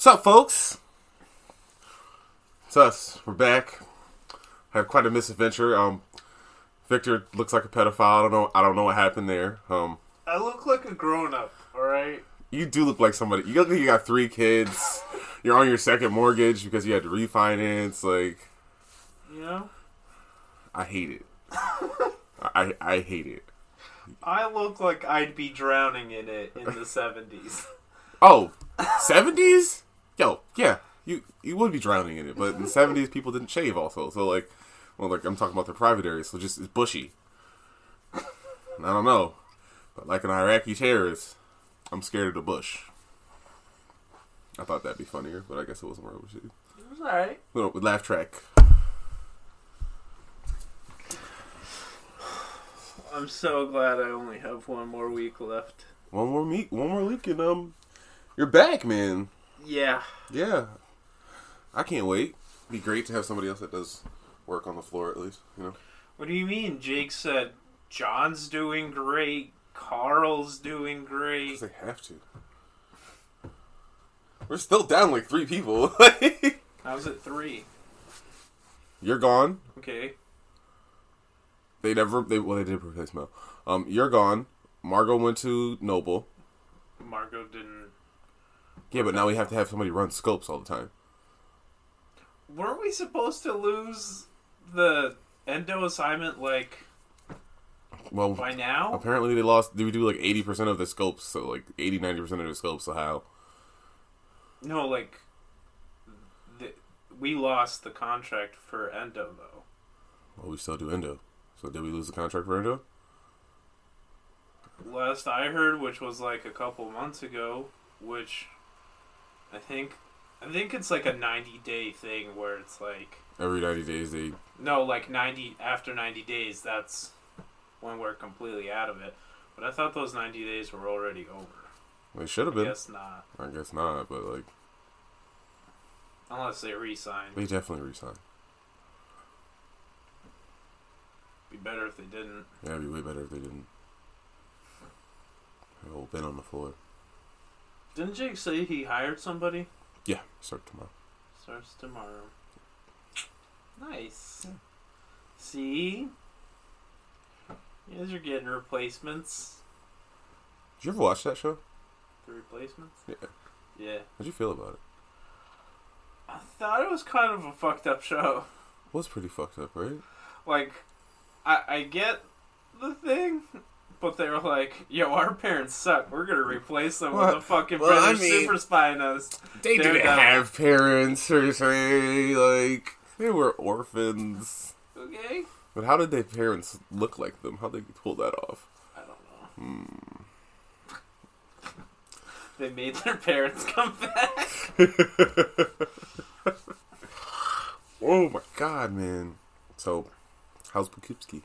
What's up, folks? It's us. We're back. I Had quite a misadventure. Um, Victor looks like a pedophile. I don't know. I don't know what happened there. Um, I look like a grown up, alright? you do look like somebody. You look like you got three kids. You're on your second mortgage because you had to refinance. Like, You know? I hate it. I I hate it. I look like I'd be drowning in it in the 70s. Oh, 70s? Yo, yeah, you you would be drowning in it, but in the 70s people didn't shave also. So like, well, like I'm talking about the private areas, so just it's bushy. I don't know, but like an Iraqi terrorist, I'm scared of the bush. I thought that'd be funnier, but I guess it wasn't where it was. It was alright. Little laugh track. I'm so glad I only have one more week left. One more meet, one more week, and um, you're back, man. Yeah. Yeah, I can't wait. Be great to have somebody else that does work on the floor at least. You know. What do you mean? Jake said John's doing great, Carl's doing great. 'Cause they have to. We're still down like three people. How's it three? you're gone. Okay. They never. They well, they did replace Mel. Um, you're gone. Margot went to Noble. Margot didn't. Yeah, but now we have to have somebody run scopes all the time. Weren't we supposed to lose the endo assignment like Well, by now? apparently they lost. Did we do like eighty percent of the scopes? So like 80 90 percent of the scopes. So how? No, like the, we lost the contract for endo though. Well, we still do endo. So did we lose the contract for endo? Last I heard, which was like a couple months ago, which I think I think it's like a 90 day thing where it's like Every ninety days they. no, like 90 after 90 days that's when we're completely out of it. But I thought those 90 days were already over. They should have I been. guess not. I guess not. But like, Unless they re-sign. they definitely resign. Be better if they didn't. Yeah, it'd be way better if they didn't. All been on the floor. Didn't Jake say he hired somebody? Yeah, start tomorrow. Starts tomorrow. Nice. See? You guys are getting replacements. Did you ever watch that show? The replacements? Yeah. Yeah. How'd you feel about it? I thought it was kind of a fucked up show. It was pretty fucked up, right? Like, I, I get the thing, but they were like, yo, our parents suck. We're gonna replace them Well- with a fucking well, I mean- super spy in us. They They're didn't dumb. have parents per se. Like they were orphans. Okay? But how did their parents look like them? How did they pull that off? I don't know. Hmm. They made their parents come back. oh my god, man! So, how's Poughkeepsie?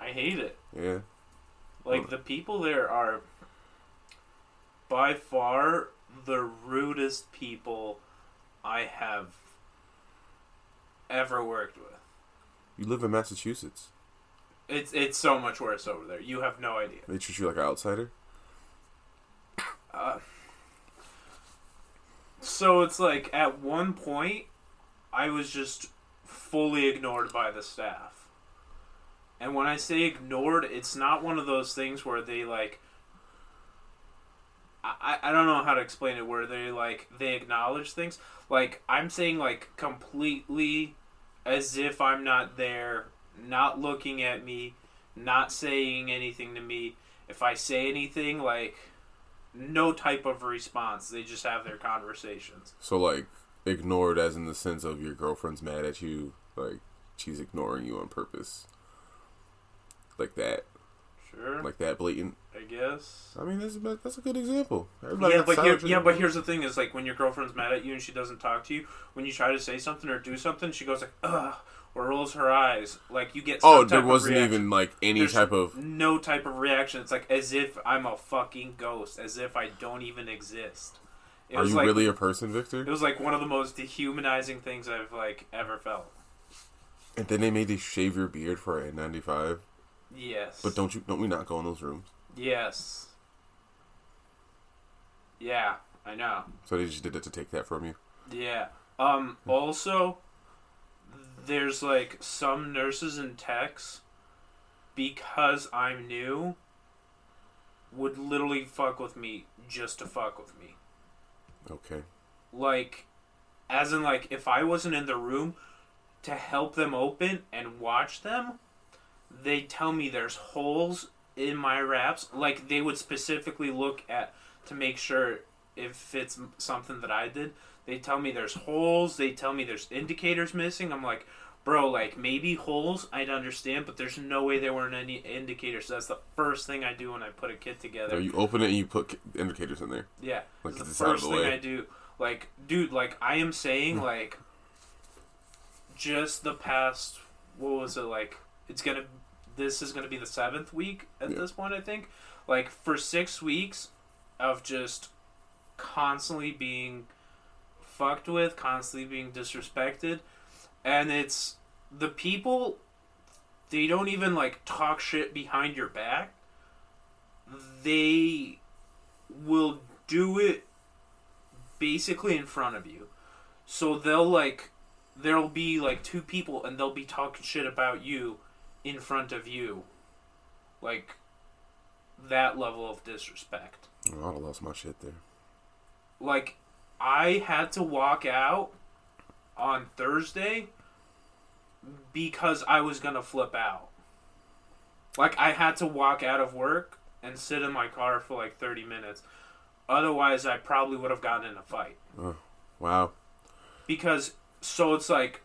I hate it. Yeah, Like the people there are by far the rudest people I have ever worked with. you live in Massachusetts. It's it's so much worse over there. You have no idea. They treat you like an outsider. Uh, so it's like at one point I was just fully ignored by the staff. And when I say ignored, it's not one of those things where they like I, I don't know how to explain it where they like they acknowledge things. Like I'm saying like completely as if I'm not there, not looking at me, not saying anything to me. If I say anything like no type of response. They just have their conversations. So like ignored as in the sense of your girlfriend's mad at you, like she's ignoring you on purpose. Like that. Sure, Like that blatant. I guess. I mean that's a, that's a good example. Everybody Yeah, but here, yeah, but here's the thing: is like when your girlfriend's mad at you and she doesn't talk to you, when you try to say something or do something, she goes like, "ugh," or rolls her eyes. Like you get. Oh, there wasn't even like any There's type of no type of reaction. It's like as if I'm a fucking ghost, as if I don't even exist. It Are you like, really a person, Victor? It was like one of the most dehumanizing things I've like ever felt. And then they made you shave your beard for a ninety five. Yes. But don't you don't we not go in those rooms? Yes. Yeah. I know. So they just did it to take that from you. Yeah. Um. Also, there's like some nurses and techs because I'm new would literally fuck with me just to fuck with me. Okay. Like, as in like if I wasn't in the room to help them open and watch them, they tell me there's holes in my wraps. Like they would specifically look at to make sure if it's something that I did. They tell me there's holes. They tell me there's indicators missing. I'm like, bro, like maybe holes I'd understand, but there's no way there weren't any indicators. That's the first thing I do when I put a kit together. So you open it and you put indicators in there. Yeah, Like, the it's out of first the thing. I do. Like, dude, like I am saying, like, just the past, what was it like? It's gonna, this is gonna be the seventh week at Yeah. this point, I think. Like for six weeks of just constantly being fucked with, constantly being disrespected, and it's the people. They don't even like talk shit behind your back. They will do it basically in front of you. So they'll like there'll be like two people and they'll be talking shit about you in front of you. Like that level of disrespect. Oh, I'd have lost my shit there. Like I had to walk out on Thursday because I was going to flip out. Like I had to walk out of work and sit in my car for like 30 minutes. Otherwise, I probably would have gotten in a fight. Oh, wow. because so it's like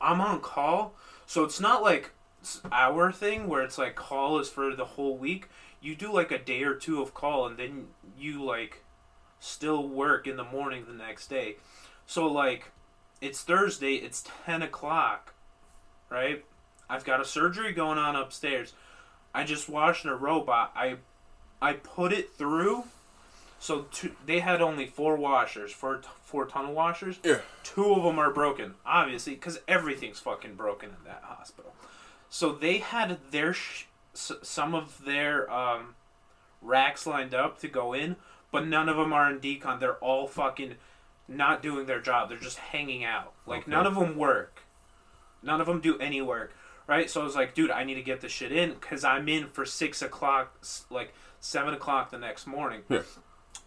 I'm on call, so it's not like s- our thing where it's like call is for the whole week. You do like a day or two of call, and then you like still work in the morning the next day. So like it's Thursday, it's ten o'clock, right? I've got a surgery going on upstairs. I just washed a robot. I I put it through. So two, they had only four washers, four four tunnel washers. Yeah. Two of them are broken, obviously, because everything's fucking broken in that hospital. So they had their sh- some of their um, racks lined up to go in, but none of them are in decon. They're all fucking not doing their job. They're just hanging out. Like Okay. none of them work. None of them do any work. Right. So I was like, dude, I need to get this shit in because I'm in for six o'clock, like seven o'clock the next morning. Yeah.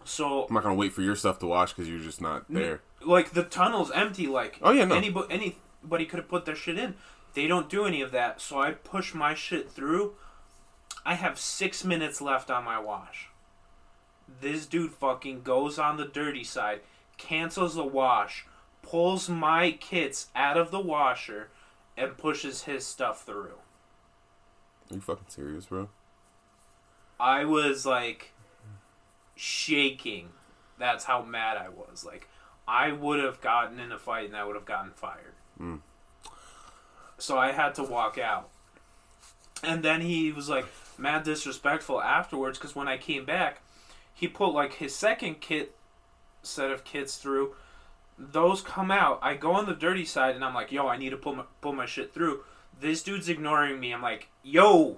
So I'm not gonna wait for your stuff to wash because you're just not there. like the tunnel's empty. Like Oh, yeah, no. anybody anybody could have put their shit in. They don't do any of that. So I push my shit through. I have six minutes left on my wash. This dude fucking goes on the dirty side, cancels the wash, pulls my kits out of the washer, and pushes his stuff through. Are you fucking serious, bro? I was like shaking. That's how mad I was. Like I would have gotten in a fight and I would have gotten fired. Mm. So I had to walk out. And then he was like mad disrespectful afterwards because when I came back, he put like his second kit set of kits through. Those come out. I go on the dirty side and I'm like, yo, I need to pull my, pull my shit through. This dude's ignoring me. I'm like, yo,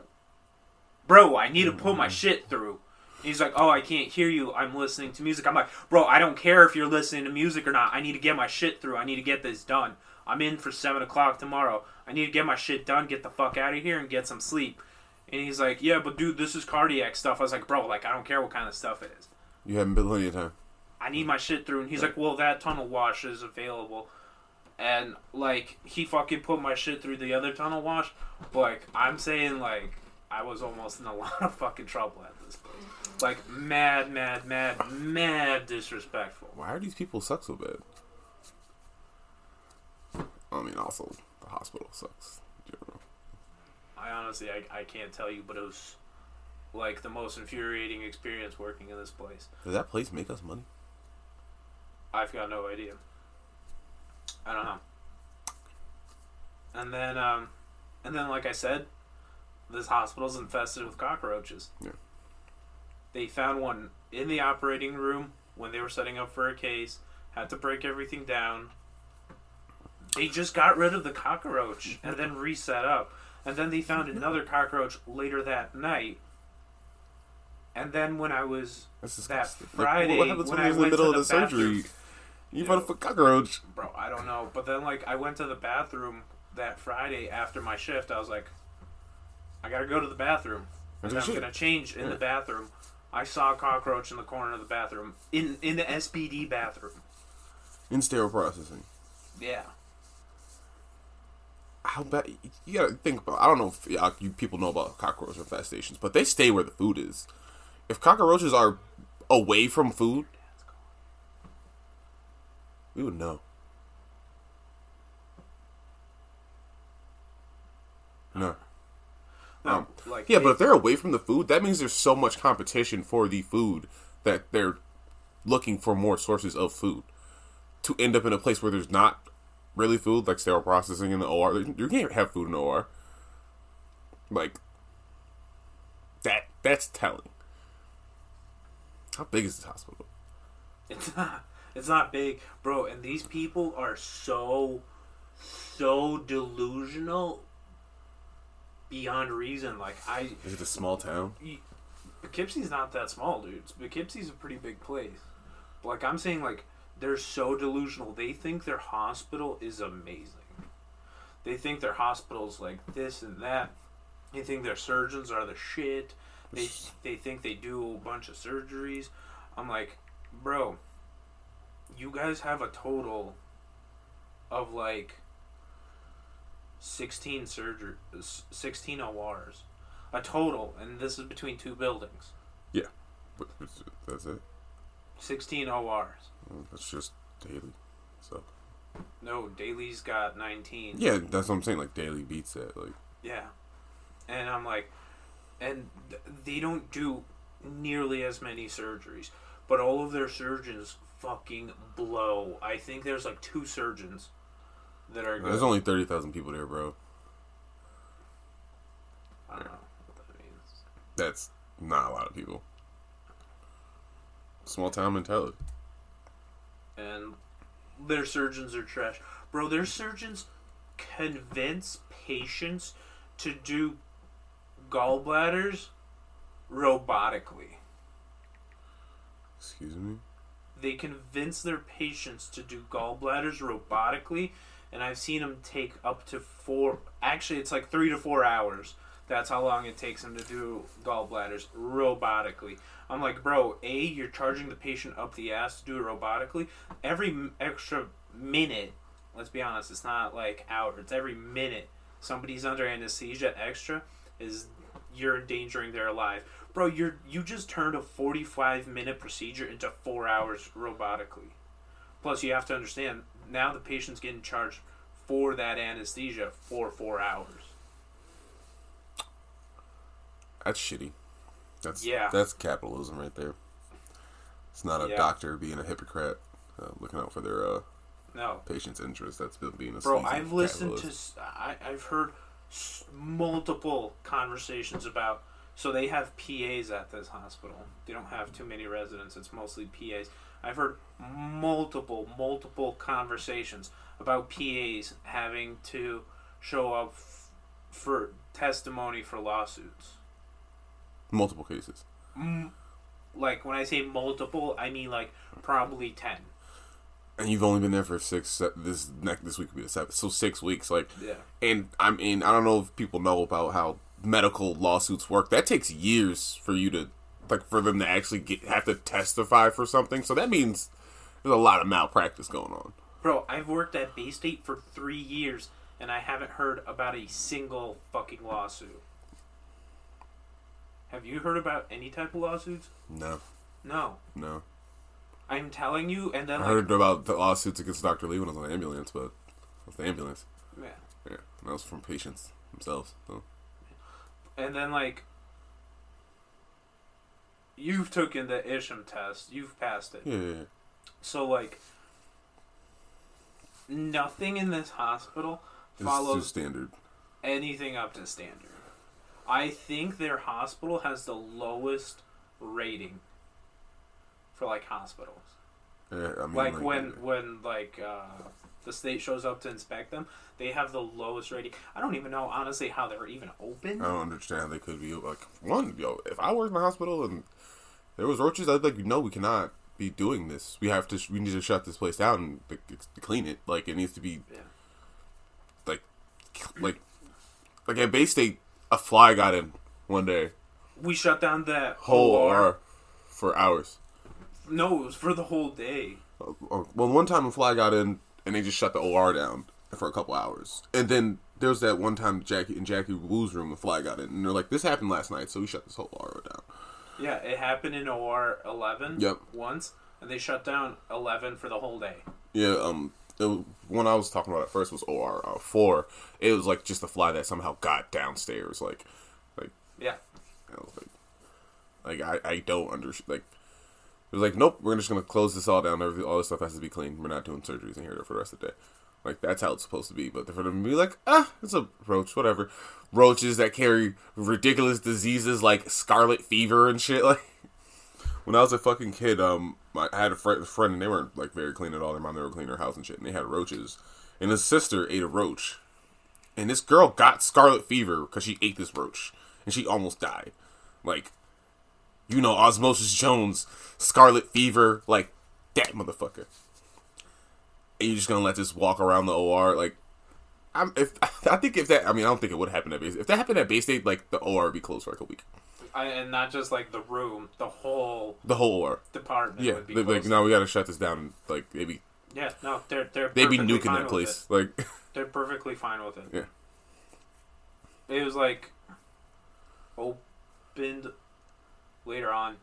bro, I need to pull my mm-hmm. shit through. He's like, oh, I can't hear you. I'm listening to music. I'm like, bro, I don't care if you're listening to music or not. I need to get my shit through. I need to get this done. I'm in for 7 o'clock tomorrow. I need to get my shit done, get the fuck out of here, and get some sleep. And he's like, yeah, but dude, this is cardiac stuff. I was like, bro, like, I don't care what kind of stuff it is. You haven't been plenty of time. I need my shit through. And he's like, well, that tunnel wash is available. And, like, he fucking put my shit through the other tunnel wash. Like, I'm saying, like, I was almost in a lot of fucking trouble at this place. Like, mad, mad, mad, mad disrespectful. Why are these people suck so bad? I mean, also hospital sucks. general. I honestly, I, I can't tell you, but it was, like, the most infuriating experience working in this place. Does that place make us money? I've got no idea. I don't know. And then, um, and then, like I said, this hospital's infested with cockroaches. Yeah. They found one in the operating room when they were setting up for a case. Had to break everything down. They just got rid of the cockroach and then reset up. And then they found mm-hmm. another cockroach later that night. And then when I was That's that disgusting. Like, Friday what happens when when I in the went middle to of the the bathroom, surgery? You found a cockroach. bro, I don't know. But then like I went to the bathroom that Friday after my shift. I was like, I gotta go to the bathroom. And That's I'm shit. gonna change in Yeah. the bathroom. I saw a cockroach in the corner of the bathroom in in the SPD bathroom. In sterile processing. Yeah. How bad? You gotta think about. I don't know if yeah, you people know about cockroach infestations, but they stay where the food is. If cockroaches are away from food, we would know. No. No, Um, like Yeah, but if they're away from the food, that means there's so much competition for the food that they're looking for more sources of food to end up in a place where there's not really food, like sterile processing in the OR. You can't have food in the OR. Like that. That's telling. How big is this hospital? It's not. It's not big, bro. And these people are so, so delusional beyond reason. Like I, Is it a small town? Poughkeepsie's not that small, dude. Poughkeepsie's a pretty big place. Like I'm saying, like they're so delusional. They think their hospital is amazing. They think their hospital's like this and that. They think their surgeons are the shit. They they think they do a bunch of surgeries. I'm like, bro, you guys have a total of like 16 surgery 16 ORs. A total, and this is between two buildings. Yeah. That's it. 16 ORs. That's just Daly. So No, Daly's got 19. yeah, that's what I'm saying. Like Daly beats that. Like Yeah. And I'm like, and th- they don't do nearly as many surgeries, but all of their surgeons fucking blow. I think there's like two surgeons that are good. there's only thirty thousand people there, bro. I don't know what that means. That's not a lot of people. Small town mentality. And their surgeons are trash. Bro, their surgeons convince patients to do gallbladders robotically. Excuse me. they convince their patients to do gallbladders robotically and i've seen them take up to four actually it's like three to four hours that's how long it takes them to do gallbladders robotically. I'm like bro a you're charging the patient up the ass to do it robotically. Every extra minute let's be honest it's not like hour it's every minute somebody's under anesthesia extra is you're endangering their life. Bro you're you just turned a 45 minute procedure into four hours robotically. Plus you have to understand now the patient's getting charged for that anesthesia for four hours That's shitty. That's Yeah. That's capitalism right there. It's not a Yeah. doctor being a hypocrite, uh, looking out for their uh, no patient's interests. That's being a bro i've listened to capitalist. s- I, i've heard multiple conversations about so they have pas at this hospital they don't have too many residents it's mostly pas i've heard multiple multiple conversations about pas having to show up f- for testimony for lawsuits multiple cases. mm, like when i say multiple i mean like probably 10 And you've only been there for six. This next this week will be the seventh. So six weeks. Like, yeah and I mean, I don't know if people know about how medical lawsuits work. That takes years for you to, like, for them to actually get have to testify for something. So that means there's a lot of malpractice going on. Bro, I've worked at Bay State for three years and I haven't heard about a single fucking lawsuit. Have you heard about any type of lawsuits? No, No. no. I'm telling you, and then I like, heard about the lawsuits against Dr. Lee when I was on the ambulance, but was the ambulance. yeah. Yeah, and that was from patients themselves. So. and then like, you've taken the Isham test, you've passed it. Yeah, yeah, yeah. So like, nothing in this hospital follows standard. anything up to standard. I think their hospital has the lowest rating for like hospitals. Yeah, I mean, Like when when like uh, the state shows up to inspect them, they have the lowest rating. I don't even know honestly how they're even open. I don't understand how they could be like one. Yo, if I worked in a hospital and there was roaches, I'd be like, no, we cannot be doing this. We have to. We need to shut this place down and to clean it. Like it needs to be Yeah. like like like at Bay State, a fly got in one day. We shut down that Whole OR. OR for hours. No, it was for the whole day. Uh, Well, one time a fly got in and they just shut the OR down for a couple hours, and then there was that one time Jackie in Jackie Wu's room, a fly got in, and they're like, "This happened last night, so we shut this whole OR down." Yeah, it happened in OR 11 Yep. once, and they shut down 11 for the whole day. Yeah, um, was, one I was talking about at first was OR uh, four. It was like just a fly that somehow got downstairs, like, like Yeah. I was like, like I, I don't understand. Like, it was like, nope, we're just gonna close this all down. Everything, all this stuff has to be clean. We're not doing surgeries in here for the rest of the day. Like that's how it's supposed to be. But for them to be like, ah, it's a roach, whatever. Roaches that carry ridiculous diseases like scarlet fever and shit. Like, when I was a fucking kid, um, I had a friend, friend and they weren't like very clean at all. Their mom never cleaned their house and shit, and they had roaches. And his sister ate a roach, and this girl got scarlet fever because she ate this roach, and she almost died. Like, you know, Osmosis Jones, scarlet fever, like that motherfucker. And you're just gonna let this walk around the OR, like. I'm, if I think if that, I mean, I don't think it would happen at Bay. If that happened at Bay State, like the OR would be closed for like a week. I, and not just like the room, the whole The whole department Yeah, would be like, now we gotta shut this down. Like maybe Yeah, no, they're they're they'd be nuking that place. it. Like, They're perfectly fine with it. Yeah. It was like opened later on.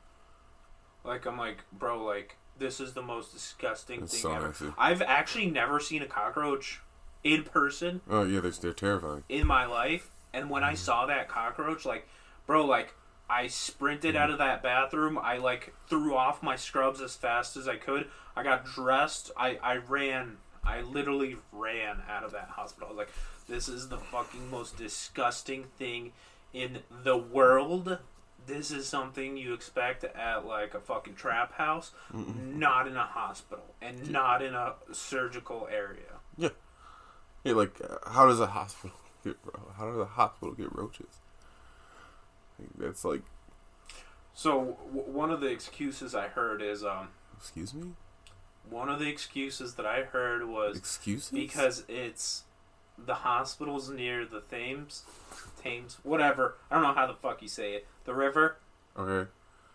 Like I'm like, bro, like this is the most disgusting It's thing so ever. nasty. I've actually never seen a cockroach in person oh yeah, they're, they're terrifying. in my life, and when Mm-hmm. I saw that cockroach, like, bro, like I sprinted out of that bathroom. I like threw off my scrubs as fast as I could. I got dressed. I I ran. I literally ran out of that hospital. I was like, this is the fucking most disgusting thing in the world. This is something you expect at like a fucking trap house, not in a hospital and not in a surgical area. Yeah, Hey, like uh, how does a hospital get bro? how does a hospital get roaches? That's like, So w- one of the excuses I heard is um excuse me, one of the excuses that I heard was excuses because it's the hospital's near the Thames, Thames, whatever. I don't know how the fuck you say it. The river, okay,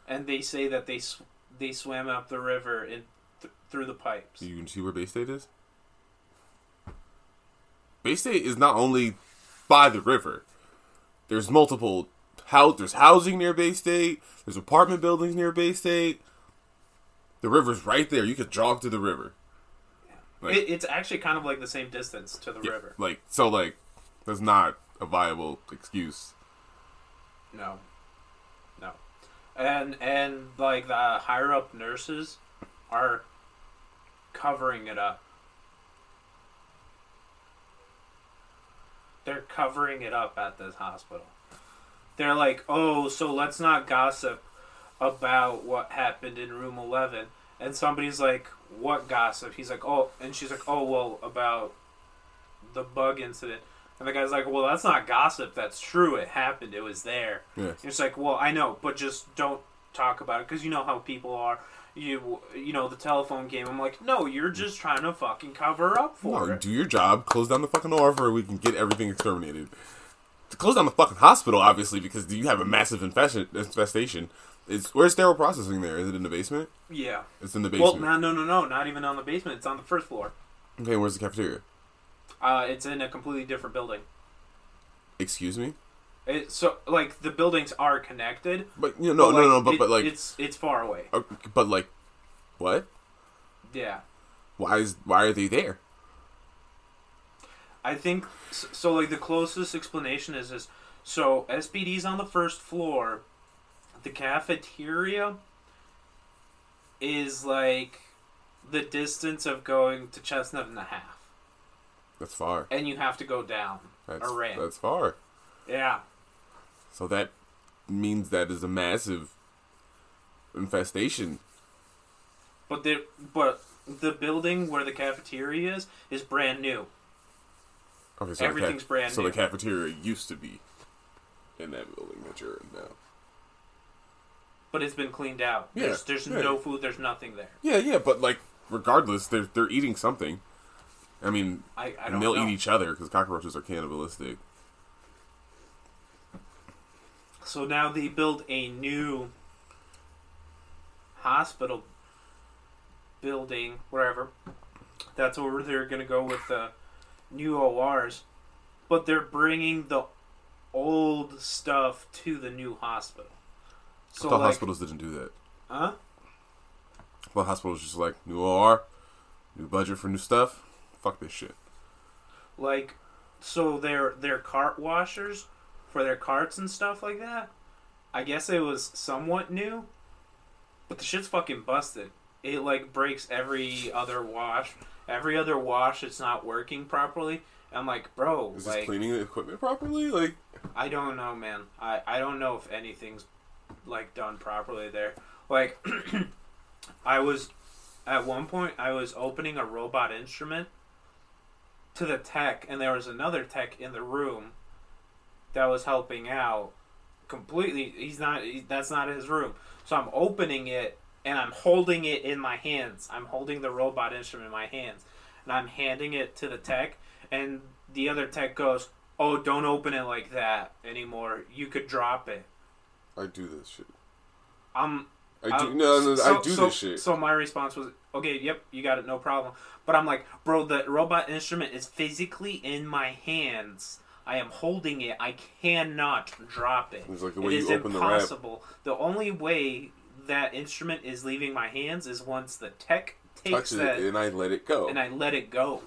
and they say that they sw- they swam up the river in th- through the pipes. you can see where Bay State is? Bay State is not only by the river. There's multiple house. There's housing near Bay State. There's apartment buildings near Bay State. The river's right there. You could jog to the river. Like- It, it's actually kind of like the same distance to the Yeah, river. Like so, like that's not a viable excuse. No, no, and and like the higher up nurses are covering it up. They're covering it up at this hospital. They're like, oh, so let's not gossip about what happened in room 11. And somebody's like, what gossip? He's like, oh, and she's like, oh, well, about the bug incident. And the guy's like, well, that's not gossip. That's true. It happened. It was there. Yes. It's like, well, I know, but just don't talk about it because you know how people are. You, you know, the telephone game. I'm like, no, you're just trying to fucking cover up for No, it. do your job. Close down the fucking OR for we can get everything exterminated. To close down the fucking hospital, obviously, because you have a massive infestation. infestation. It's where's sterile processing there? Is it in the basement? Yeah. It's in the basement. Well, no, no, no, no, not even on the basement. It's on the first floor. okay, where's the cafeteria? Uh, it's in a completely different building. Excuse me. It, so, like, the buildings are connected. But you know, no, but, no, no, like, but it- but like, it's it's far away. uh, but like, what? Yeah. Why is why are they there? I think so. Like the closest explanation is this: so SPD's on the first floor. The cafeteria is like the distance of going to Chestnut and a half, That's far. and you have to go down That's a ramp. that's far. Yeah, So that means that is a massive infestation. but the but the building where the cafeteria is is brand new. Okay, so Everything's the brand So new. So the cafeteria used to be in that building that you're in now. But it's been cleaned out. Yeah, There's there's yeah. no food. There's nothing there. Yeah, yeah, but like regardless, they're they're eating something. I mean, I, I and they'll know. eat each other because cockroaches are cannibalistic. So now they build a new hospital building, wherever. That's where they're going to go with the new ORs. But they're bringing the old stuff to the new hospital. So I thought like, hospitals didn't do that. huh? Well, hospitals just like new OR, new budget for new stuff. Fuck this shit. Like, so their their cart washers for their carts and stuff like that. I guess it was somewhat new, but the shit's fucking busted. It like breaks every other wash. Every other wash, it's not working properly. I'm like, bro, Is this cleaning the equipment properly? Like, I don't know, man. I I don't know if anything's like done properly there. Like, I was at one point I was opening a robot instrument to the tech, and there was another tech in the room that was helping out. Completely, he's not. He, that's not his room. So I'm opening it and I'm holding it in my hands. I'm holding the robot instrument in my hands, and I'm handing it to the tech. And the other tech goes, "Oh, don't open it like that anymore. You could drop it." I do this shit. I'm I do um, no, no, so- I do so- this shit. So my response was, "Okay, yep, you got it, no problem." But I'm like, "Bro, the robot instrument is physically in my hands. I am holding it. I cannot drop it. It's like the It way is you open the wrap. impossible. The only way that instrument is leaving my hands is once the tech takes that it and I let it go. and I let it go.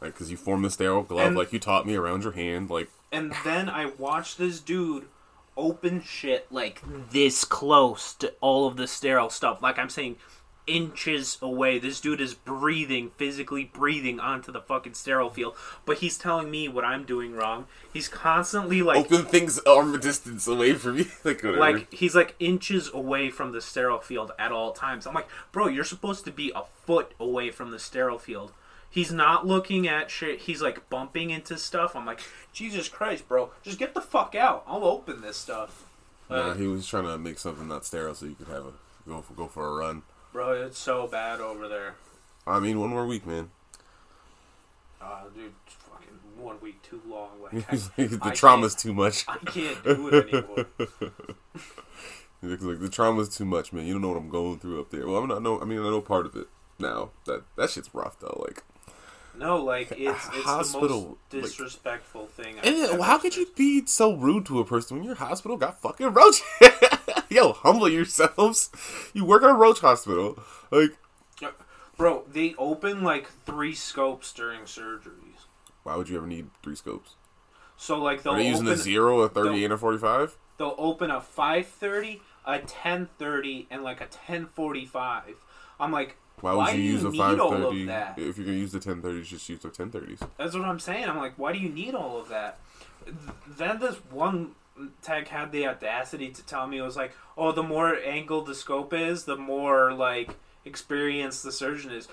like, because you form the sterile glove, And- like you taught me around your hand. Like, And then I watch this dude open shit like this close to all of the sterile stuff. Like I'm saying, inches away. This dude is breathing, physically breathing onto the fucking sterile field. But he's telling me what I'm doing wrong. He's constantly like open things arm distance away from you. like, whatever. like he's like inches away from the sterile field at all times. I'm like, bro, you're supposed to be a foot away from the sterile field. He's not looking at shit. He's like bumping into stuff. I'm like, Jesus Christ, bro, just get the fuck out. I'll open this stuff. nah, he was trying to make something not sterile so you could have a go for, go for a run. Bro, it's so bad over there. I mean, one more week, man. Uh, dude, it's fucking one week too long. Like, I, the I trauma's too much. I can't do it anymore. Like, the trauma's too much, man. You don't know what I'm going through up there. Well, I'm not. know. I mean, I know part of it now. That that shit's rough though. Like, No, like it's it's Hospital, the most disrespectful thing. I've and how could you be so rude to a person when your hospital got fucking roach? Yo, humble yourselves. You work at a roach hospital. Like, Bro, they open like three scopes during surgeries. why would you ever need three scopes? So like they'll Are they using open a zero, a thirty, and a forty-five? they'll open a five thirty, a ten thirty, and like a ten forty five. I'm like, Why would Why you do you use a five thirty? If you're gonna use the ten thirties, just use the ten thirties. that's what I'm saying. I'm like, why do you need all of that? Then this one tech had the audacity to tell me it was like, oh, the more angled the scope is, the more like experienced the surgeon is.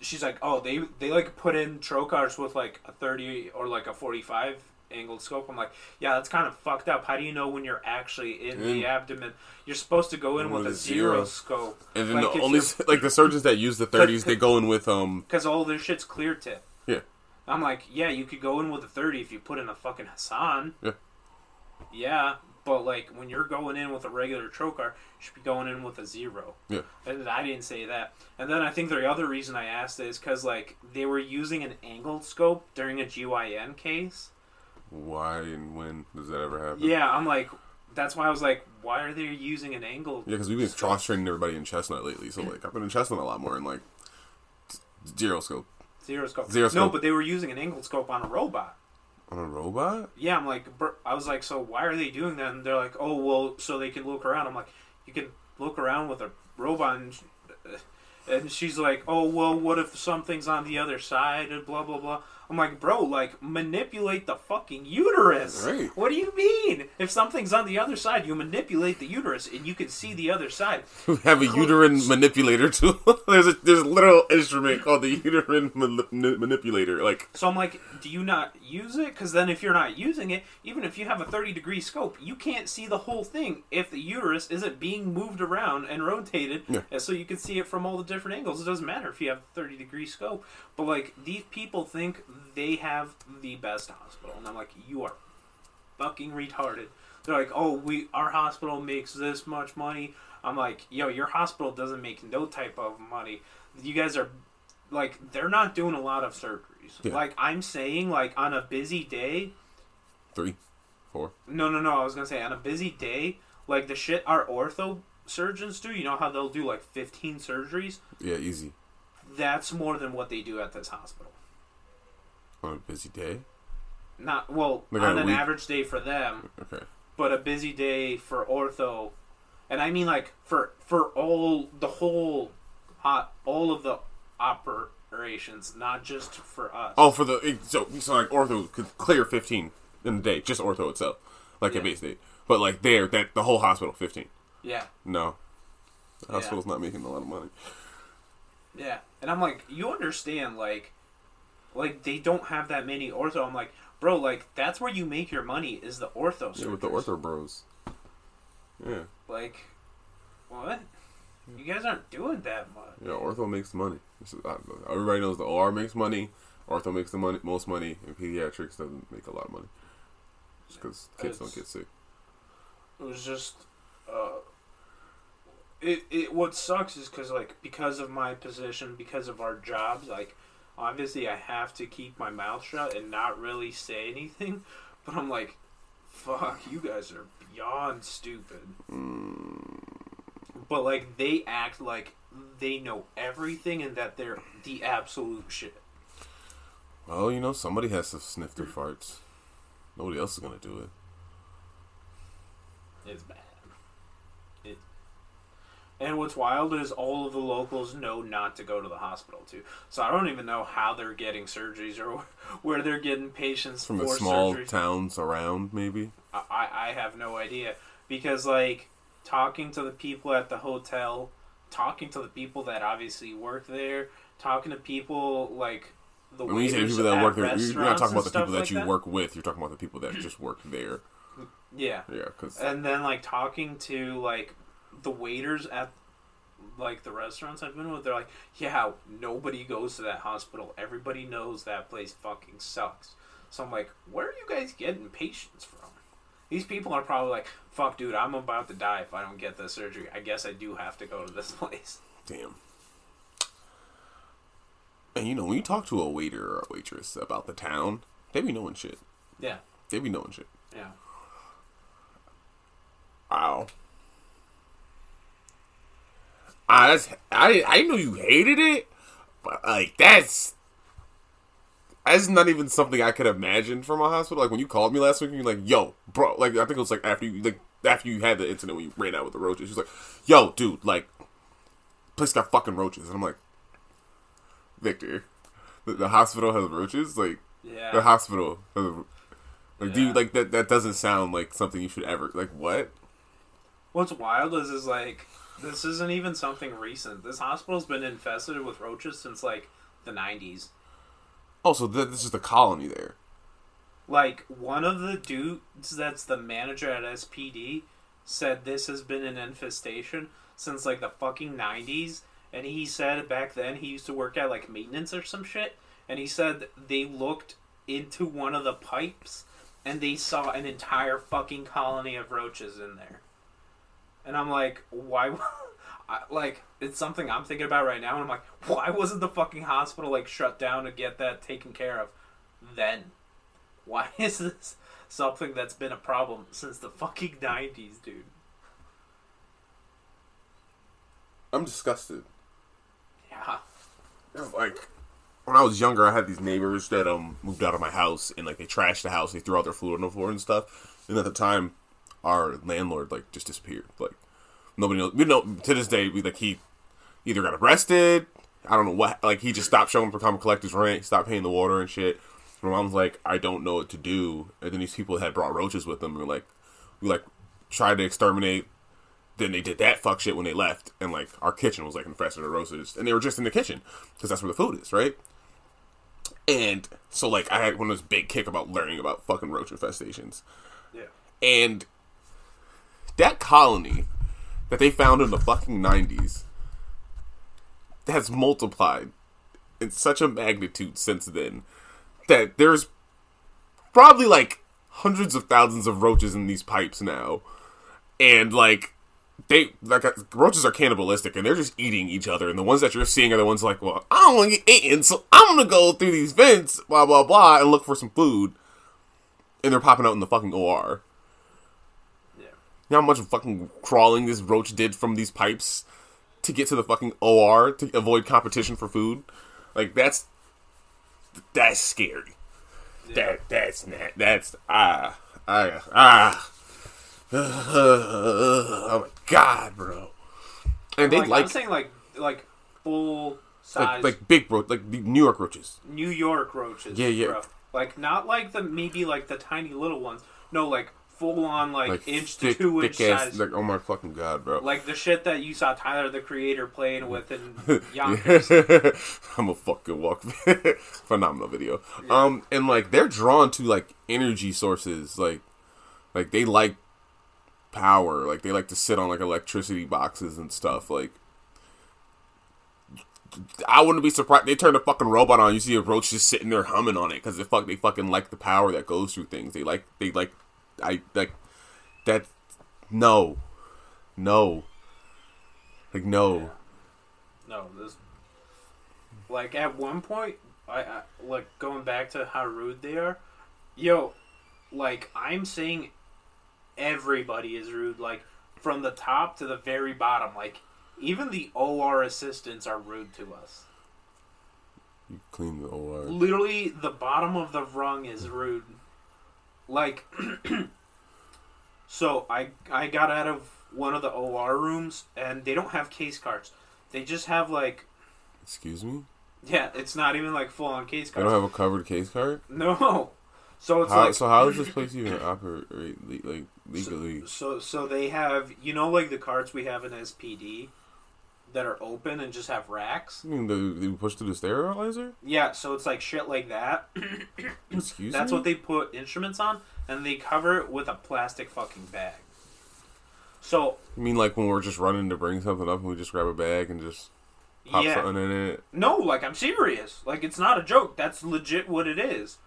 She's like, oh, they they like put in trocars with like a thirty or like a forty five angled scope. I'm like, yeah, that's kind of fucked up. How do you know when you're actually in the abdomen? You're supposed to go in with, a zero, scope. And then Like, the only like the surgeons that use the thirties, they go in with um because all their shit's clear tip. Yeah. I'm like, yeah, you could go in with a 30 if you put in a fucking Hasson. Yeah. Yeah, but like when you're going in with a regular trocar, you should be going in with a zero. Yeah. And I didn't say that. And then I think the other reason I asked is because like they were using an angled scope during a GYN case. why and when does that ever happen? Yeah, I'm like, that's why I was like, why are they using an angled? Yeah, because we've been cross training everybody in chestnut lately. So like I've been in chestnut a lot more and like zero scope Zero scope. Zero scope. No, but they were using an angled scope on a robot. On a robot. Yeah, I'm like, I was like, so why are they doing that? And they're like, oh, well, so they can look around. I'm like, you can look around with a robot, and, and she's like, oh, well, what if something's on the other side and blah blah blah. I'm like, bro, like manipulate the fucking uterus. Right. What do you mean? If something's on the other side, you manipulate the uterus, and you can see the other side. We have a uterine manipulator too. there's a there's a literal instrument called the uterine man- manipulator. Like So I'm like, do you not use it? Because then if you're not using it, even if you have a 30 degree scope, you can't see the whole thing if the uterus isn't being moved around and rotated, Yeah. and so you can see it from all the different angles. It doesn't matter if you have a 30 degree scope. But like these people think they have the best hospital, and I'm like, you are fucking retarded. They're like, oh, we our hospital makes this much money. I'm like, yo, your hospital doesn't make no type of money. You guys are like, they're not doing a lot of surgeries. Yeah. Like I'm saying, like on a busy day. three, four. No, no, no. I was gonna say on a busy day, like the shit our ortho surgeons do. You know how they'll do like 15 surgeries. Yeah, easy That's more than what they do at this hospital. On a busy day. Not well Like on on an average day for them. Okay. but a busy day for ortho and i mean like for for all the whole hot all of the operations not just for us Oh, for the eh, so so like ortho could clear fifteen in the day, just ortho itself, like Yeah. at Bay State. But like there, that the whole hospital fifteen. yeah No, the Yeah. hospital's not making a lot of money. yeah and i'm like you understand like like they don't have that many ortho i'm like bro like that's where you make your money is the ortho Yeah, with the ortho bros. Yeah, like what you guys aren't doing that much yeah. Ortho makes money. Is- Everybody knows the OR makes money. Ortho makes the money, most money, and pediatrics doesn't make a lot of money. Just because kids don't get sick. it was just uh it, it what sucks is because like because of my position because of our jobs like obviously i have to keep my mouth shut and not really say anything but i'm like fuck you guys are beyond stupid but like they act like they know everything and that they're the absolute shit Well, you know, somebody has to sniff their farts. Nobody else is gonna do it. It's bad. And what's wild is all of the locals know not to go to the hospital too. So I don't even know how they're getting surgeries or where they're getting patients From for the small surgeries. towns around, maybe. I, I have no idea because like talking to the people at the hotel, talking to the people that obviously work there, talking to people like the When you say people that work there, you're not talking about the people stuff that like you work with. You're talking about the people that just work there. Yeah. Yeah, because and then like talking to like the waiters at like the restaurants I've been with, they're like, "Yeah, nobody goes to that hospital. Everybody knows that place fucking sucks." So I'm like, "Where are you guys getting patients from?" These people are probably like, "Fuck, dude, I'm about to die if I don't get this surgery. I guess I do have to go to this place." damn. And you know, when you talk to a waiter or a waitress about the town, they be knowing shit. Yeah, They be knowing shit. yeah. Wow. Ah, that's I I know you hated it, but like that's that's not even something I could imagine from a hospital. Like when you called me last week, and you're like, "Yo, bro," like I think it was like after you like after you had the incident when you ran out with the roaches. She's like, "Yo, dude, like, place got fucking roaches," and I'm like, "Victor, the, the hospital has roaches. Like yeah. the hospital, has, like, do you like that? That doesn't sound like something you should ever like. What? What's wild is is like this isn't even something recent. This hospital's been infested with roaches since like the 90s. Also, th- this is the colony there. Like one of the dudes that's the manager at SPD said this has been an infestation since like the fucking 90s and he said back then he used to work at like maintenance or some shit and he said they looked into one of the pipes and they saw an entire fucking colony of roaches in there. And I'm like, why I, like it's something I'm thinking about right now and I'm like, why wasn't the fucking hospital like shut down to get that taken care of then? Why is this something that's been a problem since the fucking 90s, dude? I'm disgusted. Yeah. Like when I was younger, I had these neighbors that um moved out of my house and like they trashed the house. They threw out their food on the floor and stuff. And at the time, our landlord like just disappeared. Like nobody knows. We know to this day. We like he either got arrested. I don't know what. Like he just stopped showing up to come collect his rent. Stopped paying the water and shit. My mom's like, I don't know what to do, and then these people had brought roaches with them, and like, we like tried to exterminate. Then they did that fuck shit when they left, and like our kitchen was like infested with roaches, and they were just in the kitchen because that's where the food is, right? And so like I had one of those big kick about learning about fucking roach infestations, Yeah. and that colony that they found in the fucking nineties has multiplied in such a magnitude since then that there's probably like hundreds of thousands of roaches in these pipes now, and like they like uh, roaches are cannibalistic and they're just eating each other. And the ones that you're seeing are the ones like, well, I don't want to get eaten, so I'm gonna go through these vents, blah blah blah, and look for some food. And they're popping out in the fucking OR. Yeah. You know how much fucking crawling this roach did from these pipes to get to the fucking OR to avoid competition for food? Like that's that's scary. That that's not that's ah ah ah. oh my god, bro! And they like, like I'm saying like like full size like big bro like the New York roaches. New York roaches. Yeah, yeah. Bro. Like not like the maybe like the tiny little ones. No, like full on like, Like inch thick, to two inch thick ass. size. Like oh my fucking god, bro! like the shit that you saw Tyler the Creator playing with in Yonkers. I'm a fucking walk phenomenal video. Um, and like they're drawn to like energy sources, like like they like power, like they like to sit on like electricity boxes and stuff. Like I wouldn't be surprised they turn a fucking robot on. You see a roach just sitting there humming on it because they fuck they fucking like the power that goes through things. They like they like I like that. No, no, like no. No, this like at one point, I, I like going back to how rude they are. Yo, like I'm saying, everybody is rude. Like from the top to the very bottom. Like even the OR assistants are rude to us. You clean the OR. Literally, the bottom of the rung is rude. Like, so I I got out of one of the OR rooms and they don't have case cards. They just have like Excuse me. yeah, it's not even like full on case They cards. don't have a covered case card. No. So it's How, like so how does this place even operate like legally? so so they have you know like the cards we have in SPD that are open and just have racks. I mean, the, they push through the sterilizer. Yeah, so it's like shit like that. Excuse me. That's me. what they put instruments on, and they cover it with a plastic fucking bag. So You mean like when we're just running to bring something up and we just grab a bag and just pop yeah, something in it? no, like I'm serious. Like it's not a joke. That's legit what it is.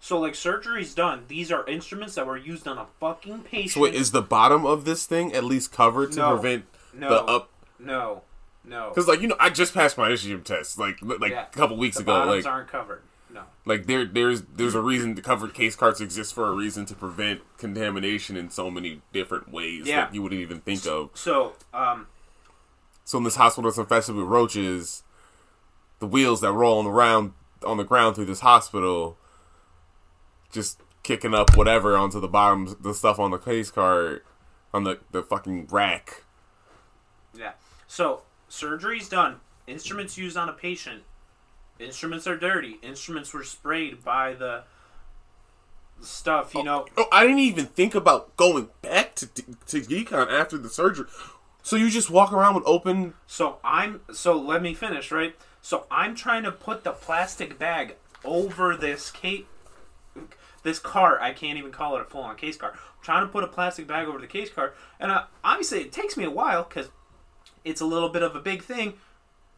So like surgery's done. These are instruments that were used on a fucking patient. So wait, is the bottom of this thing at least covered to No. prevent no, the up? no, no. Because like you know, I just passed my ischium test like like Yeah. a couple weeks the ago. bottoms Like aren't covered. No. like there there's there's a reason the covered case cards exist for a reason to prevent contamination in so many different ways Yeah. that you wouldn't even think of. So um, So in this hospital that's infested with roaches, the wheels that roll around on the ground through this hospital, just kicking up whatever onto the bottom, the stuff on the case card, on the the fucking rack. Yeah. So surgery's done. Instruments used on a patient. Instruments are dirty. Instruments were sprayed by the stuff. You know. Oh, I didn't even think about going back to to decon after the surgery. So you just walk around with open. So I'm. So let me finish. Right. So I'm trying to put the plastic bag over this case. This cart, I can't even call it a full-on case cart. I'm trying to put a plastic bag over the case cart, and uh, obviously it takes me a while because it's a little bit of a big thing.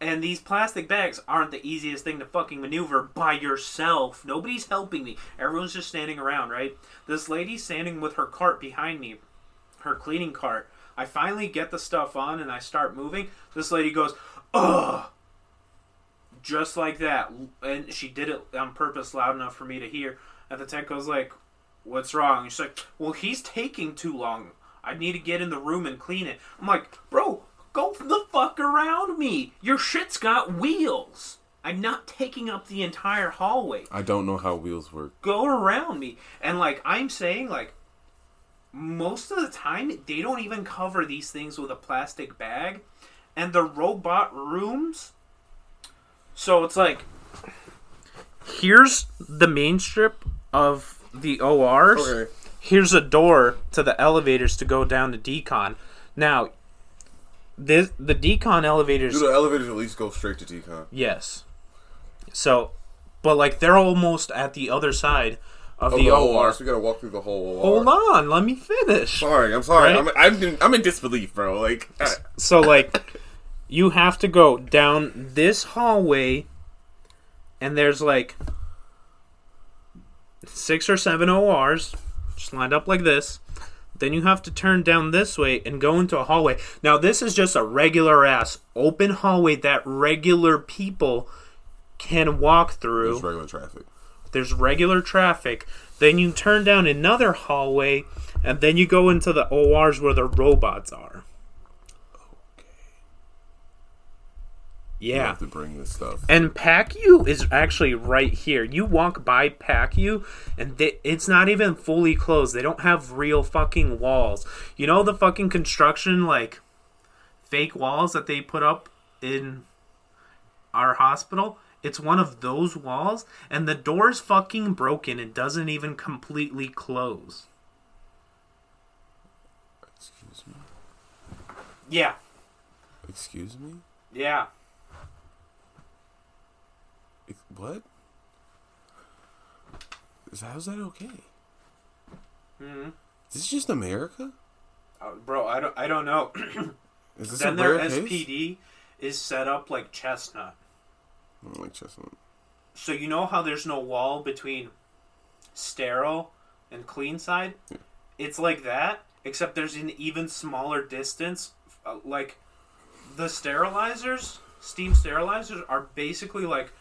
And these plastic bags aren't the easiest thing to fucking maneuver by yourself. Nobody's helping me. Everyone's just standing around, right? This lady's standing with her cart behind me, her cleaning cart. I finally get the stuff on and I start moving. This lady goes, ugh. Just like that. And she did it on purpose loud enough for me to hear. And the tech goes like, what's wrong? And she's like, well, he's taking too long. I need to get in the room and clean it. I'm like, bro, go the fuck around me. Your shit's got wheels. I'm not taking up the entire hallway. I don't know how wheels work. Go around me. And like I'm saying, like most of the time they don't even cover these things with a plastic bag. And the robot rooms so it's like here's the main strip of the ORs. Okay. Here's a door to the elevators to go down to decon. Now, this the decon elevators. Do the elevators at least go straight to decon? Yes. So, but like they're almost at the other side of Oh, the, OR. so we gotta walk through the whole OR. Hold on, let me finish. Sorry, I'm sorry. Right? I'm, I'm, in, I'm in disbelief, bro. Like, So like you have to go down this hallway and there's like six or seven ORs just lined up like this. Then you have to turn down this way and go into a hallway. Now this is just a regular ass open hallway that regular people can walk through. there's regular traffic. There's regular traffic. Then you turn down another hallway, and then you go into the ORs where the robots are. You Yeah. have to bring this stuff. And PACU is actually right here. You walk by PACU, and they, it's not even fully closed. They don't have real fucking walls. You know the fucking construction, like, fake walls that they put up in our hospital? It's one of those walls, and the door's fucking broken and doesn't even completely close. Excuse me. Yeah. Excuse me. Yeah. What? Is how's that okay? hmm Is this just America? Uh, bro, I don't, I don't know. Is this then their? SPD is set up like chestnut. I don't like chestnut. So you know how there's no wall between sterile and clean side? Yeah. It's like that, except there's an even smaller distance. Uh, like the sterilizers, steam sterilizers, are basically like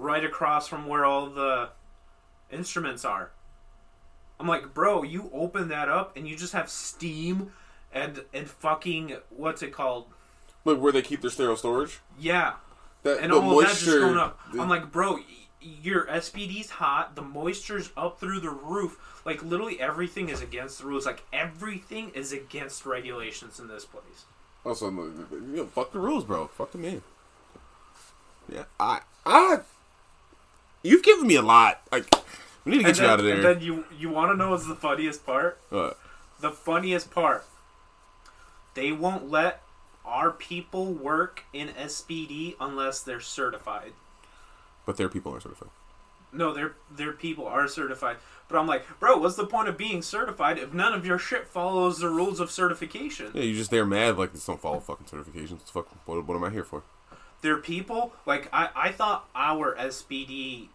right across from where all the instruments are. I'm like, bro, you open that up and you just have steam and and fucking what's it called? Like where they keep their sterile storage? Yeah, That and the all of that just moisture. going up. the- I'm like, bro, your SPD's hot. The moisture's up through the roof. Like literally everything is against the rules. Like everything is against regulations in this place. Also, you know, fuck the rules, bro. Fuck the man. Yeah, I, I, you've given me a lot. Like, we need to get you out of there. and then you you want to know what's the funniest part? Uh, The funniest part. They won't let our people work in SPD unless they're certified. but their people are certified. No, their their people are certified. But I'm like, bro, what's the point of being certified if none of your shit follows the rules of certification? Yeah, you're just they're mad like this don't follow fucking certifications. Fuck, what, what am I here for? Their people, like I, I thought our SPD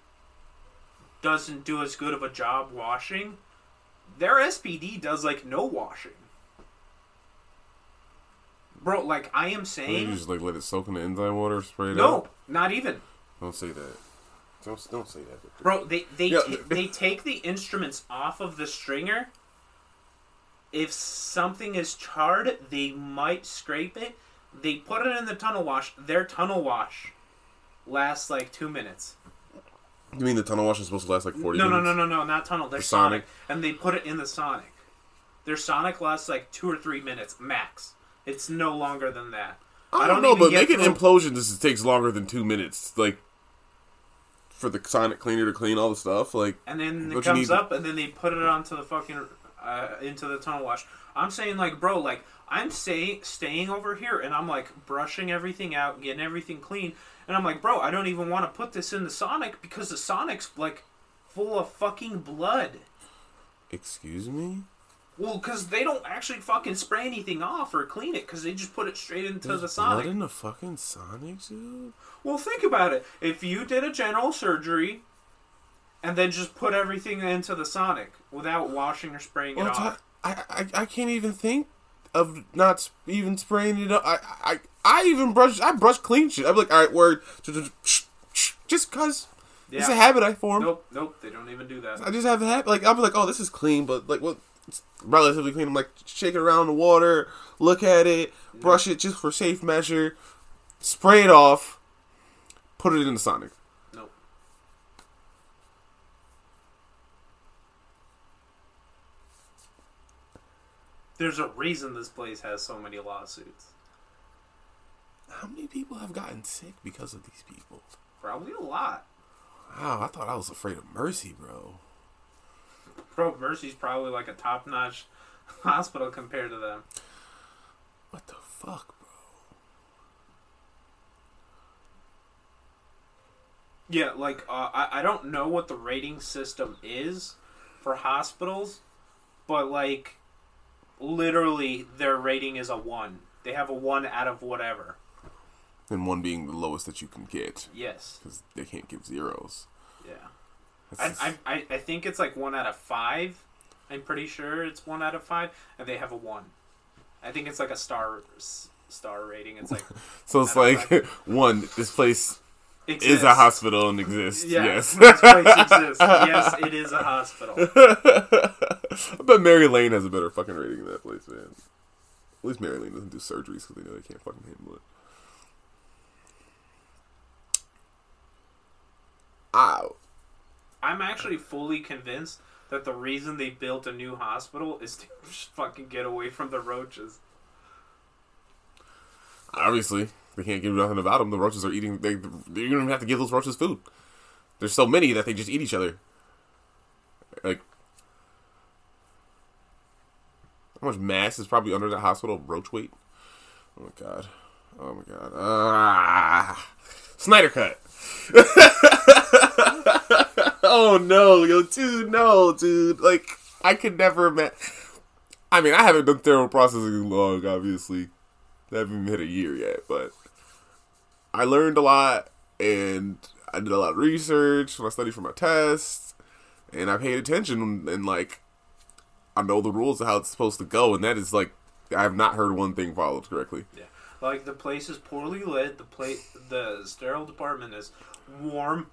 doesn't do as good of a job washing. Their SPD does like no washing. Bro, like I am You saying just like let it soak in the enzyme water, spray it No, out. not even. Don't say that. Don't don't say that. Victor. Bro, they they Yeah. ta- they take the instruments off of the stringer. If something is charred, they might scrape it. They put it in the tunnel wash. Their tunnel wash lasts like two minutes. You mean the tunnel wash is supposed to last like forty No, no, minutes? no, no, no, not tunnel. They're The sonic. Sonic? and they put it in the Sonic. Their Sonic lasts like two or three minutes max. It's no longer than that. I don't, know, but making through- implosions is, takes longer than two minutes. Like for the sonic cleaner to clean all the stuff. Like and then it comes need- up, and then they put it onto the fucking uh, into the tunnel wash. I'm saying like, bro, like I'm say staying over here, and I'm like brushing everything out, getting everything clean, and I'm like, bro, I don't even want to put this in the Sonic because the Sonic's like full of fucking blood. excuse me. Well, because they don't actually fucking spray anything off or clean it, because they just put it straight into There's the blood Sonic. in the fucking Sonic, dude. Well, think about it. If you did a general surgery and then just put everything into the Sonic without washing or spraying Well, it off. I, I I can't even think of not even spraying it up. I I I even brush I brush clean shit. I'm like, all right, word, just cause it's a habit I formed. Nope, nope, they don't even do that. I just have a habit. Like I'm like, oh, this is clean, but like what? It's relatively clean. I'm like, shake it around in the water, look at it, brush it just for safe measure, spray it off, put it in the Sonic. Nope. There's a reason this place has so many lawsuits. How many people have gotten sick because of these people? Probably a lot. Wow, I thought I was afraid of Mercy, bro. Bro, Mercy's probably like a top notch hospital compared to them. What the fuck, bro? Yeah, like uh, I I don't know what the rating system is for hospitals, but like literally their rating is a one. They have a one out of whatever. And one being the lowest that you can get Yes. because they can't give zeros. Yeah. That's I, I, I- think it's like one out of five. I'm pretty sure it's one out of five, and they have a one. I think it's like a star star rating. It's like so it's like one. This place is a hospital and exists. Yeah, Yes. this place exists. Yes, it is a hospital. I bet Mary Lane has a better fucking rating than that place, man. At least Mary Lane doesn't do surgeries because they know they can't fucking handle it. Ow. I'm actually fully convinced that the reason they built a new hospital is to fucking get away from the roaches. Obviously, they can't give nothing about them. The roaches are eating. They, they you don't even have to give those roaches food. There's so many that they just eat each other. Like, how much mass is probably under that hospital roach weight? Oh my god. Oh my god. Ah, Snyder cut. oh no, yo, dude, no, dude. Like, I could never imagine. I mean, I haven't done thermal processing long, obviously. I haven't hit a year yet, but I learned a lot and I did a lot of research when I studied for my tests and I paid attention and, and like I know the rules of how it's supposed to go and that is like I have not heard one thing followed correctly. Yeah, like the place is poorly lit. The place, the sterile department is warm,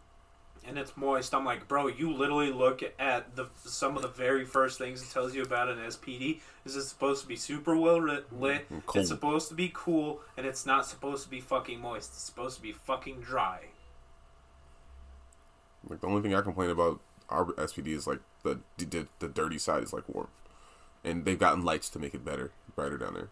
and it's moist. I'm like, bro, you literally look at the some of the very first things it tells you about an SPD. Is it's supposed to be super well lit, lit. And. It's supposed to be cool, and it's not supposed to be fucking moist. It's supposed to be fucking dry. Like the only thing I complain about our SPD is like the the, the dirty side is like warm. And they've gotten lights to make it better, brighter down there.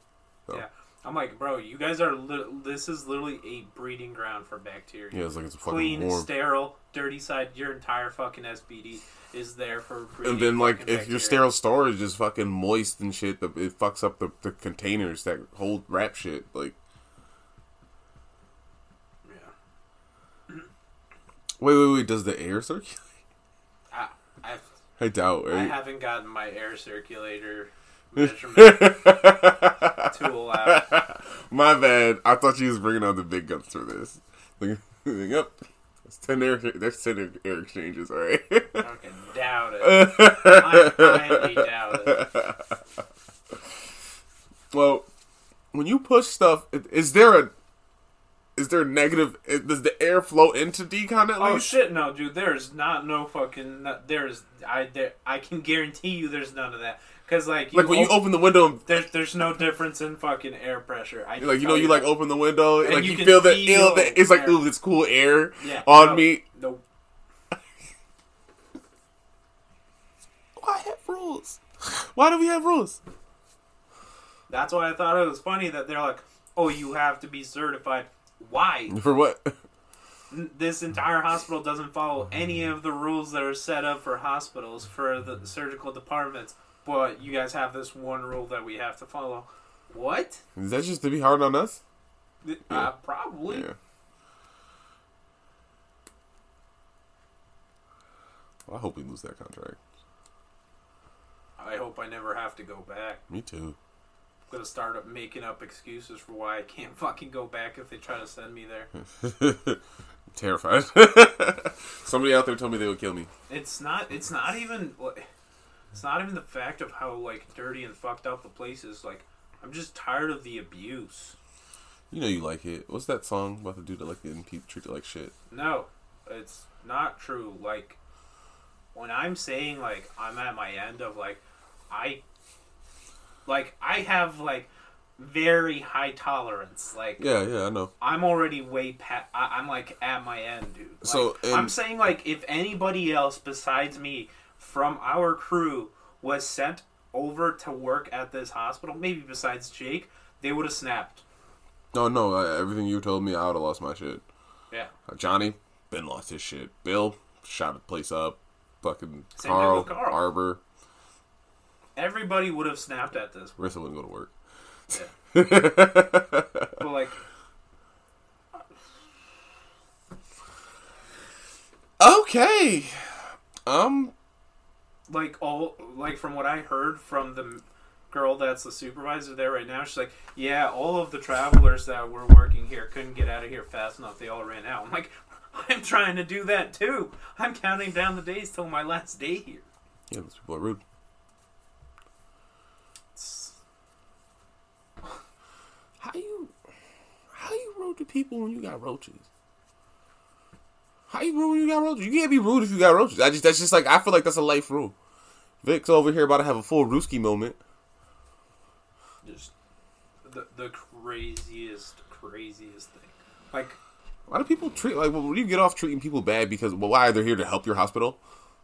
So Yeah, I'm like, bro, you guys are. Li- this is literally a breeding ground for bacteria. yeah, it's like it's fucking Clean, warm. sterile, dirty side. Your entire fucking SPD is there for. breeding And then, like, if your sterile storage is fucking moist and shit, the, it fucks up the, the containers that hold wrap shit. Like, Yeah. wait, wait, wait, does the air circulate? I, I doubt, I haven't gotten my air circulator measurement tool out. My bad. I thought you was bringing out the big guns for this. Like, yep, that's ten air. That's ten air, air exchanges. All right. Fucking doubt it. I highly doubt it. well, when you push stuff, is there a is there negative? Does the air flow into decon at Oh shit, no, dude. There's not no fucking. no- There's I there, I can guarantee you there's none of that. Cause like you like when you open the window, there's there's no difference in fucking air pressure. I like you know, you like that. open the window, and like you you, feel the feel. The, it's like ooh, this cool air yeah, on no, me. No, Why have rules? Why do we have rules? that's why I thought it was funny that they're like, oh, you have to be certified. Why? For what? This entire hospital doesn't follow any of the rules that are set up for hospitals for the surgical departments, but you guys have this one rule that we have to follow. What? Is that just to be hard on us? Uh, probably. Yeah. Well, I hope we lose that contract. I hope I never have to go back. Me too. Gonna start up making up excuses for why I can't fucking go back if they try to send me there. Terrified. Somebody out there told me they would kill me. It's not. It's not even. It's not even the fact of how like dirty and fucked up the place is. Like, I'm just tired of the abuse. You know you like it. What's that song about the dude that like getting people treated like shit? No, it's not true. Like, when I'm saying like I'm at my end of like, I, like I have like very high tolerance. Like, Yeah, yeah, I know. I'm already way past. I'm like at my end, dude. Like, So, and- I'm saying like if anybody else besides me from our crew was sent over to work at this hospital, maybe besides Jake, they would have snapped. No, no. Uh, everything you told me, I would have lost my shit. Yeah. Uh, Johnny, Ben lost his shit. Bill, shot the place up. Fucking Carl, Carl. Arbor. Everybody would have snapped at this. Rissa wouldn't go to work. But like, Okay. Um. like all like from what I heard from the girl that's the supervisor there right now, she's like, yeah, all of the travelers that were working here couldn't get out of here fast enough. They all ran out. I'm like, I'm trying to do that too. I'm counting down the days till my last day here. Yeah, those people are rude. It's- How you? How you rude to people when you got roaches? How you rude when you got roaches? You can't be rude if you got roaches. I just that's just like I feel like that's a life rule. Vic's over here about to have a full Rooski moment. just the the craziest, craziest thing. Like, Why do people treat like when you get off treating people bad because well why are they're here to help your hospital?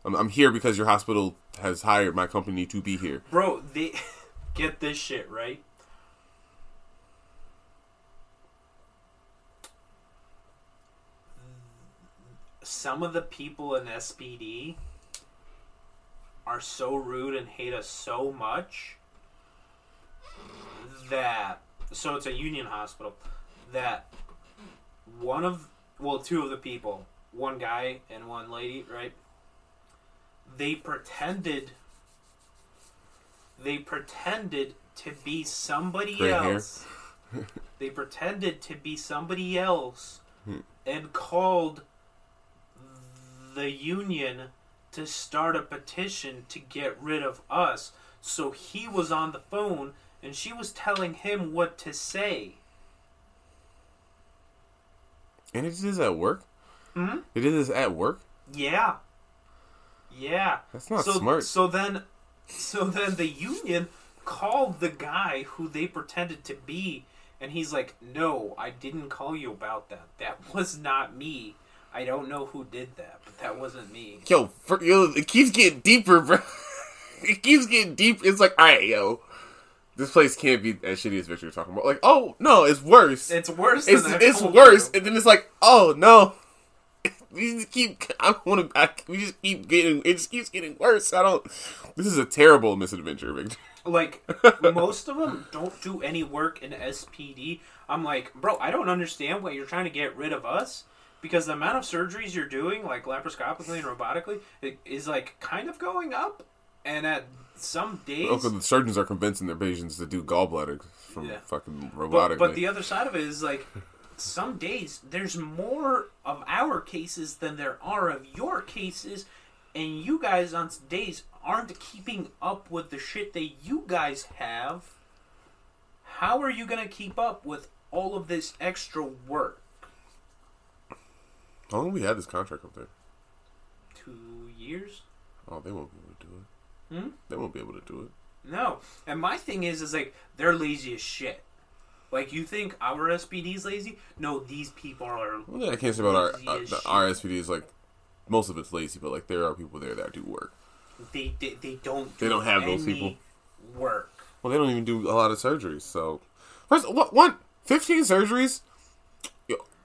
I'm, I'm here because your hospital has hired my company to be here. bro, they get this shit right. Some of the people in SPD are so rude and hate us so much that so it's a union hospital that one of well two of the people one guy and one lady right? They pretended they pretended to be somebody else. They pretended to be somebody else Hmm. and called the union to start a petition to get rid of us so he was on the phone and she was telling him what to say And it this at work? hmm did this at work? yeah yeah That's not so, smart. So then, so then the union called the guy who they pretended to be, and he's like, "No, I didn't call you about that. That was not me. I don't know who did that, but that wasn't me." Yo, for, yo, it keeps getting deeper, bro. it keeps getting deep. It's like, alright, yo. This place can't be as shitty as Victor was talking about. Like, oh no, it's worse. It's worse. it's it's worse, you. and then it's like, oh no, we just keep. I don't want to. We just keep getting. It just keeps getting worse. I don't. This is a terrible misadventure, Victor. Like most of them don't do any work in SPD. I'm like, bro, I don't understand why you're trying to get rid of us because the amount of surgeries you're doing, like laparoscopically and robotically, it is like kind of going up. And at some days, Okay, the surgeons are convincing their patients to do gallbladder from Yeah. fucking but, robotically. but the other side of it is like, some days there's more of our cases than there are of your cases, and you guys on days aren't keeping up with the shit that you guys have. How are you gonna keep up with all of this extra work? How long have we had this contract up there? Two years? Oh, they won't be able to do it. Hmm? They won't be able to do it. No. And my thing is, is like they're lazy as shit. Like you think our SPD's lazy? No, these people are. Thing I can't say about our uh, the, our SPD is like most of it's lazy, but like there are people there that do work. They they, they don't. They do don't have those people. Work. Well, they don't even do a lot of surgeries. So, first, what one fifteen surgeries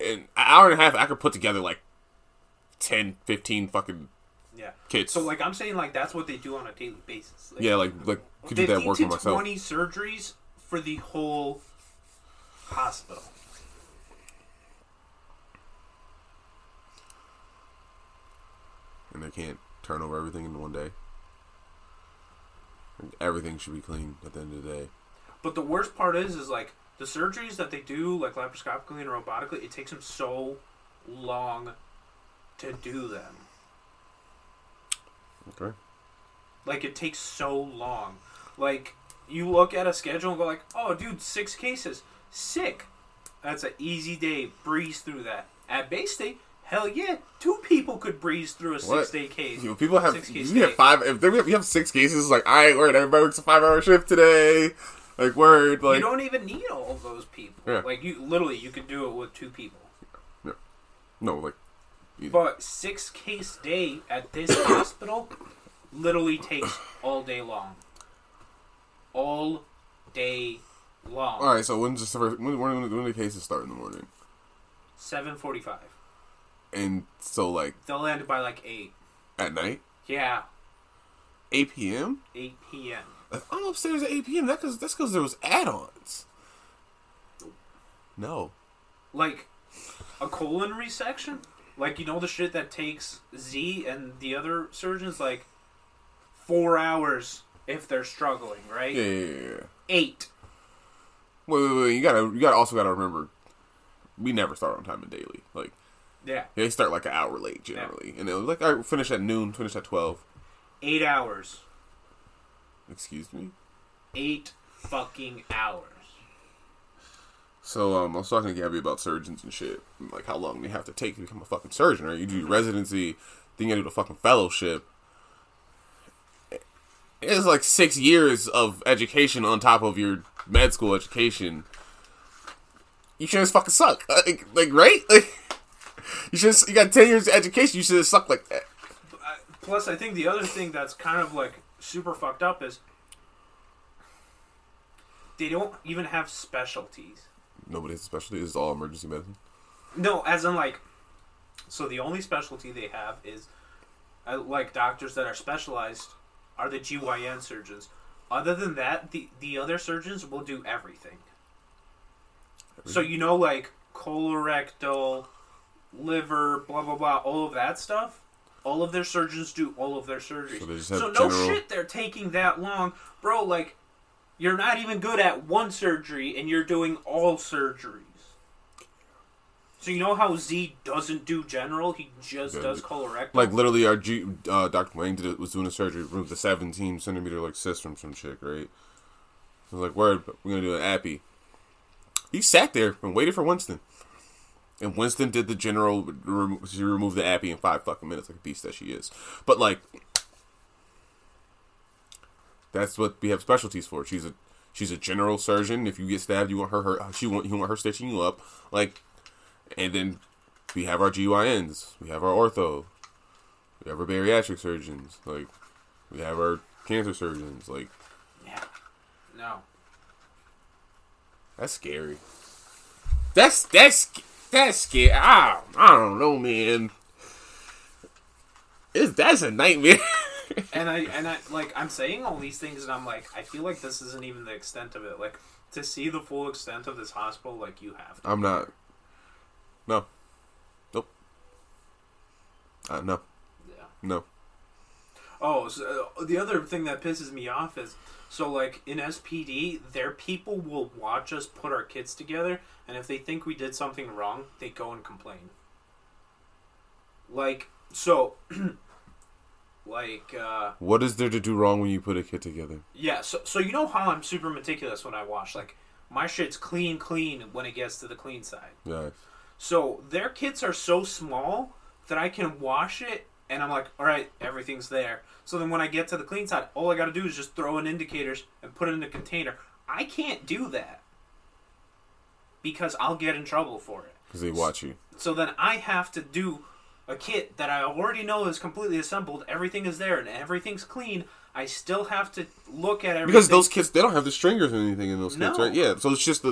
in an hour and a half, I could put together like 10, 15 fucking Yeah. kits. So like I'm saying, like that's what they do on a daily basis. Like, yeah, like like could do that work for myself. 20 surgeries for the whole hospital. and they can't turn over everything in one day. Everything should be clean at the end of the day. But the worst part is, is like the surgeries that they do, like laparoscopically and robotically, it takes them so long to do them. Okay. Like it takes so long. Like you look at a schedule and go like, "Oh, dude, six cases, sick." That's an easy day. Breeze through that. At Bay State, hell yeah, two people could breeze through a six-day case. You know, people have Six you have five. If they have, you have six cases, like all right, word. Everybody works a five hour shift today. Like word, like you don't even need all of those people. Yeah. Like you, literally, you could do it with two people. Yeah. no, like But six case day at this hospital literally takes all day long. All day long. all right. So when's the first? When, when, when do the cases start in the morning? Seven forty-five. and so like They'll end by like eight. at night, Yeah, 8 p.m. eight p.m. If I'm upstairs at 8 p.m. That cause, that's because there was add-ons. No. Like a colon resection. Like you know the shit that takes Z and the other surgeons like four hours if they're struggling, right? Yeah, yeah, yeah, yeah. Eight. Wait, wait, wait. You gotta, you gotta also gotta remember, we never start on time in Daly. Like Yeah, they start like an hour late generally, and it was like, all right, finish at noon, finish at 12. eight hours. Excuse me. Eight fucking hours. So um, I was talking to Gabby about surgeons and shit, and, like how long they have to take to become a fucking surgeon. Right? You do your residency, then you do the fucking fellowship. It's like six years of education on top of your med school education. You should just fucking suck, like, like right? Like you should you got ten years of education. You should have sucked like that. Uh, Plus, I think the other thing that's kind of like super fucked up is they don't even have specialties. Nobody has a specialty. Is all emergency medicine. No, as in like, so the only specialty they have is uh, like doctors that are specialized are the GYN surgeons. Other than that, the the other surgeons will do everything. So you know, like colorectal, liver, blah blah blah, all of that stuff. All of their surgeons do all of their surgeries. So So, no general- shit, they're taking that long, bro. Like, you're not even good at one surgery, and you're doing all surgeries. So you know how Z doesn't do general; he just Yeah, does colorectal. Like literally, our G, uh, Dr. Wayne did was doing a surgery, removed the 17 centimeter like cyst from some chick, right? I was like, "Word, we're gonna do an appy." He sat there and waited for Winston, and Winston did the general. remo- She removed the appy in five fucking minutes, like a beast that she is. But like, that's what we have specialties for. She's a she's a general surgeon. If you get stabbed, you want her, her she want you want her stitching you up, like, and then we have our GYNs, we have our ortho, we have our bariatric surgeons, like we have our cancer surgeons. Like yeah, no. that's scary. That's that's that's scary. I, I don't know, man. It's, that's a nightmare. and I and I like I'm saying all these things, and I'm like, I feel like this isn't even the extent of it. Like to see the full extent of this hospital, like you have to. I'm not. No. Nope. Uh, no. Yeah. No. Oh, so, uh, the other thing that pisses me off is so like in SPD, their people will watch us put our kids together, and if they think we did something wrong, they go and complain. Like so, like uh, What is there to do wrong when you put a kid together? yeah. So so you know how I'm super meticulous when I wash. Like my shit's clean, clean when it gets to the clean side. Yeah. So their kits are so small that I can wash it and I'm like, all right, everything's there. So then when I get to the clean side, all I got to do is just throw in indicators and put it in a container. I can't do that because I'll get in trouble for it. Because they watch you. So then I have to do a kit that I already know is completely assembled. Everything is there and everything's clean. I still have to look at everything. Because those kids, they don't have the stringers or anything in those kits, No. right? Yeah. So it's just the.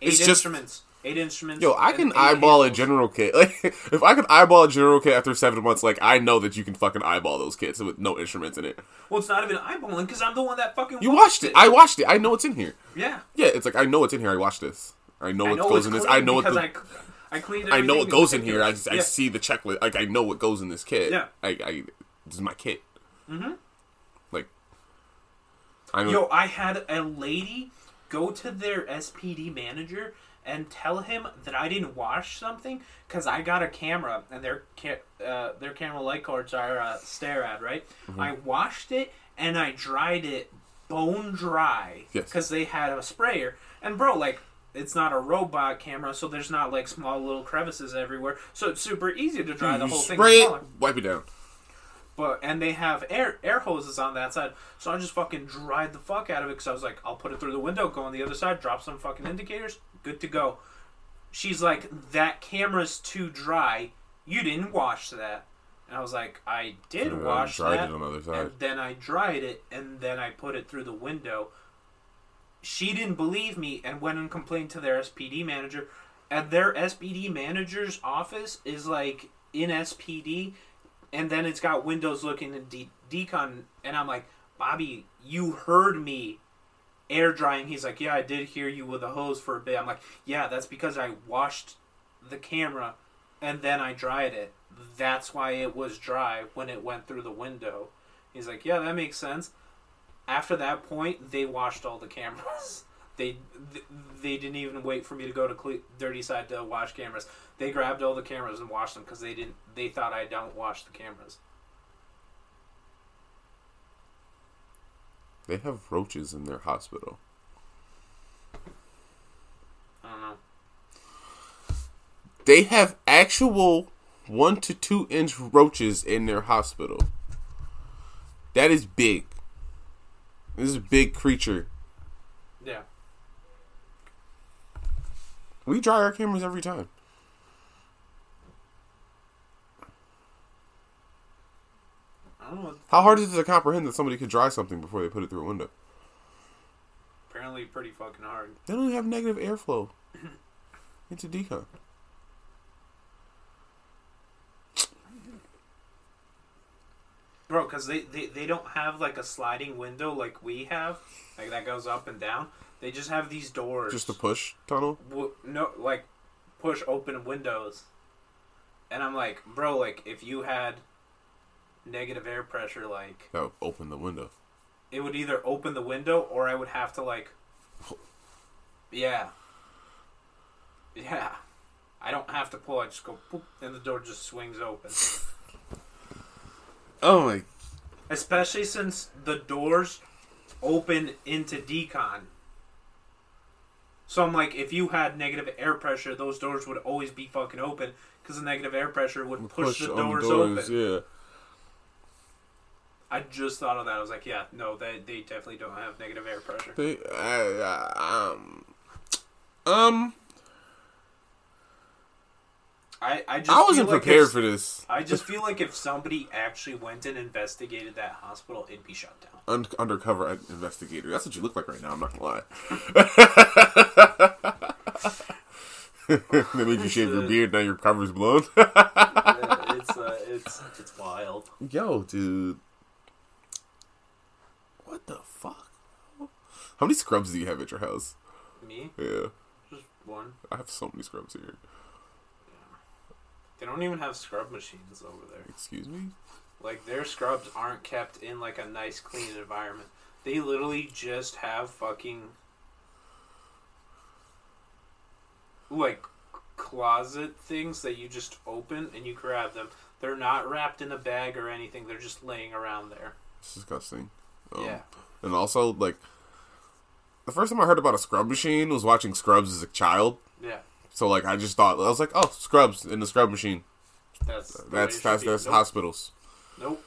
eight it's just- instruments. Eight instruments. Yo, I can eyeball a general kit. Like, if I can eyeball a general kit after seven months, like, I know that you can fucking eyeball those kits with no instruments in it. Well, it's not even eyeballing because I'm the one that fucking You watched it. I watched it. I know what's in here. yeah. Yeah, it's like, I know what's in here. I watched this. I know I what know goes in this. I know what the. I, I cleaned. I know what goes in here. I, I. Yeah. see the checklist. Like I know what goes in this kit. Yeah. I, I this is my kit. Mm-hmm. Like I know. Yo, I had a lady go to their SPD manager and tell him that I didn't wash something because I got a camera and their ca- uh, their camera light cards are uh, Sterrad, right? Mm-hmm. I washed it and I dried it bone dry Yes. because they had a sprayer. And bro, like. It's not a robot camera, so there's not like small little crevices everywhere. So it's super easy to dry the you whole thing. spray it, wipe it down. But and they have air air hoses on that side, so I just fucking dried the fuck out of it because I was like, I'll put it through the window, go on the other side, drop some fucking indicators, good to go. She's like, that camera's too dry. You didn't wash that, and I was like, I did wash dried that, the and then I dried it, and then I put it through the window. She didn't believe me and went and complained to their SPD manager. And their SPD manager's office is like in SPD, and then it's got windows looking in D- decon, and I'm like, Bobby, you heard me air drying. He's like, yeah, I did hear you with a hose for a bit. I'm like, yeah, that's because I washed the camera and then I dried it. That's why it was dry when it went through the window. He's like, yeah, that makes sense. After that point, they washed all the cameras. They they didn't even wait for me to go to dirty side to wash cameras. They grabbed all the cameras and washed them because they didn't. They thought I don't wash the cameras. They have roaches in their hospital. I don't know. They have actual one to two inch roaches in their hospital. That is big. This is a big creature. Yeah. We dry our cameras every time. I don't know. How hard is it to comprehend that somebody could dry something before they put it through a window? apparently, pretty fucking hard. They don't even have negative airflow it's a decon. Bro, because they, they, they don't have like a sliding window like we have, like that goes up and down. They just have these doors. Just a push tunnel. w- no like push open windows and i'm like bro like if you had negative air pressure like open the window. it would either open the window or i would have to like yeah yeah i don't have to pull i just go boop, and the door just swings open Oh my! especially since the doors open into decon so i'm like if you had negative air pressure those doors would always be fucking open because the negative air pressure would push, the on doors, open Yeah. I just thought of that i was like yeah no they, they definitely don't have negative air pressure They, I, I, um, um, i, I just I wasn't like prepared if- for this. i just feel like if somebody actually went and investigated that hospital it'd be shut down Un- undercover investigator. That's what you look like right now. I'm not gonna lie. they made you shave your beard. Now your cover's blown. it's uh, it's it's wild Yo, dude. What the fuck? How many scrubs do you have at your house? me Yeah, just one I have so many scrubs here. they don't even have scrub machines over there Excuse me. Like their scrubs aren't kept in like a nice clean environment. They literally just have fucking like closet things that you just open and you grab them. They're not wrapped in a bag or anything. They're just laying around there. It's disgusting. Um, yeah. And also, like, the first time I heard about a scrub machine was watching Scrubs as a child. Yeah. So, like, I just thought I was like, oh, Scrubs in the scrub machine. That's That's that's that's nope. hospitals. Nope.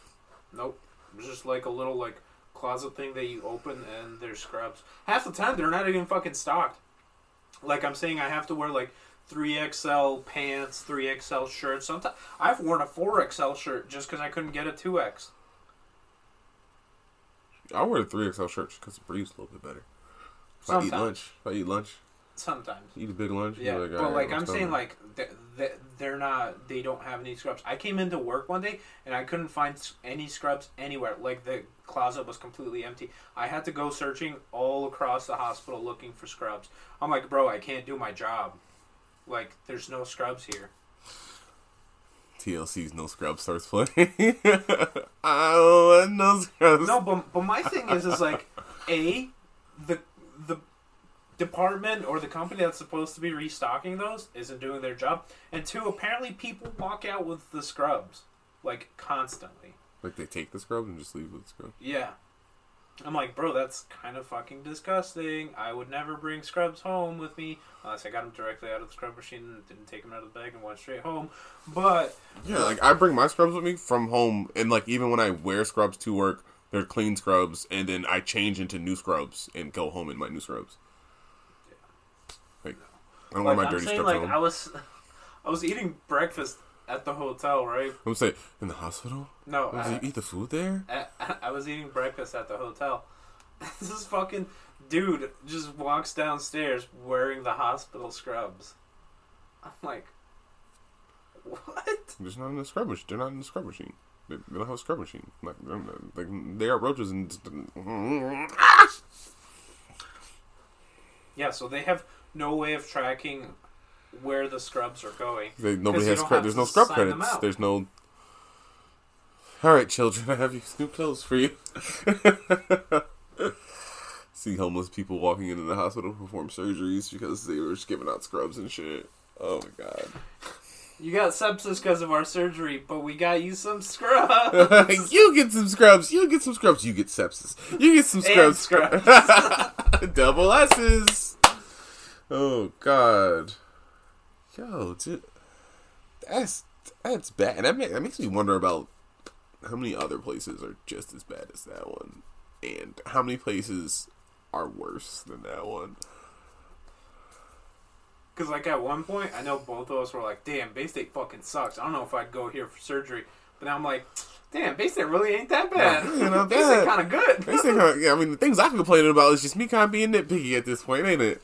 Nope. It's just like a little like closet thing that you open and there's scrubs. Half the time they're not even fucking stocked. Like I'm saying I have to wear like 3XL pants, 3XL shirts. Sometimes I've worn a 4XL shirt just cuz I couldn't get a 2X. I wear a three XL shirt because it breathes a little bit better. If I eat lunch, if I eat lunch, Sometimes. eat a big lunch. Yeah, you're but like I'm saying, like th- th- they're not, they don't have any scrubs. I came into work one day and I couldn't find any scrubs anywhere. Like the closet was completely empty. I had to go searching all across the hospital looking for scrubs. I'm like, bro, I can't do my job. Like, there's no scrubs here. TLC's No Scrubs starts playing. I no scrubs. No, but but my thing is, is like, a the the department or the company that's supposed to be restocking those isn't doing their job, and two, apparently people walk out with the scrubs like constantly. Like they take the scrubs and just leave with the scrubs. Yeah. I'm like, bro, that's kind of fucking disgusting. I would never bring scrubs home with me unless I got them directly out of the scrub machine and didn't take them out of the bag and went straight home. But Yeah, like I bring my scrubs with me from home, and like even when I wear scrubs to work, they're clean scrubs, and then I change into new scrubs and go home in my new scrubs. Like I don't wear my I'm dirty saying, scrubs like, home. I was, I was eating breakfast at the hotel, right? I'm gonna in the hospital. No, uh, he eat the food there? I, I was eating breakfast at the hotel. this fucking dude just walks downstairs wearing the hospital scrubs. I'm like, What? They're not in the scrub machine. They're not in the scrub machine. They, they don't have a scrub machine. Like, like they are roaches and. Yeah, so they have no way of tracking where the scrubs are going. They, nobody has credit. There's no scrub credits. There's no. All right, children, I have you new clothes for you. See homeless people walking into the hospital to perform surgeries because they were just giving out scrubs and shit. Oh my god. You got sepsis because of our surgery, but we got you some scrubs. you get some scrubs. You get some scrubs. You get sepsis. You get some scrubs. scrubs. Double S's. Oh God. Yo, dude, that's that's bad. That, ma- that makes me wonder about how many other places are just as bad as that one, and how many places are worse than that one. Because, like, at one point, I know both of us were like, damn, Bay State fucking sucks. I don't know if I'd go here for surgery. But now I'm like, damn, Bay State really ain't that bad. Yeah, not Bay State kind of good. They say kinda- yeah, I mean, the things I'm complaining about is just me kind of being nitpicky at this point, ain't it?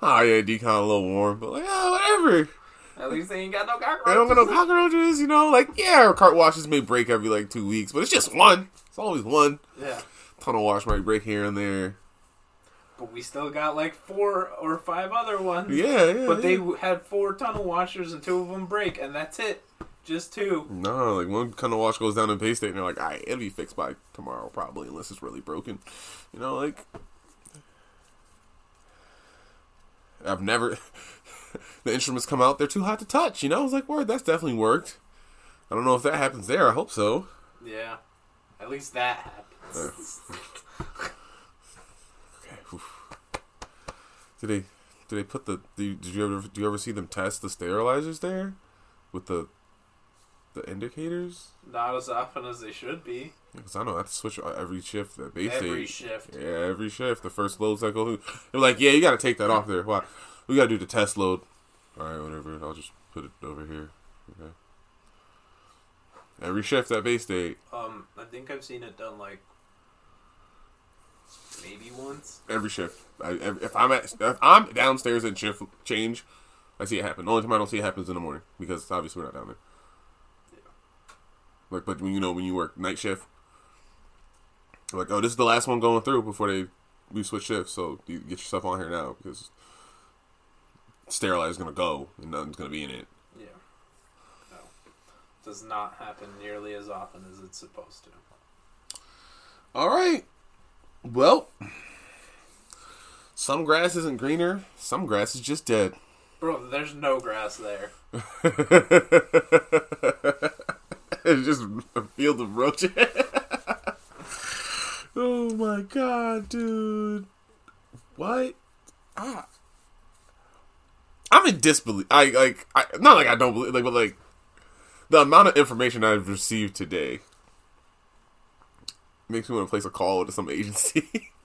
Oh yeah, D kind of a little warm, but like, oh, whatever. At least they ain't got no cockroaches. They don't got no cockroaches, you know. Like, yeah, our cart washes may break every like two weeks, but it's just one. It's always one. Yeah. Tunnel wash might break here and there. But we still got like four or five other ones. Yeah, yeah. But they yeah. w- had four tunnel washers and two of them break, and that's it. Just two. no, like one tunnel wash goes down in Bay State, and they're like, "Alright, it'll be fixed by tomorrow, probably, unless it's really broken." You know, like I've never. the instruments come out; they're too hot to touch. You know, I was like, "Word, that's definitely worked." I don't know if that happens there. I hope so. Yeah. At least that happens. Okay. oof. Did they? Did they put the? Do you, did you ever? Do you ever see them test the sterilizers there, with the, the indicators? Not as often as they should be. Because I know I have to switch every shift at base Every shift. Yeah, every shift. The first loads that go through, they're like, "Yeah, you got to take that off there. Why? We got to do the test load." All right, whatever. I'll just put it over here. Okay. Every shift at Bay State. Um, I think I've seen it done like maybe once. Every shift. I, ev- if I'm at, if I'm downstairs at shift change, I see it happen. The only time I don't see it happens in the morning because obviously we're not down there. Like, but when you know when you work night shift, like, oh, this is the last one going through before they we switch shifts. So you get yourself on here now because sterilize is gonna go and nothing's gonna be in it. Yeah. No. Does not happen nearly as often as it's supposed to. All right. Well, some grass isn't greener. Some grass is just dead. Bro, there's no grass there. it's just a field of roaches. oh my god, dude! What? Ah. I'm in disbelief. I like. I not like I don't believe. Like, but like the amount of information I've received today makes me want to place a call to some agency.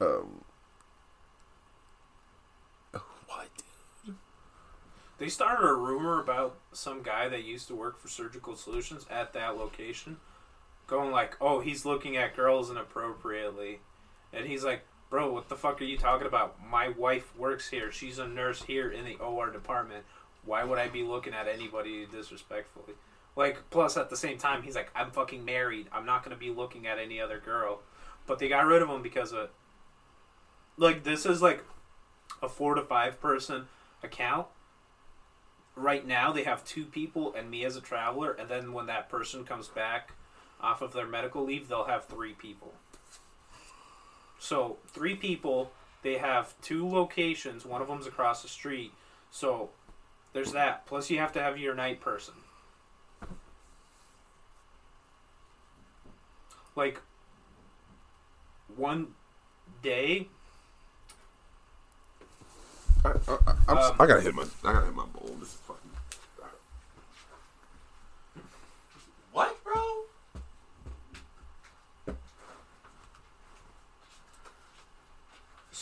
Um. What? They started a rumor about some guy that used to work for Surgical Solutions at that location, going like, "Oh, he's looking at girls inappropriately," and he's like, "Bro, what the fuck are you talking about? My wife works here. She's a nurse here in the OR department. Why would I be looking at anybody disrespectfully?" Like, plus at the same time, he's like, "I'm fucking married. I'm not gonna be looking at any other girl." But they got rid of him because of, like, this is like a four to five person account right now they have two people and me as a traveler and then when that person comes back off of their medical leave they'll have three people so three people they have two locations one of them's across the street so there's that plus you have to have your night person like one day I, I, Um, I gotta hit my. I gotta hit my bowl. This is fucking. What, bro?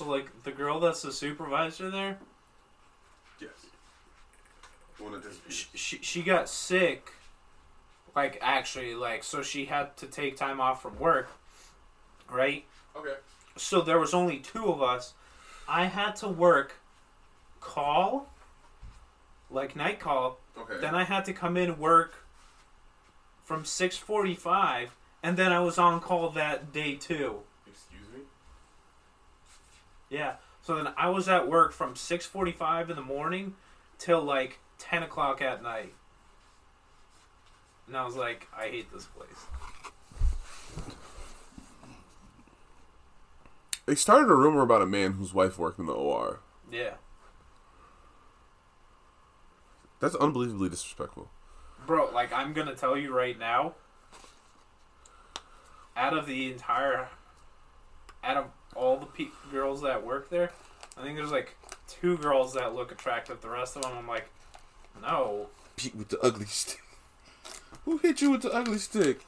So like the girl that's the supervisor there Yes. One of she, she, she got sick like actually like so she had to take time off from work right Okay. so there was only two of us i had to work call like night call. Okay. Then I had to come in work from six forty five, and then I was on call that day too. Yeah. So then I was at work from six forty five in the morning till like ten o'clock at night. And I was like, I hate this place. They started a rumor about a man whose wife worked in the OR. Yeah. That's unbelievably disrespectful. Bro, like I'm gonna tell you right now, out of the entire, out of all the pe- girls that work there, I think there's like two girls that look attractive. The rest of them, I'm like, no. Pete with the ugly stick. Who hit you with the ugly stick?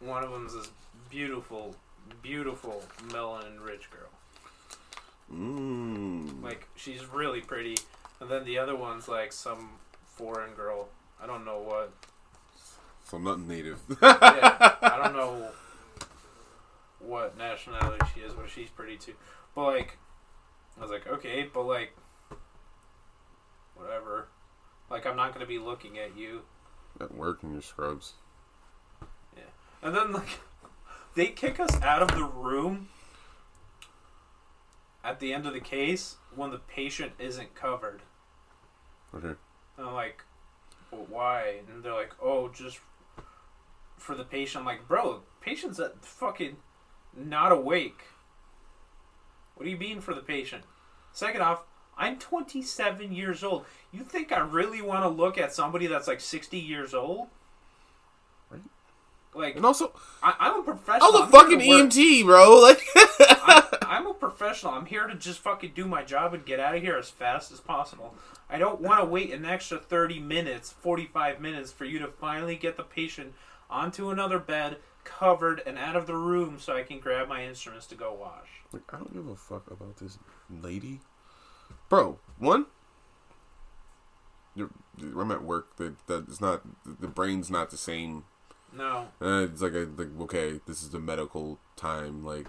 One of them's this beautiful, beautiful melanin rich girl. Mmm. Like she's really pretty, and then the other one's like some foreign girl. I don't know what. So nothing native. yeah, I don't know what nationality she is, but she's pretty too. But like, I was like, okay, but like, whatever. Like, I'm not gonna be looking at you. At work in your scrubs. Yeah, and then like, they kick us out of the room at the end of the case when the patient isn't covered. Okay. And I'm like, well, why? And they're like, oh, just for the patient. I'm like, bro, patient's that fucking not awake. What do you mean for the patient? Second off, I'm 27 years old. You think I really want to look at somebody that's like 60 years old? Right. Like, And also, I, I'm a professional. I was a I'm fucking. EMT, bro. Like, I'm, I'm a professional. I'm here to just fucking do my job and get out of here as fast as possible. I don't want to wait an extra 30 minutes, 45 minutes for you to finally get the patient onto another bed, covered, and out of the room so I can grab my instruments to go wash. Like, I don't give a fuck about this lady. Bro, one, you're, I'm at work. That that is not the brain's not the same. No. Uh, it's like, a, like okay, this is the medical time. Like,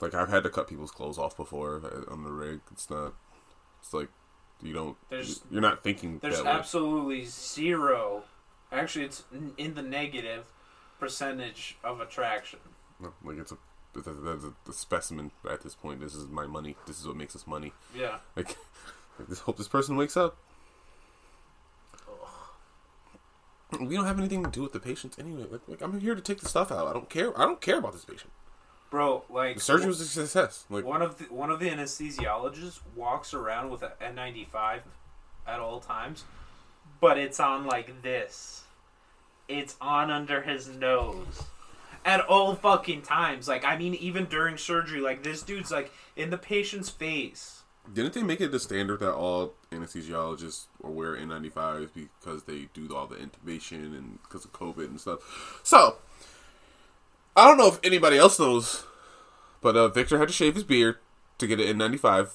like I've had to cut people's clothes off before uh, on the rig. It's not. It's like you don't. There's- you're not thinking There's absolutely zero. Actually, it's in the negative percentage of attraction. No, like it's a. That's a, a, specimen at this point. This is my money. This is what makes us money. Yeah. Like, like just hope this person wakes up. We don't have anything to do with the patients anyway. Like, like I'm here to take the stuff out. I don't care. I don't care about this patient. Bro, like The surgery was a success. Like, One of the one of the anesthesiologists walks around with an N95 at all times, but it's on like this. It's on under his nose at all fucking times. Like I mean, even during surgery, like this dude's like in the patient's face. didn't they make it the standard that all anesthesiologists wear N95s because they do all the intubation and because of COVID and stuff? So, I don't know if anybody else knows, but uh, Victor had to shave his beard to get an N95,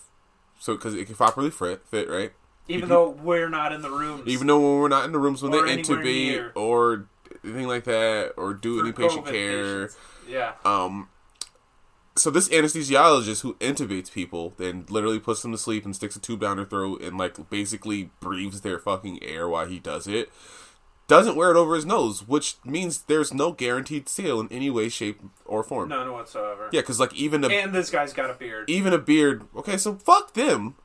so because it can properly fit, fit right. Even though we're not in the rooms. Even though when we're not in the rooms when they intubate near. or anything like that, or do for any patient COVID care. patients. Yeah. Um, so this anesthesiologist who intubates people, then literally puts them to sleep and sticks a tube down their throat and like basically breathes their fucking air while he does it, doesn't wear it over his nose, which means there's no guaranteed seal in any way, shape, or form. None whatsoever. Yeah, because like even a And this guy's got a beard. even a beard. Okay, so fuck them.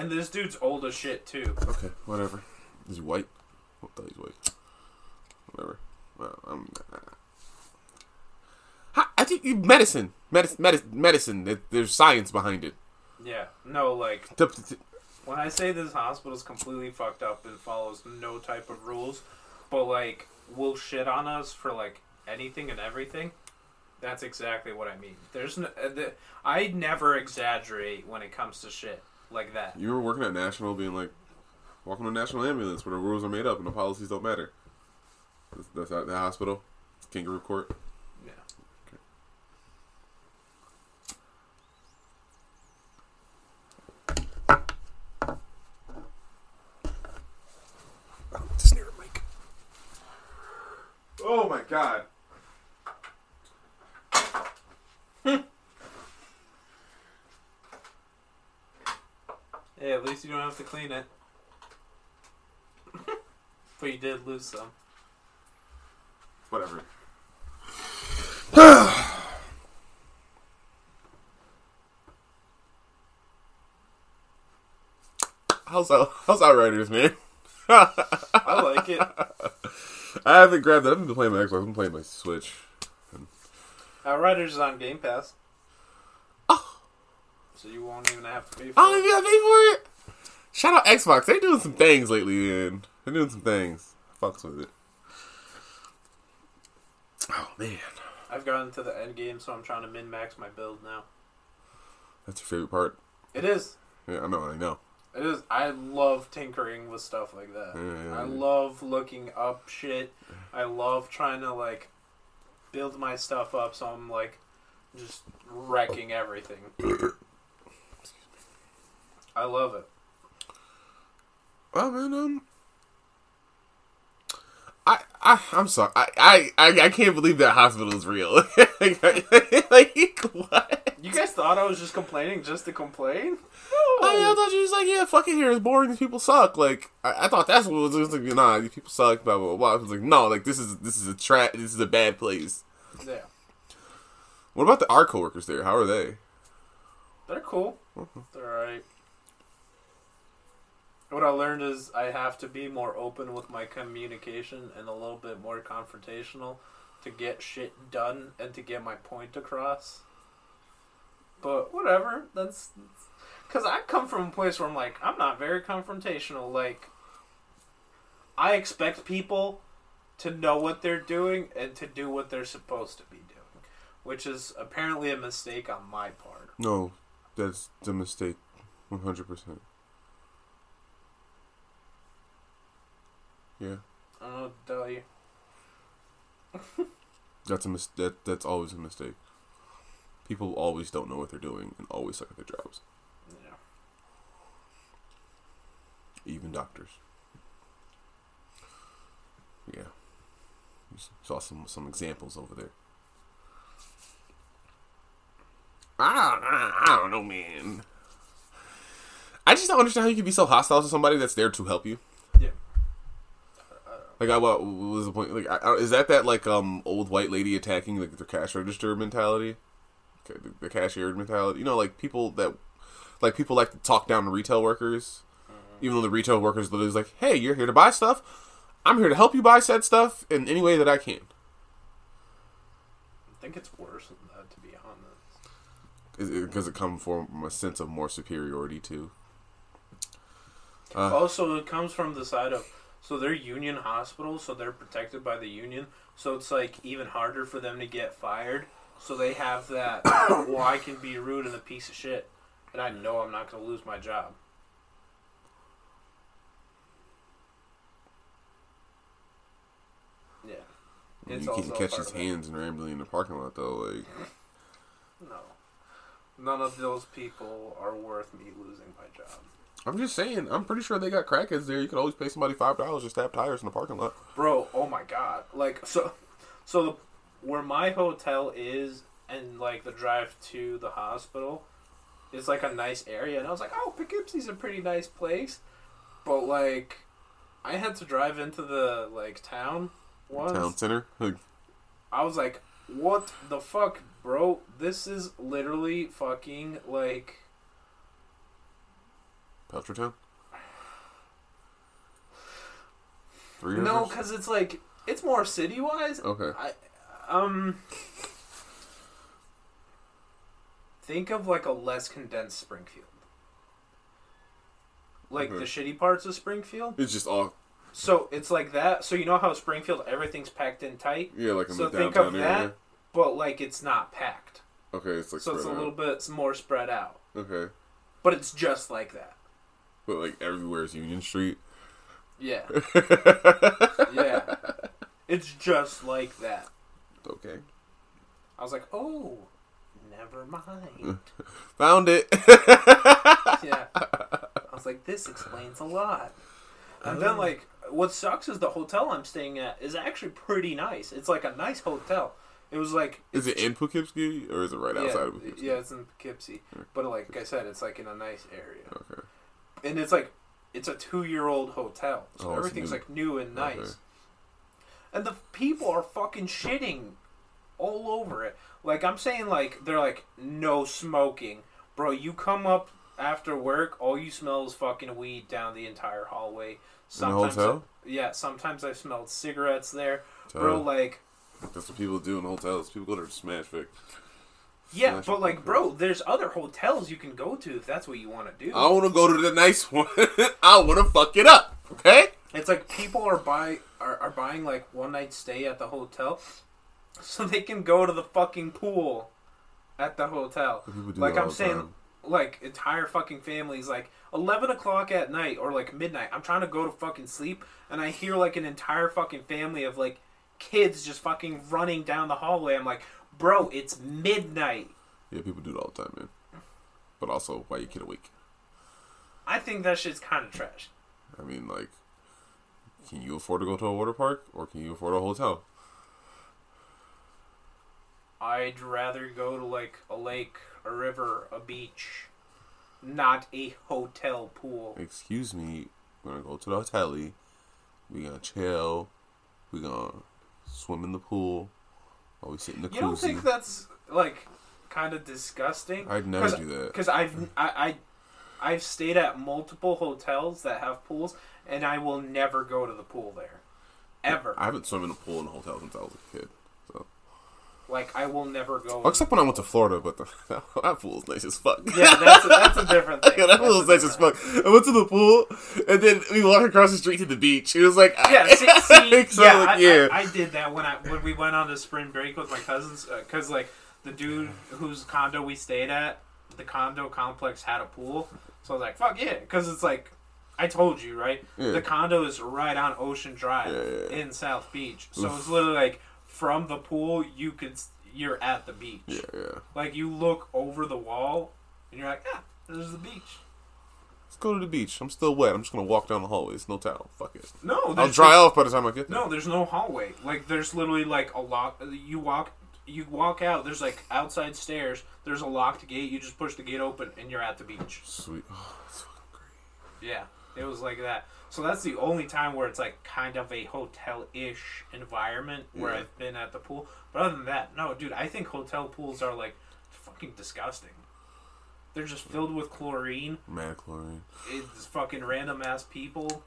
And this dude's old as shit too. Okay, whatever. Is he white? I thought he's white. Whatever. Well, I'm. Ha- I think you medicine, medicine, medicine, medicine. There's science behind it. Yeah. No, like when I say this hospital's completely fucked up and follows no type of rules, but like will shit on us for like anything and everything, that's exactly what I mean. There's no, uh, the, I never exaggerate when it comes to shit like that. You were working at National, being like, "Welcome to National Ambulance, where the rules are made up and the policies don't matter." That's, that's at the hospital, Kangaroo Court. Yeah. Just near mic. Oh my god. Yeah, at least you don't have to clean it. but you did lose some. Whatever. how's out, how's Outriders, man? I like it. I haven't grabbed that. I've been playing my Xbox. I've been playing my Switch. Uh, Outriders is on Game Pass. Oh. So you won't even have to pay I for don't it. even gotta pay for it. Shout out Xbox. They're doing some things lately, man. They're doing some things. Fucks with it. Oh man, I've gotten to the end game, so I'm trying to min max my build now. that's your favorite part. It is. Yeah, I know. I know. It is. I love tinkering with stuff like that. Yeah, I love looking up shit. I love trying to like build my stuff up so I'm like just wrecking everything. I love it. Oh man, um, I, I, I'm sorry. I, I, I, I can't believe that hospital is real. like, like, what? You guys thought I was just complaining just to complain? I, mean, I thought you was like, yeah, fuck it here. It's boring. These people suck. Like, I, I thought that's what it was. It was like, nah, these people suck. Blah blah blah. I was like, no, like this is this is a trap. This is a bad place. Yeah. What about the our coworkers there? How are they? They're cool. They're alright. What I learned is I have to be more open with my communication and a little bit more confrontational to get shit done and to get my point across. But whatever, that's because I come from a place where I'm like I'm not very confrontational. Like I expect people to know what they're doing and to do what they're supposed to be doing, which is apparently a mistake on my part. No, that's the mistake. One hundred percent. Yeah, I don't know what to tell you. that's a mis- that that's always a mistake. People always don't know what they're doing and always suck at their jobs. Yeah. Even doctors. Yeah. You saw some some examples over there. I don't, I I don't know, man. I just don't understand how you can be so hostile to somebody that's there to help you. Like, I, what, what was the point? Like, I, is that that like um old white lady attacking like the cash register mentality, Okay, the, the cashier mentality? You know, like people that like people like to talk down to retail workers, even though the retail workers literally is like, "Hey, you're here to buy stuff. I'm here to help you buy said stuff in any way that I can." I think it's worse than that, to be honest. Because it, comes from a sense of more superiority too. Uh, also, it comes from the side of so they're union hospitals, so they're protected by the union. So it's like even harder for them to get fired. So they have that. well, I can be rude and a piece of shit, and I know I'm not going to lose my job. Yeah. It's you can't catch his hands and rambling in the parking lot though. Like, No. None of those people are worth me losing my job. I'm just saying. I'm pretty sure they got crackheads there. You could always pay somebody five dollars to stab tires in the parking lot. Bro, oh my god. Like so so the where my hotel is and like the drive to the hospital is like a nice area and I was like, "Oh, Poughkeepsie's a pretty nice place." But like I had to drive into the like town once. Town center. I was like, "What the fuck, bro? This is literally fucking like Peltretown? Three No, cuz it's like it's more city-wise. Okay. I um think of like a less condensed Springfield. Like Okay. the shitty parts of Springfield. It's just all So it's like that. So you know how Springfield everything's packed in tight, yeah, like in So the think downtown of area. that. but like it's not packed. Okay, it's like So it's a spread little out. bit more spread out. Okay, But it's just like that. But like everywhere is Union Street. Yeah. Yeah. It's just like that. okay, I was like, "Oh, never mind." found it. yeah. I was like, this explains a lot. And then, uh. like, what sucks is the hotel I'm staying at is actually pretty nice. It's like a nice hotel. It was like. is it in Poughkeepsie or is it right yeah, outside of Poughkeepsie? Yeah, it's in Poughkeepsie. But, like I said, it's like in a nice area. Okay. And it's like it's a two year old hotel, so Oh, everything's like new and nice. Okay. And the people are fucking shitting all over it. Like I'm saying, like they're like no smoking, bro. You come up after work, all you smell is fucking weed down the entire hallway. In the hotel? I- yeah, sometimes I smelled cigarettes there, bro. Like That's what people do in hotels. People go to smash Vik. Yeah, but like, bro, there's other hotels you can go to if that's what you want to do. I want to go to the nice one. I want to fuck it up. Okay. It's like people are buy are, are buying like one night stay at the hotel, so they can go to the fucking pool at the hotel. Like I'm saying, time. like entire fucking families, like eleven o'clock at night or like midnight. I'm trying to go to fucking sleep, and I hear like an entire fucking family of like kids just fucking running down the hallway. I'm like, bro, it's midnight. Yeah, people do it all the time, man. But also, why you kid awake? I think that shit's kind of trash. I mean, like, can you afford to go to a water park or can you afford a hotel? I'd rather go to like a lake, a river, a beach, not a hotel pool. Excuse me, we're gonna go to the hotel. We're gonna chill. We're gonna swim in the pool. Oh, While we sit in the You don't think that's like kind of disgusting? I'd never do that. Because I've I, I I've stayed at multiple hotels that have pools, and I will never go to the pool there, ever. I haven't swum in a pool in a hotel since I was a kid. So, Like I will never go. except when I went to Florida, but the, that pool is nice as fuck. yeah, that's a, that's a different thing. Yeah, that pool is nice as fuck. I went to the pool, and then we walked across the street to the beach. It was like, Yeah, see, see so, yeah, like, I, yeah. I, I did that when I when we went on to spring break with my cousins uh, because like the dude whose condo we stayed at, the condo complex had a pool, so I was like, fuck yeah, because it's like. I told you, right? Yeah. The condo is right on Ocean Drive Yeah, in South Beach. So it's literally like from the pool you could you're at the beach. yeah, yeah. Like you look over the wall and you're like, "Ah, there's the beach." Let's go to the beach. I'm still wet. I'm just gonna walk down the hallways. No towel. Fuck it. No, I'll dry off by the time I get there. No, there's no hallway. Like there's literally like a lock. You walk, you walk out. There's like outside stairs. There's a locked gate. You just push the gate open and you're at the beach. Sweet. Oh, that's fucking great. Yeah, it was like that. So that's the only time where it's like kind of a hotel-ish environment where Yeah. I've been at the pool. But other than that, no, dude. I think hotel pools are like fucking disgusting. They're just filled with chlorine. Mad chlorine. It's fucking random ass people.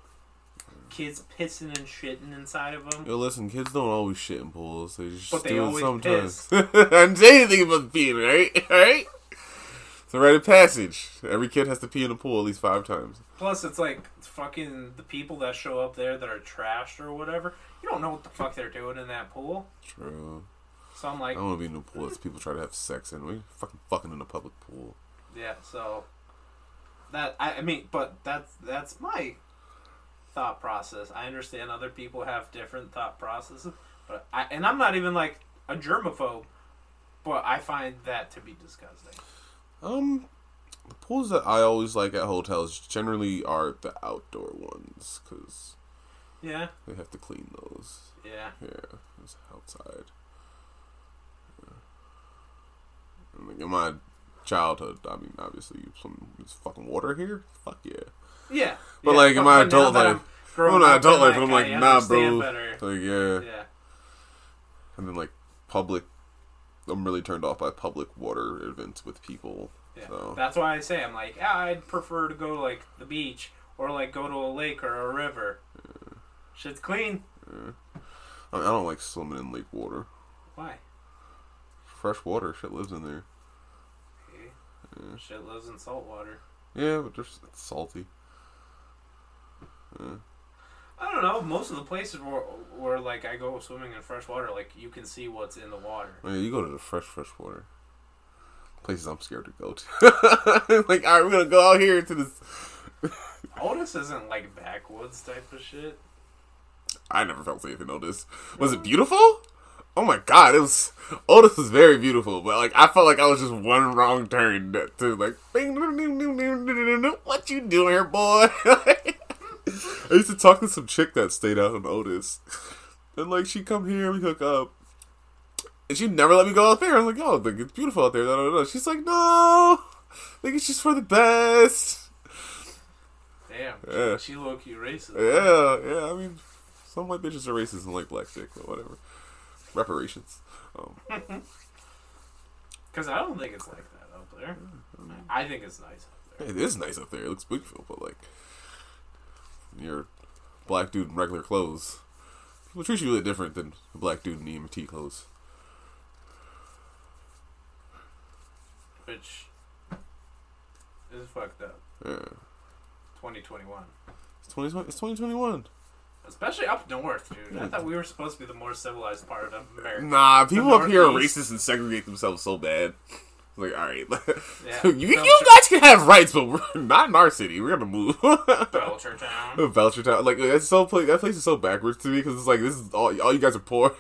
Kids pissing and shitting inside of them. Yo, listen, kids don't always shit in pools. They just But they do it sometimes. I didn't say anything about peeing, right? Right? It's a rite of passage. Every kid has to pee in a pool at least five times. Plus, it's like fucking the people that show up there that are trashed or whatever. You don't know what the fuck they're doing in that pool. True. So I'm like, I don't want to be in a pool that people try to have sex in. We fucking fucking in a public pool. yeah. So that I, I mean, but that's that's my thought process. I understand other people have different thought processes, but I and I'm not even like a germaphobe, but I find that to be disgusting. Um, the pools that I always like at hotels generally are the outdoor ones because Yeah, they have to clean those. yeah. Yeah, it's outside. Yeah. And like in my childhood, I mean, obviously, some it's fucking water here. Fuck yeah. Yeah, But, yeah, like, in my adult life- I'm not adult life, but I'm like, nah, bro. better. Like, yeah. Yeah, And then like public, I'm really turned off by public water events with people. yeah. So That's why I say I'm like, yeah, I'd prefer to go to like the beach or like go to a lake or a river. Shit's clean. I, mean, I don't like swimming in lake water. Why? Fresh water, shit lives in there. Okay. Yeah. Shit lives in salt water. Yeah, but just it's salty. I don't know. Most of the places where, where like I go swimming in fresh water, like you can see what's in the water. Yeah, you go to the fresh, fresh water. Places I'm scared to go to. like, all right, we're gonna go out here to this. Otis isn't like backwoods type of shit. I never felt safe in Otis. Was it beautiful? Oh my god, it was. Otis was very beautiful, but like I felt like I was just one wrong turn to like. What you doing here, boy? I used to talk to some chick that stayed out in Otis, and like she come here, we hook up, and she never let me go out there. I'm like, oh, like, it's beautiful out there. No, no, da. She's like, no, like it's just for the best. Damn, Yeah. She low key racist. Yeah, yeah. I mean, some white bitches are racist and like black dick, but whatever. Reparations. Um, Because I don't think it's like that up there. I think it's nice up there. it is nice up there. It looks beautiful, but like, you're a black dude in regular clothes. People treat you really different than a black dude in EMT clothes. Which is fucked up. Yeah. 2021. It's 2020. It's 2021. Especially up north, dude. I thought we were supposed to be the more civilized part of America. Nah, people up here are racist and segregate themselves so bad. Like, all right, Yeah. you, you guys can have rights, but we're not in our city. We're gonna move. Belchertown. Belchertown, like that's so pla- that place is so backwards to me because it's like this is all all you guys are poor.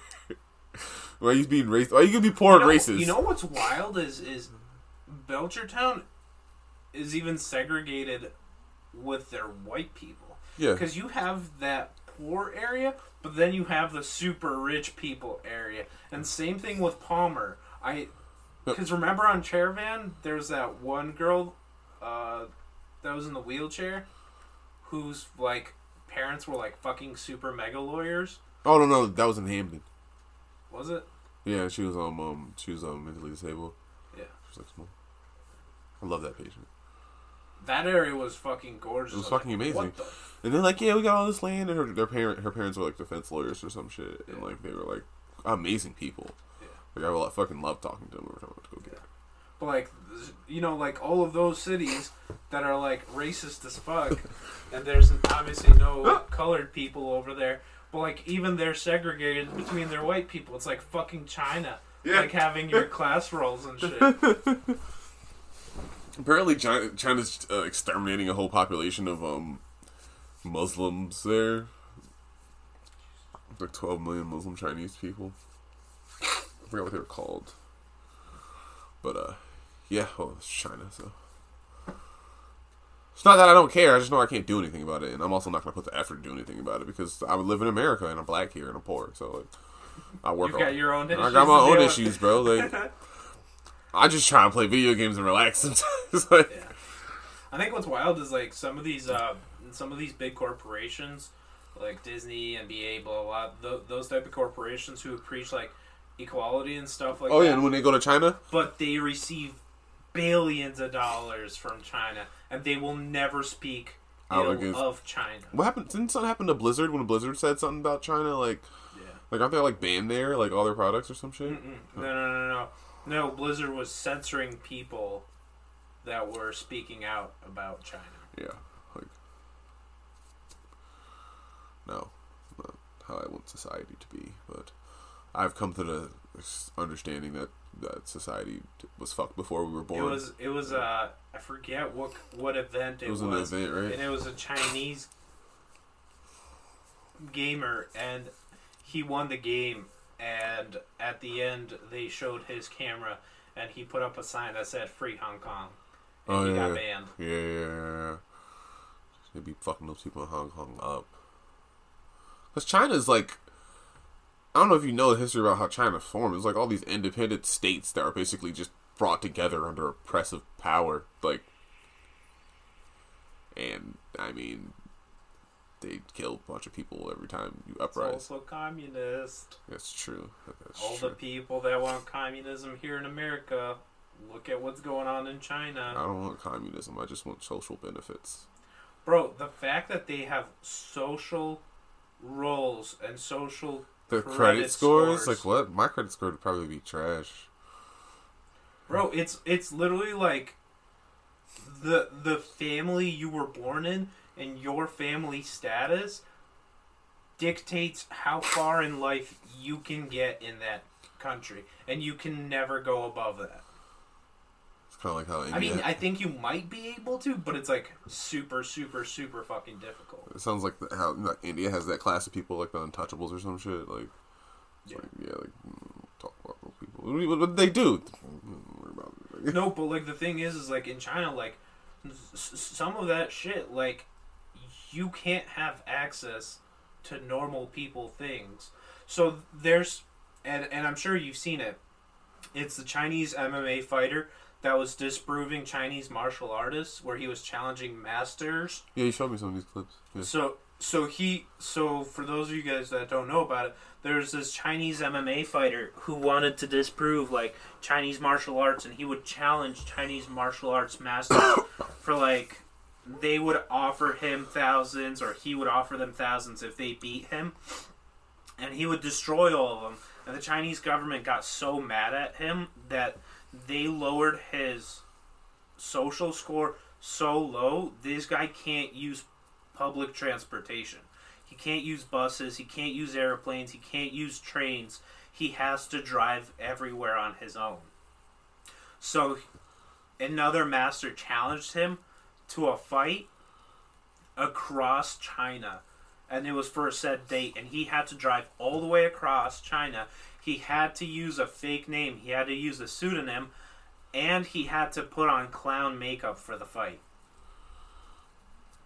Why are you being racist? Why are you gonna be poor You know, and racist? you know what's wild is is Belchertown is even segregated with their white people. yeah, Because you have that poor area, but then you have the super rich people area, and same thing with Palmer. I because remember on Chairvan, there's that one girl uh, that was in the wheelchair, whose like parents were like fucking super mega lawyers. oh no no that was in Hampden. Was it? Yeah, she was um um she was um mentally disabled. Yeah. She was like small. I love that patient. That area was fucking gorgeous. It was like, fucking amazing. What the And then like yeah, we got all this land, and her their parent her parents were like defense lawyers or some shit, and like they were like amazing people. Yeah. Like I like, fucking love talking to them every time I went to go get. But like, you know, like all of those cities that are like racist as fuck, and there's obviously no colored people over there. But like, even they're segregated between their white people. It's like fucking China, Yeah. like having your class roles and shit. Apparently, China, China's uh, exterminating a whole population of um Muslims there. Like twelve million Muslim Chinese people. Forgot what they were called. But uh, yeah, well, it's China, so it's not that I don't care. I just know I can't do anything about it, and I'm also not gonna put the effort to do anything about it because I would live in America and I'm black here and I'm poor, so like I work. You've got on- your own I got my own issues, bro. Like I just try and play video games and relax sometimes. like, Yeah. I think what's wild is like some of these uh, some of these big corporations, like Disney, NBA, blah blah, blah th- those type of corporations who preach like equality and stuff like oh, that. oh that. yeah, and when they go to China, but they receive billions of dollars from China, and they will never speak Out ill of China. what happened? Didn't something happen to Blizzard when Blizzard said something about China? Like, Yeah. like aren't they like banned there, like all their products or some shit? Mm-mm. No, no, no, no, no. Blizzard was censoring people that were speaking out about China. Yeah, like no, not how I want society to be. But I've come to the understanding that that society was fucked before we were born. It was, it was, uh, I forget what what event it, was. It was an event, right? and it was a Chinese gamer, and he won the game. And at the end, they showed his camera, and he put up a sign that said "Free Hong Kong," and Oh, he yeah. got banned. Yeah, yeah, yeah, yeah. They be fucking those people in Hong Kong up. Because China's like, I don't know if you know the history about how China formed. It's like all these independent states that are basically just brought together under oppressive power. Like, and I mean, they kill a bunch of people every time you It's uprise. also communist. That's true. That's All true. the people that want communism here in America, look at what's going on in China. I don't want communism. I just want social benefits. Bro, the fact that they have social roles and social The Credit credit, scores, scores. like what? My credit score would probably be trash. Bro, it's it's literally like the the family you were born in and your family status dictates how far in life you can get in that country and you can never go above that. Kind of like how India. I mean, I think you might be able to, but it's like super super super fucking difficult. it sounds like the, how like India has that class of people like the Untouchables or some shit. Like, Yeah. like yeah, like mm, talk about those people. What, do you- what they do? Worry about it. Like, No, but like the thing is, is like in China, like s- some of that shit, like you can't have access to normal people things. So there's, and and I'm sure you've seen it. It's the Chinese MMA fighter that was disproving Chinese martial artists, where he was challenging masters. Yeah, you showed me some of these clips. Yeah. So so he so for those of you guys that don't know about it, there's this Chinese MMA fighter who wanted to disprove like Chinese martial arts, and he would challenge Chinese martial arts masters for like they would offer him thousands, or he would offer them thousands if they beat him, and he would destroy all of them. And the Chinese government got so mad at him that they lowered his social score so low. This guy can't use public transportation. He can't use buses. He can't use airplanes. He can't use trains. He has to drive everywhere on his own. So another master challenged him to a fight across China. And it was for a set date. And he had to drive all the way across China. He had to use a fake name. He had to use a pseudonym. And he had to put on clown makeup for the fight.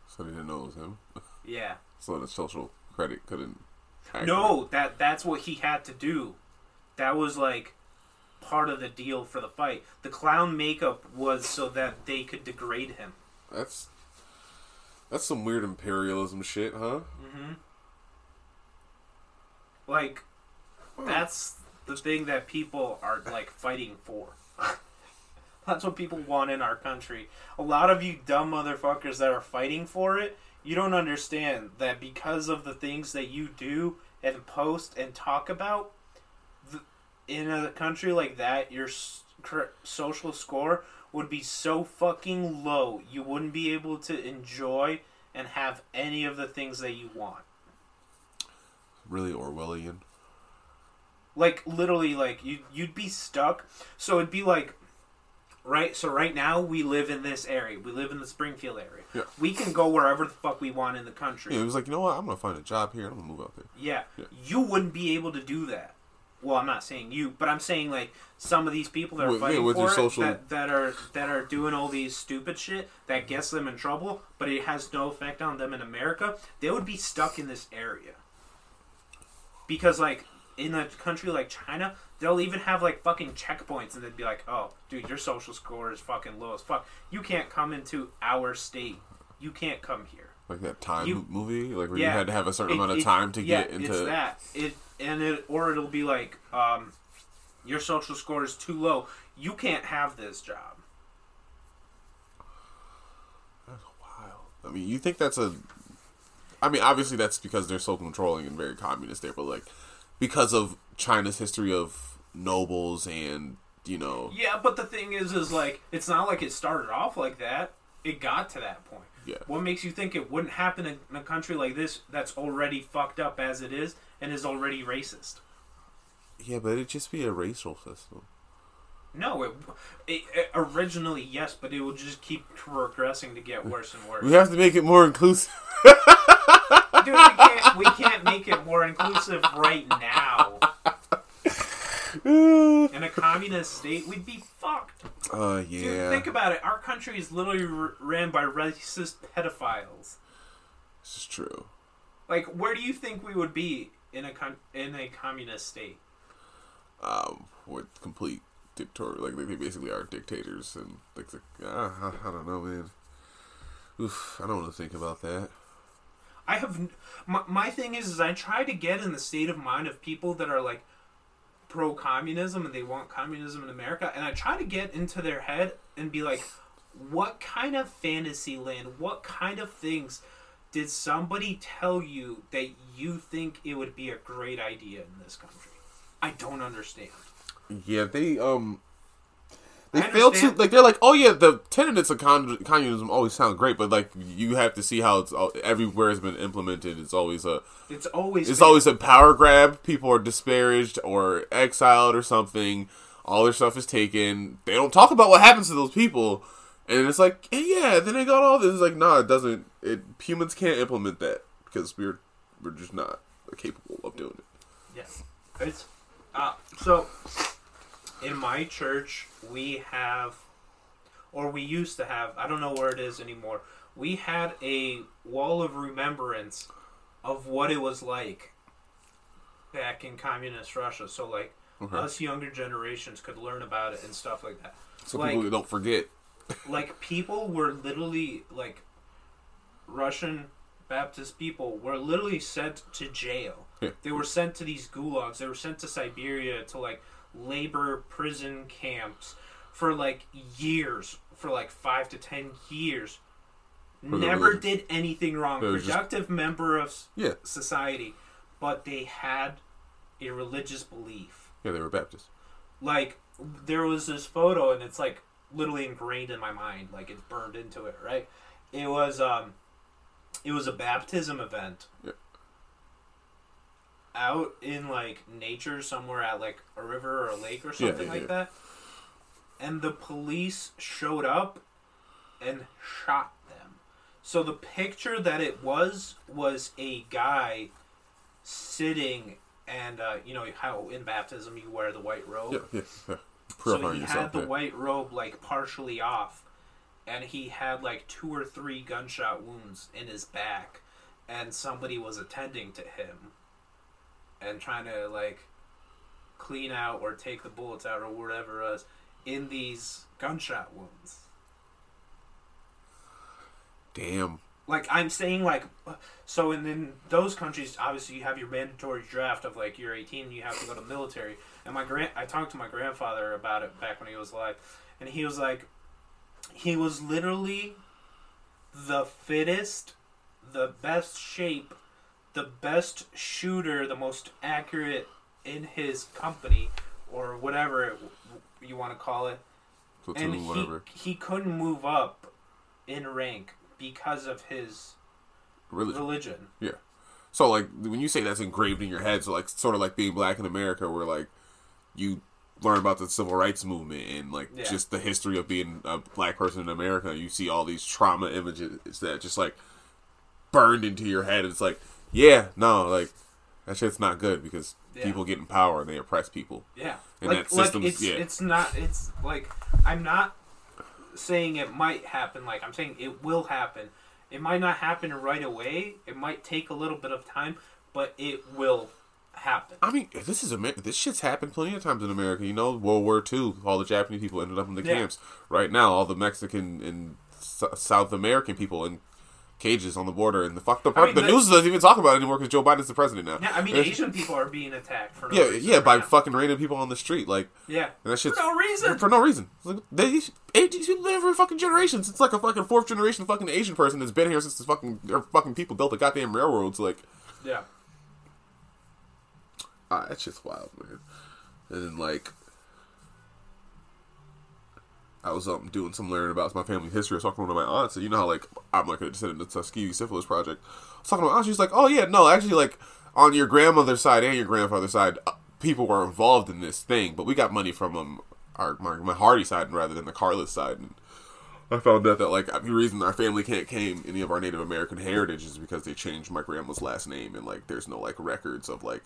So they didn't know it was him. Yeah. So the social credit couldn't. No, that that's what he had to do. That was like part of the deal for the fight. The clown makeup was so that they could degrade him. That's that's some weird imperialism shit, huh? Mm-hmm. Like that's the thing that people are like fighting for. that's what people want in our country. A lot of you dumb motherfuckers that are fighting for it, you don't understand that because of the things that you do and post and talk about, in a country like that, your social score would be so fucking low, you wouldn't be able to enjoy and have any of the things that you want. Really Orwellian. Like literally like you you'd be stuck so it'd be like right so right now we live in this area we live in the springfield area Yeah. we can go wherever the fuck we want in the country Yeah, it was like, you know what? I'm gonna find a job here. I'm gonna move out there. yeah. Yeah. you wouldn't be able to do that well i'm not saying you but i'm saying like some of these people that are With- fighting with for it social- that, that are that are doing all these stupid shit that gets them in trouble but it has no effect on them in america they would be stuck in this area because like in a country like china they'll even have like fucking checkpoints and they'd be like oh dude your social score is fucking low as fuck you can't come into our state you can't come here Like that time You- movie, like where Yeah. you had to have a certain It- amount of it- time to yeah, get into. it's that it and it or it'll be like um, your social score is too low. You can't have this job. That's wild. I mean, you think that's a? I mean, obviously that's because they're so controlling and very communist there, but like because of China's history of nobles and you know, Yeah, but the thing is, is like it's not like it started off like that. It got to that point. Yeah. What makes you think it wouldn't happen in, a country like this that's already fucked up as it is and is already racist? yeah, but it'd just be a racial system. No, it, it, it originally yes, but it will just keep progressing to get worse and worse. We have to make it more inclusive. Dude, we can't, we can't make it more inclusive right now. In a communist state, we'd be fucked. Uh, Dude, yeah, think about it. Our country is literally r- ran by racist pedophiles. this is true. Like, where do you think we would be in a con- in a communist state? Um, with complete dictator, like they basically are dictators, and like, uh, I, I don't know, man. Oof, I don't want to think about that. I have my, my thing is, is I try to get in the state of mind of people that are like pro communism and they want communism in America, and I try to get into their head and be like, what kind of fantasy land, what kind of things did somebody tell you that you think it would be a great idea in this country? I don't understand. Yeah, they um they fail to like they're like, oh yeah, the tenets of con- communism always sound great, but like you have to see how it's all, everywhere it's been implemented. It's always a It's always it's been- always a power grab. People are disparaged or exiled or something. All their stuff is taken. They don't talk about what happens to those people, and it's like, eh, yeah, then they got all this. It's like, nah, it doesn't. It humans can't implement that because we're we're just not capable of doing it. Yes. It's uh, so in my church we have or we used to have, I don't know where it is anymore. We had a wall of remembrance of what it was like back in communist Russia. So like Okay. us younger generations could learn about it and stuff like that. So like- people don't forget. like people were literally like Russian Baptist people were literally sent to jail. Yeah. They were sent to these gulags. They were sent to Siberia to like labor prison camps for like years, for like five to ten years. Never did anything wrong. Were just- Productive member of Yeah, society, but they had a religious belief yeah, they were Baptist. like there was this photo and it's like literally ingrained in my mind like it's burned into it right it was um it was a baptism event Yeah. Out in like nature somewhere at like a river or a lake or something yeah, like yeah. that and the police showed up and shot them so the picture that it was was a guy sitting and uh, you know how in baptism you wear the white robe Yeah, yeah, yeah. so he yourself. had the yeah. white robe like partially off, and he had like two or three gunshot wounds in his back, and somebody was attending to him, and trying to like clean out or take the bullets out or whatever it was in these gunshot wounds. Damn. Like I'm saying, like so, in, in those countries, obviously you have your mandatory draft of like you're 18 and you have to go to the military. And my grand, I talked to my grandfather about it back when he was alive, and he was like, he was literally the fittest, the best shape, the best shooter, the most accurate in his company or whatever it, you want to call it Platoon, and he, whatever. he couldn't move up in rank because of his Religion. religion. So like when you say that's engraved in your head, so like sort of like being black in America, where like you learn about the civil rights movement and like Yeah. just the history of being a black person in America. You see all these trauma images that just like burned into your head. It's like, yeah, no, like that shit's not good because Yeah. people get in power and they oppress people. Yeah, And like that like it's yeah. it's not it's like I'm not saying it might happen. Like I'm saying it will happen. It might not happen right away. It might take a little bit of time, but it will happen. I mean, this is America. This shit's happened plenty of times in America. You know, World War II, all the Japanese people ended up in the Yeah. camps. Right now, all the Mexican and S- South American people in cages on the border. And the fucked up I mean, the the- news doesn't even talk about it anymore because Joe Biden's the president now. Yeah, I mean There's- Asian people are being attacked for no Yeah, reason yeah, by now. fucking random people on the street, like, yeah and that shit's for no reason. for no reason. It's like, they, Asian people been here for fucking generations. It's like a fucking fourth generation fucking Asian person that's been here since the fucking their fucking people built the goddamn railroads. Like, Yeah, Ah, that shit's wild, man. And then like, I was um doing some learning about my family history. I was talking to one of my aunts, and you know how like I'm like a descendant of the Tuskegee Syphilis Project. I was talking to my aunt. She's like, "Oh yeah, no, actually, like on your grandmother's side and your grandfather's side, uh, people were involved in this thing, but we got money from um our my, my Hardy side rather than the Carless side." And I found out that like the reason our family can't claim any of our Native American heritage is because they changed my grandma's last name, and like there's no like records of like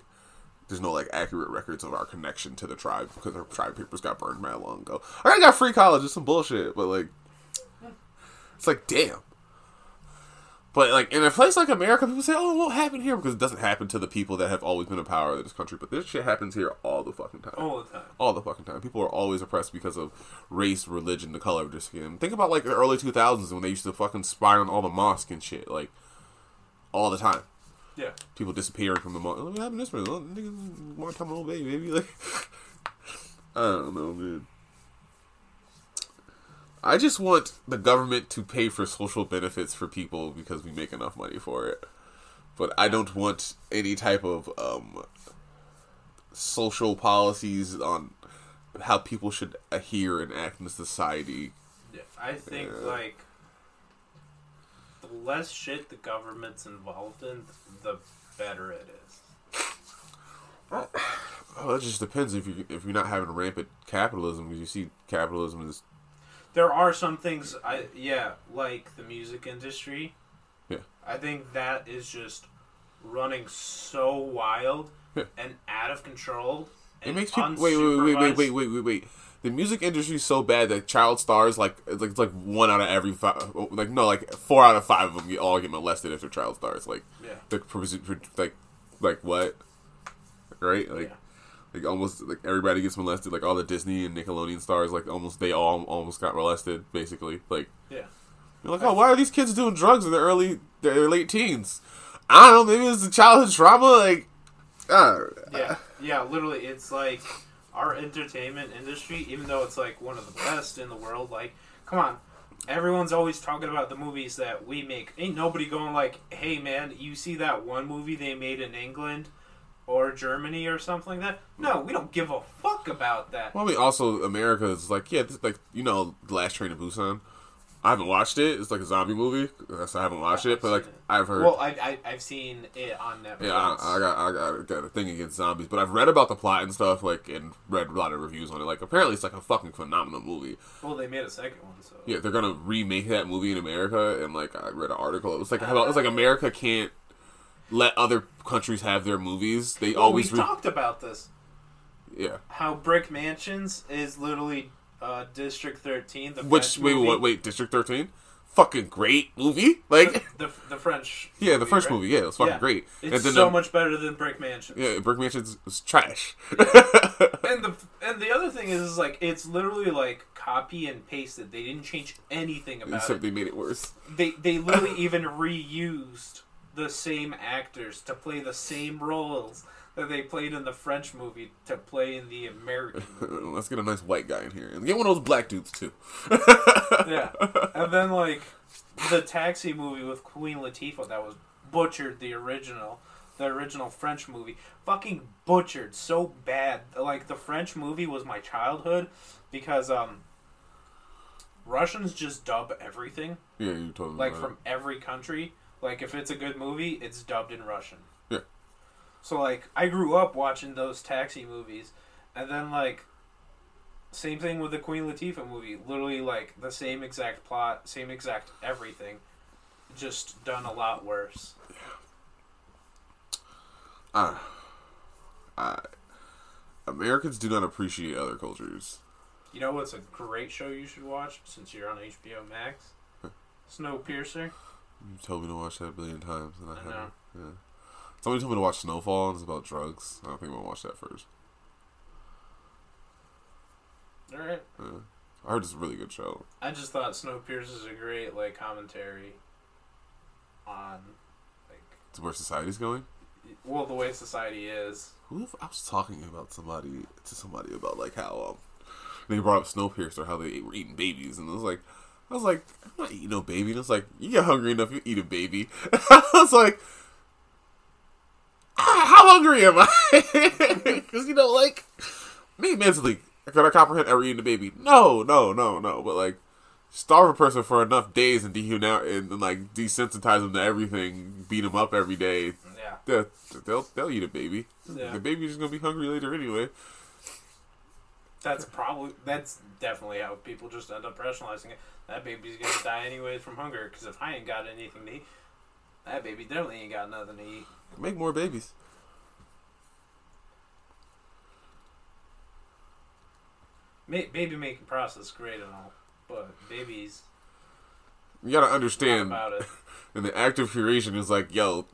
there's no like accurate records of our connection to the tribe because our tribe papers got burned mad long ago. I already got free college, it's some bullshit, but like, it's like damn. But like in a place like America, people say, "Oh, what happened here?" Because it doesn't happen to the people that have always been in power in this country. But this shit happens here all the fucking time. all the time. All the fucking time. People are always oppressed because of race, religion, the color of their skin. Think about like the early 2000s when they used to fucking spy on all the mosques and shit, like all the time Yeah, people disappearing from the mall. What happened to this person? Oh, nigga, one time old baby, baby. Like, I don't know, man. I just want the government to pay for social benefits for people because we make enough money for it. But I don't want any type of um, social policies on how people should adhere and act in society. yeah. I think Yeah. like less shit the government's involved in, the better it is. Oh, it just depends if you if you're not having rampant capitalism because you see capitalism is There are some things I yeah, like the music industry. Yeah. I think that is just running so wild Yeah. and out of control. It makes people wait, wait, wait, wait, wait, wait, wait, wait. The music industry is so bad that child stars like it's like it's like one out of every five, like no, like four out of five of them get, all get molested if they're child stars. Like Yeah. the like like what, right? Like Yeah. Like almost like everybody gets molested. Like all the Disney and Nickelodeon stars, like almost they all almost got molested. Basically, like Yeah. you're like, oh, why are these kids doing drugs in their early, their late teens? I don't know. Maybe it's a childhood trauma. Like, uh, Yeah, yeah, literally, it's like our entertainment industry, even though it's like one of the best in the world. Like, come on, everyone's always talking about the movies that we make. Ain't nobody going like, "Hey, man, you see that one movie they made in England or Germany or something like that?" No, we don't give a fuck about that. Well, I mean, also America is like, yeah, this, like you know, The Last Train to Busan. I haven't watched it. It's like a zombie movie. So I haven't watched it, but like I've heard. Well, I, I I've seen it on Netflix. yeah, I, I got I got, got a thing against zombies, but I've read about the plot and stuff, like, and read a lot of reviews on it. Like, apparently, it's like a fucking phenomenal movie. well, they made a second one, so Yeah, they're gonna remake that movie in America, and like I read an article. It was like how it was like ah. America can't let other countries have their movies. They Well, always we re- talked about this. yeah. how Brick Mansions is literally uh, District Thirteen. The Which French wait movie. wait wait District Thirteen, fucking great movie. Like the, the French. yeah, the first right? movie. Yeah, it was fucking Yeah. great. It's so the- much better than Brick Mansions. Yeah, Brick Mansions was trash. And the and the other thing is, is like it's literally like copy and pasted. They didn't change anything about Except it. they made it worse. They they literally even reused the same actors to play the same roles that they played in the French movie to play in the American movie. Let's get a nice white guy in here and get one of those black dudes too. yeah. And then like the taxi movie with Queen Latifah that was butchered the original the original French movie. Fucking butchered so bad. Like the French movie was my childhood because um Russians just dub everything. Yeah, you told me. Like about from every country. Like if it's a good movie, it's dubbed in Russian. So like I grew up watching those taxi movies and then like same thing with the Queen Latifah movie. Literally like the same exact plot, same exact everything. Just done a lot worse. Ah, I, Americans do not appreciate other cultures. You know what's a great show you should watch since you're on HBO Max? Snowpiercer. You told me to watch that a billion times, and I, I haven't. know. Yeah. Somebody told me to watch Snowfall, and it's about drugs. I don't think I'm gonna watch that first. All right. Yeah. I heard it's a really good show. I just thought Snowpiercer is a great like commentary on like It's where society's going. well the way society is. Who the f- I was talking about somebody to somebody about like how um they brought up Snowpiercer how they were eating babies and I was like I was like I'm not eating no baby and it's like you get hungry enough you eat a baby I was like "Ah, how hungry am I because you know like me mentally could I comprehend ever eating a baby no no no no but like starve a person for enough days and dehumanize and, and like desensitize them to everything beat them up every day Yeah. yeah, they'll they'll eat a baby. Yeah. The baby's just gonna be hungry later anyway. That's probably that's definitely how people just end up rationalizing it. That baby's gonna die anyway from hunger because if I ain't got anything to eat, that baby definitely ain't got nothing to eat. Make more babies. Ma- baby making process great and all, but babies You gotta understand. about it. And the act of curation is like, yo,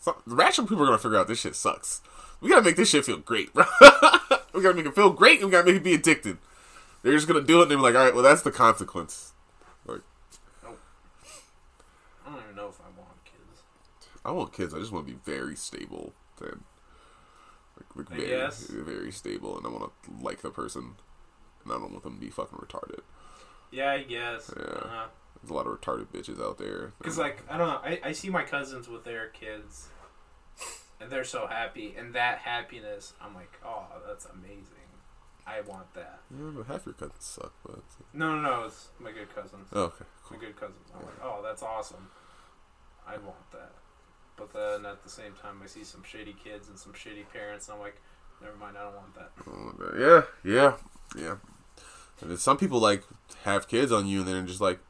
so, rational people are gonna figure out this shit sucks. We gotta make this shit feel great, bro. we gotta make it feel great. and We gotta make it be addicted. They're just gonna do it, and they're like, all right, well, that's the consequence. Like, I don't even know if I want kids. I want kids. I just want to be very stable. Then, like, like very, guess. very stable, and I want to like the person, and I don't want them to be fucking retarded. Yeah, I guess. Yeah. Uh, There's a lot of retarded bitches out there. Cause like I don't know, I, I see my cousins with their kids, and they're so happy, and that happiness, I'm like, oh, that's amazing. I want that. Yeah, but half your cousins suck, but No, no, no, it's my good cousins. oh, okay, My good cousins. I'm like, oh, that's awesome. I want that. But then at the same time, I see some shitty kids and some shitty parents, and I'm like, never mind, I don't want that. Oh, Yeah, yeah, yeah. And then some people like have kids on you, and they're just like,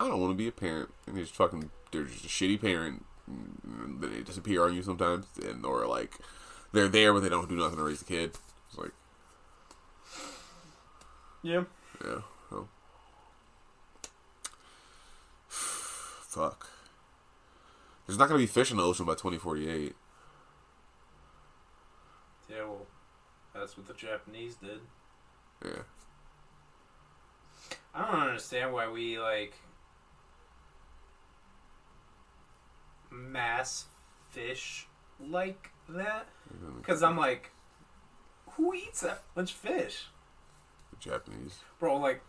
I don't want to be a parent, and they just fucking they're just a shitty parent. And then they disappear on you sometimes, and or like they're there but they don't do nothing to raise the kid. It's like, Yeah. yeah, well. fuck. There's not gonna be fish in the ocean by 2048. Yeah, well, That's what the Japanese did. Yeah. I don't understand why we like mass fish like that. Mm-hmm. Because I'm like, who eats that much fish, The Japanese bro? Like,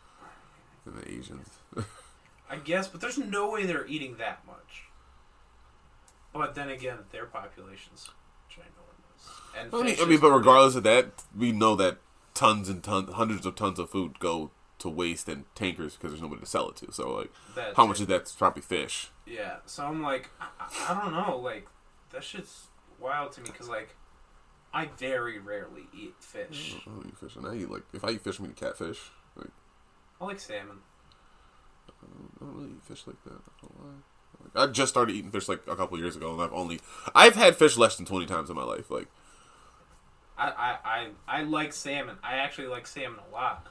and the Asians. I guess, but there's no way they're eating that much. But then again, their population's ginormous. And I mean, I mean, but regardless of that, we know that tons and tons, hundreds of tons of food go to waste in tankers because there's nobody to sell it to. So, like, that how too. much of that's probably fish? Yeah, so I'm like, I, I I don't know, like that shit's wild to me because like I very rarely eat fish. I don't eat fish, and I eat like if I eat fish, I mean catfish. Like, I like salmon. I don't really eat fish like that. I don't know why. I just started eating fish like a couple years ago, and I've only I've had fish less than twenty times in my life. Like, I, I, I, I like salmon. I actually like salmon a lot,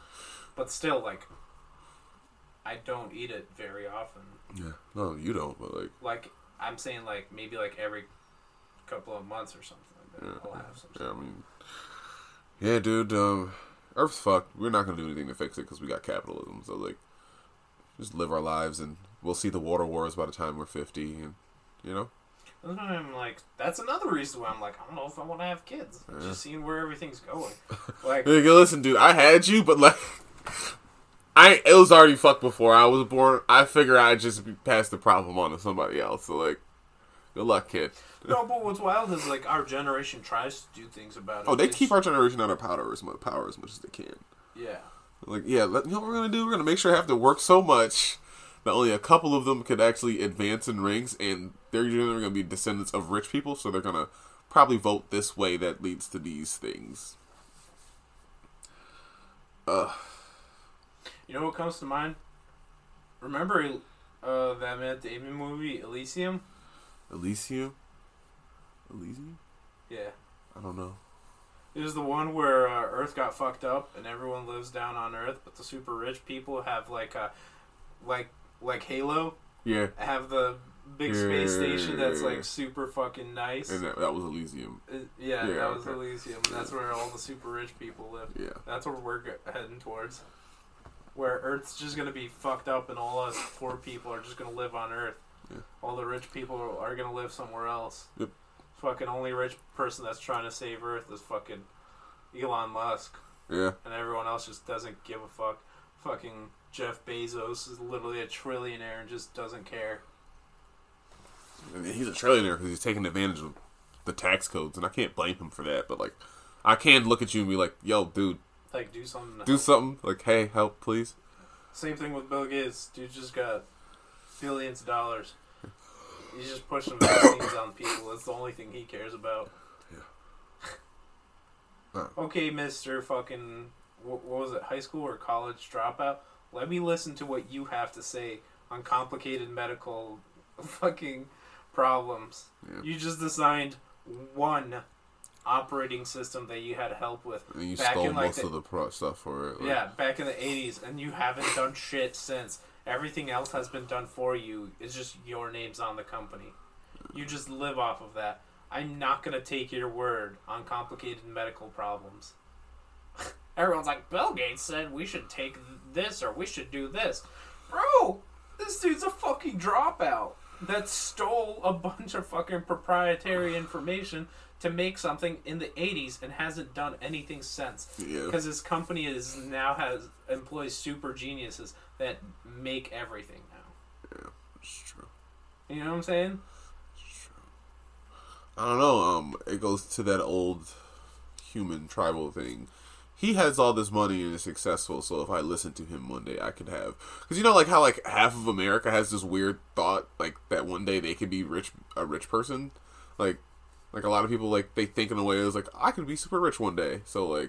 but still, like, I don't eat it very often. yeah, no, you don't, but like, Like, I'm saying, like maybe like every couple of months or something like that. Yeah. I'll have some. yeah, I mean, yeah, dude, um, Earth's fucked. We're not gonna do anything to fix it because we got capitalism. So like, just live our lives, and we'll see the water wars by the time we're fifty, and you know. That's I'm like, that's another reason why I'm like, I don't know if I want to have kids. Yeah. Just seeing where everything's going. Like, listen, dude, I had you, but like, I it was already fucked before I was born. I figure I'd just pass the problem on to somebody else. So like, good luck, kid. No, but what's wild is like our generation tries to do things about oh, it. Oh, they keep our generation out of power as much power as much as they can. yeah. Like, yeah, let, you know what we're gonna do? We're gonna make sure I have to work so much that only a couple of them could actually advance in ranks, and they're generally gonna be descendants of rich people, so they're gonna probably vote this way that leads to these things. Ugh. You know what comes to mind? Remember uh, that Matt Damon movie Elysium? Elysium. Elysium. Yeah. I don't know. It was the one where uh, Earth got fucked up and everyone lives down on Earth, but the super rich people have like a like like Halo Yeah, have the big Yeah, space station that's yeah, yeah. like super fucking nice. and that, that was Elysium. Uh, yeah, that was okay. Elysium. That's where all the super rich people live. Yeah. That's where we're go- heading towards. Where Earth's just gonna be fucked up, and all us poor people are just gonna live on Earth. Yeah. All the rich people are gonna live somewhere else. Yep. Fucking only rich person that's trying to save Earth is fucking Elon Musk, Yeah. and everyone else just doesn't give a fuck. Fucking Jeff Bezos is literally a trillionaire and just doesn't care. I mean, he's a trillionaire because he's taking advantage of the tax codes, and I can't blame him for that. But like, I can look at you and be like, "Yo, dude, Like, do something. do help. something." Like, "Hey, help, please." Same thing with Bill Gates. Dude just got billions of dollars. He's just pushing vaccines on people. That's the only thing he cares about. Huh. Okay, Mister Fucking, what was it? High school or college dropout? Let me listen to what you have to say on complicated medical fucking problems. Yeah. You just designed one operating system that you had help with. And you Back stole in, like, most the- of the pro- stuff for it. Like, Yeah, back in the 80s, and you haven't done shit since. Everything else has been done for you. It's just your name's on the company. You just live off of that. I'm not going to take your word on complicated medical problems. Everyone's like, Bill Gates said we should take this or we should do this. Bro, this dude's a fucking dropout that stole a bunch of fucking proprietary information to make something in the 80s and hasn't done anything since Yeah. because his company is now has employs super geniuses that make everything now. Yeah, it's true. You know what I'm saying? It's true. I don't know. Um, it goes to that old human tribal thing. He has all this money and is successful. So if I listen to him one day, I could have because you know, like how like half of America has this weird thought, like that one day they could be rich, a rich person, like. Like a lot of people, like they think in a way it's like I could be super rich one day. So like,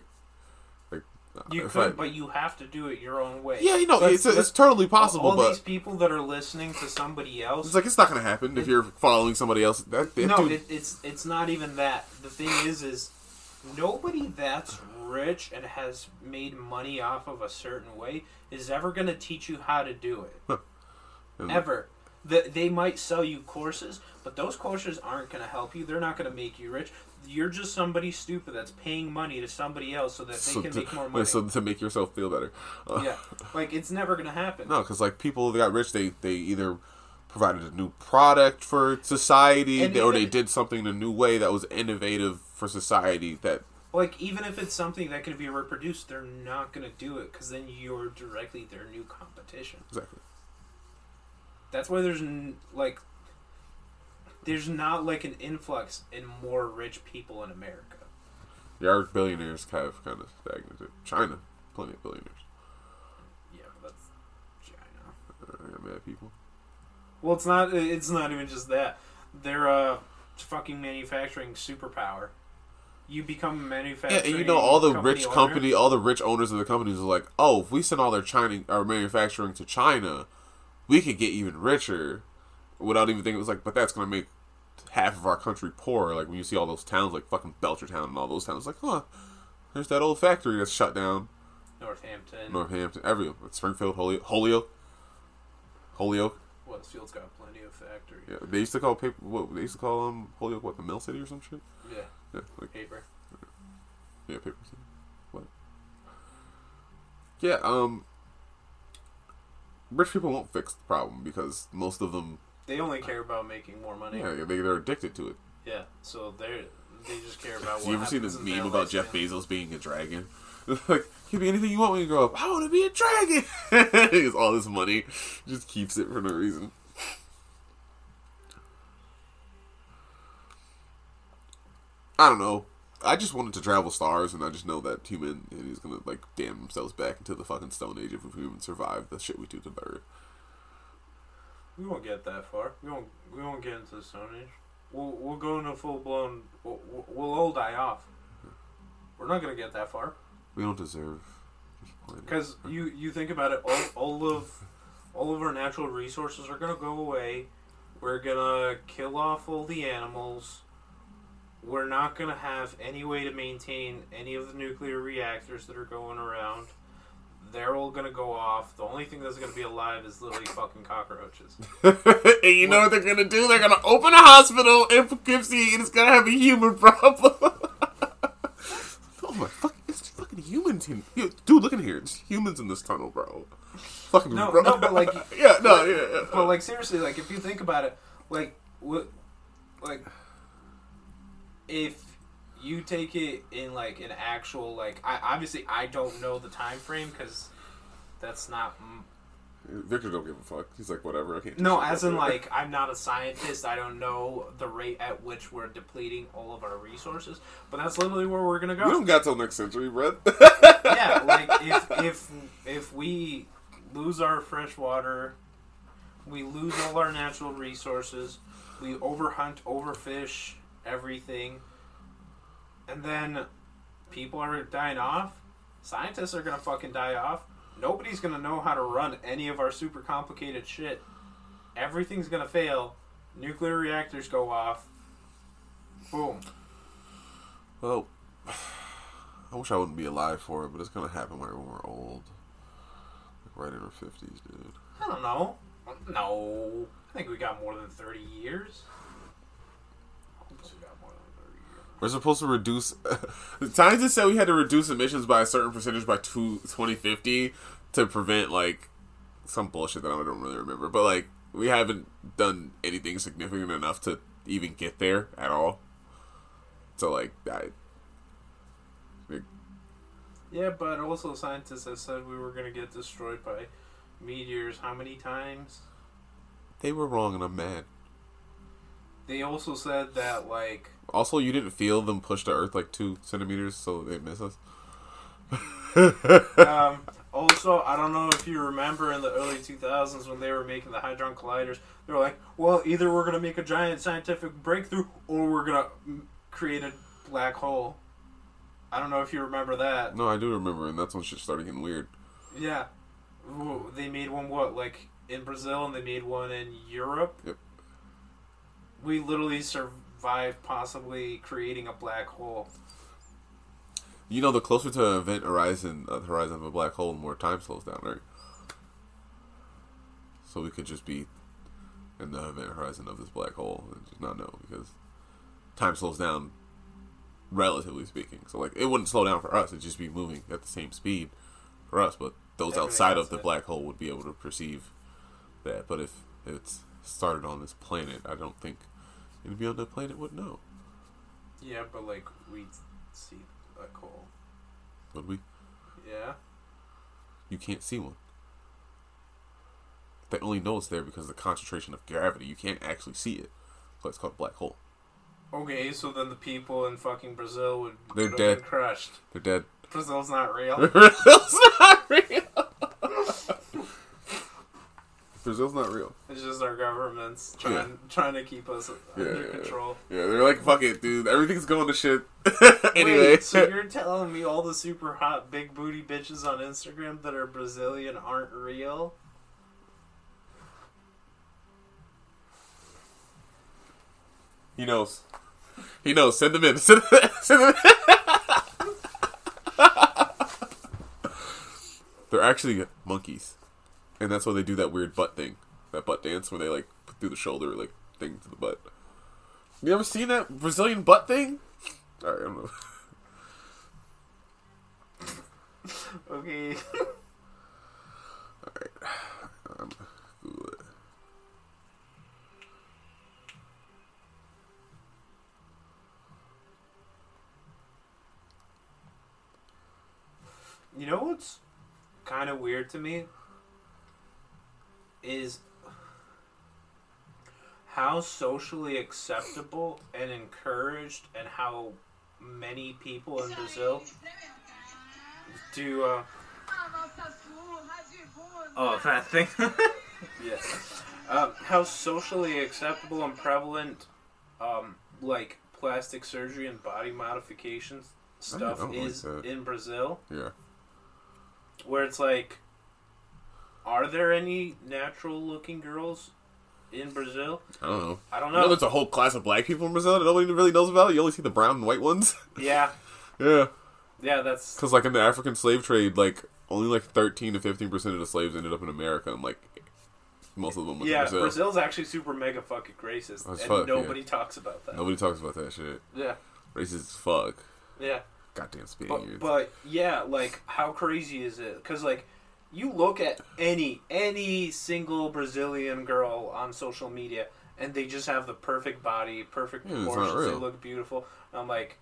like uh, You if could, I- but you have to do it your own way. yeah, you know, it's it's totally possible, all but these people that are listening to somebody else. it's like it's not gonna happen if you're following somebody else. That, that no, it, it's it's not even that. The thing is, is nobody that's rich and has made money off of a certain way is ever going to teach you how to do it. Ever. That they might sell you courses, but those courses aren't going to help you. They're not going to make you rich. You're just somebody stupid that's paying money to somebody else so that they So can to, make more money. so to make yourself feel better. Uh, yeah, like it's never going to happen. No, because like people that got rich, they they either provided a new product for society, And or they did something in a new way that was innovative for society. That Like even if it's something that can be reproduced, they're not going to do it because then you're directly their new competition. exactly. That's why there's n- like there's not like an influx in more rich people in America. Yeah, our billionaires kind of kind of stagnated. China, plenty of billionaires. Yeah, but that's China. Uh, mad people. Well, it's not. It's not even just that. They're a fucking manufacturing superpower. You become a Yeah, and you know all the company rich owner, company, all the rich owners of the companies are like, oh, if we send all their China our manufacturing to China, we could get even richer, without even thinking it was like, but that's gonna make half of our country poor. Like when you see all those towns like fucking Belchertown and all those towns, like, huh, there's that old factory that's shut down. Northampton. Northampton, every Springfield, Holyoke, Holyoke, Holyoke. Westfield's got plenty of factory. Yeah, they used to call paper. What they used to call um Holyoke what the Mill City or some shit. Yeah, Yeah, like paper. yeah, paper. What? Yeah, um, rich people won't fix the problem because most of them, They only care about making more money. yeah, they they're addicted to it. Yeah, so they're they just care about. What you ever seen this meme about Jeff. Bezos being a dragon? like, you can be anything you want when you grow up. I want to be a dragon. he has all this money, just keeps it for no reason. I don't know. I just wanted to travel stars, and I just know that human is gonna like damn themselves back into the fucking stone age if we even survive the shit we do to the earth. We won't get that far. We won't. We won't get into the Stone Age. We'll we'll go into full blown. We'll, we'll- we'll all die off. We're not gonna get that far We don't deserve. because you you think about it. All all of all of our natural resources are gonna go away. We're gonna kill off all the animals. We're not gonna have any way to maintain any of the nuclear reactors that are going around. They're all gonna go off. The only thing that's gonna be alive is literally fucking cockroaches. and you know what they're gonna do? They're gonna open a hospital in Poughkeepsie, and it's gonna have a human problem. oh my fuck! It's fucking humans in dude. Look in here. It's humans in this tunnel, bro. Fucking No, bro. no, but, like- yeah, no, yeah, yeah. But like seriously, like if you think about it, like what, like if you take it in like an actual like, I obviously I don't know the time frame because that's not. m- Victor don't give a fuck. He's like, whatever. I can't. No, as in like I'm not a scientist. I don't know the rate at which we're depleting all of our resources. But that's literally where we're gonna go. we don't got till next century, bro. yeah, like if if if we lose our fresh water, we lose all our natural resources, we overhunt, overfish everything, and then people are dying off. Scientists are gonna fucking die off. Nobody's gonna know how to run any of our super complicated shit. Everything's gonna fail. Nuclear reactors go off. Boom. well, I wish I wouldn't be alive for it, but it's gonna happen when we're old, like right in our fifties, dude. I don't know. No. I think we got more than 30 years. I hope we got more than 30 years. We're supposed to reduce. scientists said we had to reduce emissions by a certain percentage by two, 2050 to prevent like some bullshit that I don't really remember. But like we haven't done anything significant enough to even get there at all. So like I, Yeah, but also scientists have said we were going to get destroyed by meteors how many times? they were wrong and I'm mad. They also said that, like, Also, you didn't feel them push the Earth like two centimeters, so they miss us. um, also, I don't know if you remember in the early 2000s when they were making the Hadron Colliders, they were like, well, either we're going to make a giant scientific breakthrough or we're going to create a black hole. I don't know if you remember that. No, I do remember, and that's when shit started getting weird. Yeah. Ooh, They made one, what, like in Brazil, and they made one in Europe? Yep. We literally survived possibly creating a black hole. You know, the closer to an event horizon, uh, horizon of a black hole, the more time slows down, right? So we could just be in the event horizon of this black hole. And just not know because time slows down, relatively speaking. So like it wouldn't slow down for us; it'd just be moving at the same speed for us. But those Everything outside of the that- black hole would be able to perceive that. But if it's started on this planet, I don't think anybody on the planet would know. Yeah, but like we see a coal. Would we? Yeah. You can't see one. They only know it's there because of the concentration of gravity. You can't actually see it. So it's called a black hole. Okay, so then the people in fucking Brazil would They're dead. crushed. They're dead. Brazil's not real. Brazil's not real. Brazil's not real. It's just our governments trying trying to keep us Yeah, under yeah, control. Yeah, they're like, fuck it, dude. Everything's going to shit. anyway. Wait, so you're telling me all the super hot big booty bitches on Instagram that are Brazilian aren't real? he knows. He knows. Send them in. Send them, send them in. they're actually monkeys. And that's why they do that weird butt thing. That butt dance where they like put through the shoulder like thing to the butt. You ever seen that Brazilian butt thing? Alright, I'm gonna... Okay. Alright. Um, Google it. You know what's kind of weird to me is how socially acceptable and encouraged and how many people in Brazil do uh oh that thing yeah um, how socially acceptable and prevalent um like plastic surgery and body modification stuff don't like is in Brazil. Yeah. where it's like are there any natural looking girls in Brazil? I don't know. I don't know, know. there's a whole class of black people in Brazil that nobody really knows about. You only see the brown and white ones. yeah. yeah. Yeah, that's Because, like, in the African slave trade, like, only like 13 to 15% of the slaves ended up in America, and, like, most of them went yeah. to Brazil. Brazil's actually super mega fucking racist, As and fuck, yeah. nobody talks about that. Nobody talks about that shit. Yeah, Racist as fuck. yeah. Goddamn But, Spaniards. but yeah, like how crazy is it? Because like you look at any any single Brazilian girl on social media, and they just have the perfect body, perfect hmm, Yeah, proportions. They look beautiful. And I'm like,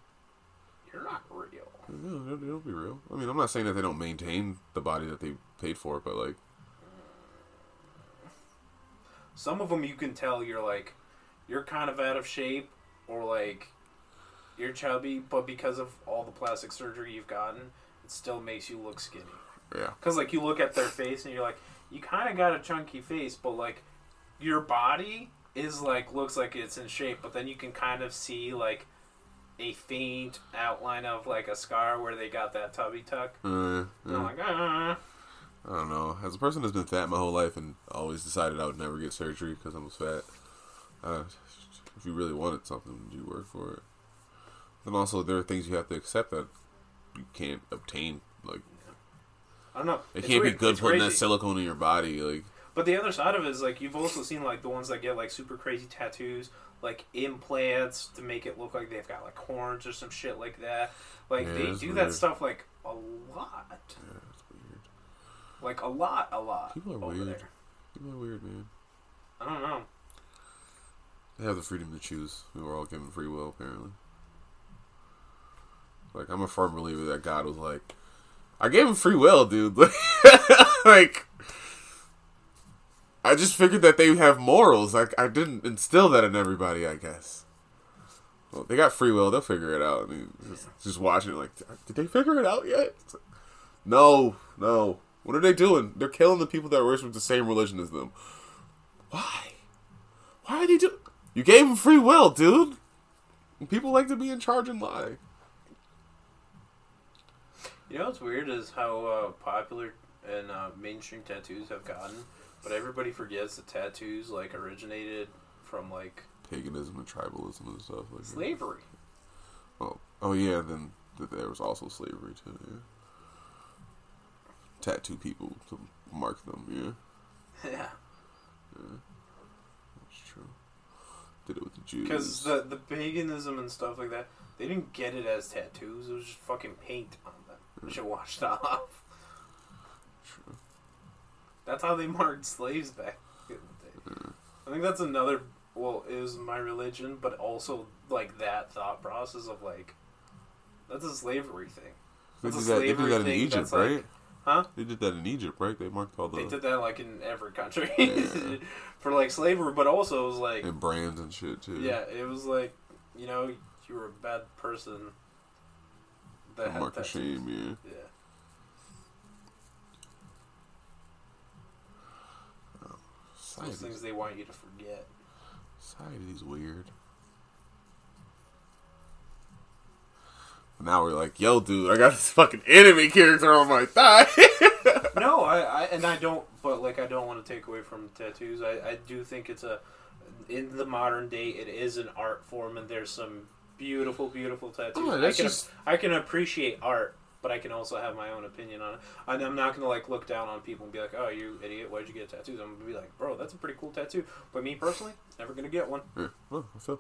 you're not real. No, it'll, it'll be real. I mean, I'm not saying that they don't maintain the body that they paid for, but, like, Some of them you can tell you're like, you're kind of out of shape, or like, you're chubby, but because of all the plastic surgery you've gotten, it still makes you look skinny. Yeah. Because like you look at their face and you're like, you kind of got a chunky face, but like, your body is like looks like it's in shape, but then you can kind of see like a faint outline of like a scar where they got that tubby tuck. Uh, And. I'm like, ah. I don't know. As a person that's been fat my whole life and always decided I would never get surgery because I was fat, uh, if you really wanted something, you work for it. And also, there are things you have to accept that you can't obtain. Like, I don't know. it It's can't weird. be good It's putting that silicone in your body. Like, But the other side of it is like you've also seen like the ones that get like super crazy tattoos, like implants to make it look like they've got like horns or some shit like that. Like Yeah, they do that stuff like a lot, yeah, weird. like a lot, a lot. People are over weird. There. People are weird, man. I don't know. They have the freedom to choose. We were all given free will, apparently. Like, I'm a firm believer that God was like, I gave him free will, dude. like, I just figured that they have morals. Like, I didn't instill that in everybody, I guess. Well, they got free will. They'll figure it out. I mean, just, just watching it, like, did they figure it out yet? Like, no, no. What are they doing? They're killing the people that worship the same religion as them. Why? Why are they doing? You gave them free will, dude. People like to be in charge and lie. You know what's weird is how uh, popular and uh, mainstream tattoos have gotten, but everybody forgets that tattoos like originated from like Paganism and tribalism and stuff like that. slavery. Oh, oh yeah. Then th- there was also slavery too. Yeah. Tattoo people to mark them. Yeah. yeah. That's true. Did it with the Jews. Because the the paganism and stuff like that, they didn't get it as tattoos. It was just fucking paint on them, which it washed off. True. That's how they marked slaves back in the day. I think that's another. Well, is my religion, but also like that thought process of like, that's a slavery thing. They That's did, a that, they did that in Egypt, that's like- right? Huh? They did that in Egypt, right? They marked all the They did that like in every country Yeah. for like slavery, but also it was like, and brands and shit too. yeah, it was like, you know, you were a bad person. That had mark of tattoos. shame, yeah. Yeah. Those Society's, things they want you to forget. society's weird. Now we're like, yo, dude, I got this fucking enemy character on my thigh. no, I, I and I don't, but like I don't want to take away from tattoos. I, I do think it's a in the modern day it is an art form, and there's some beautiful, beautiful tattoos. Oh, I can just- I can appreciate art, but I can also have my own opinion on it. And I'm not gonna like look down on people and be like, "Oh, you idiot! Why'd you get tattoos?" I'm gonna be like, "Bro, that's a pretty cool tattoo." But me personally, never gonna get one. yeah, well, I feel.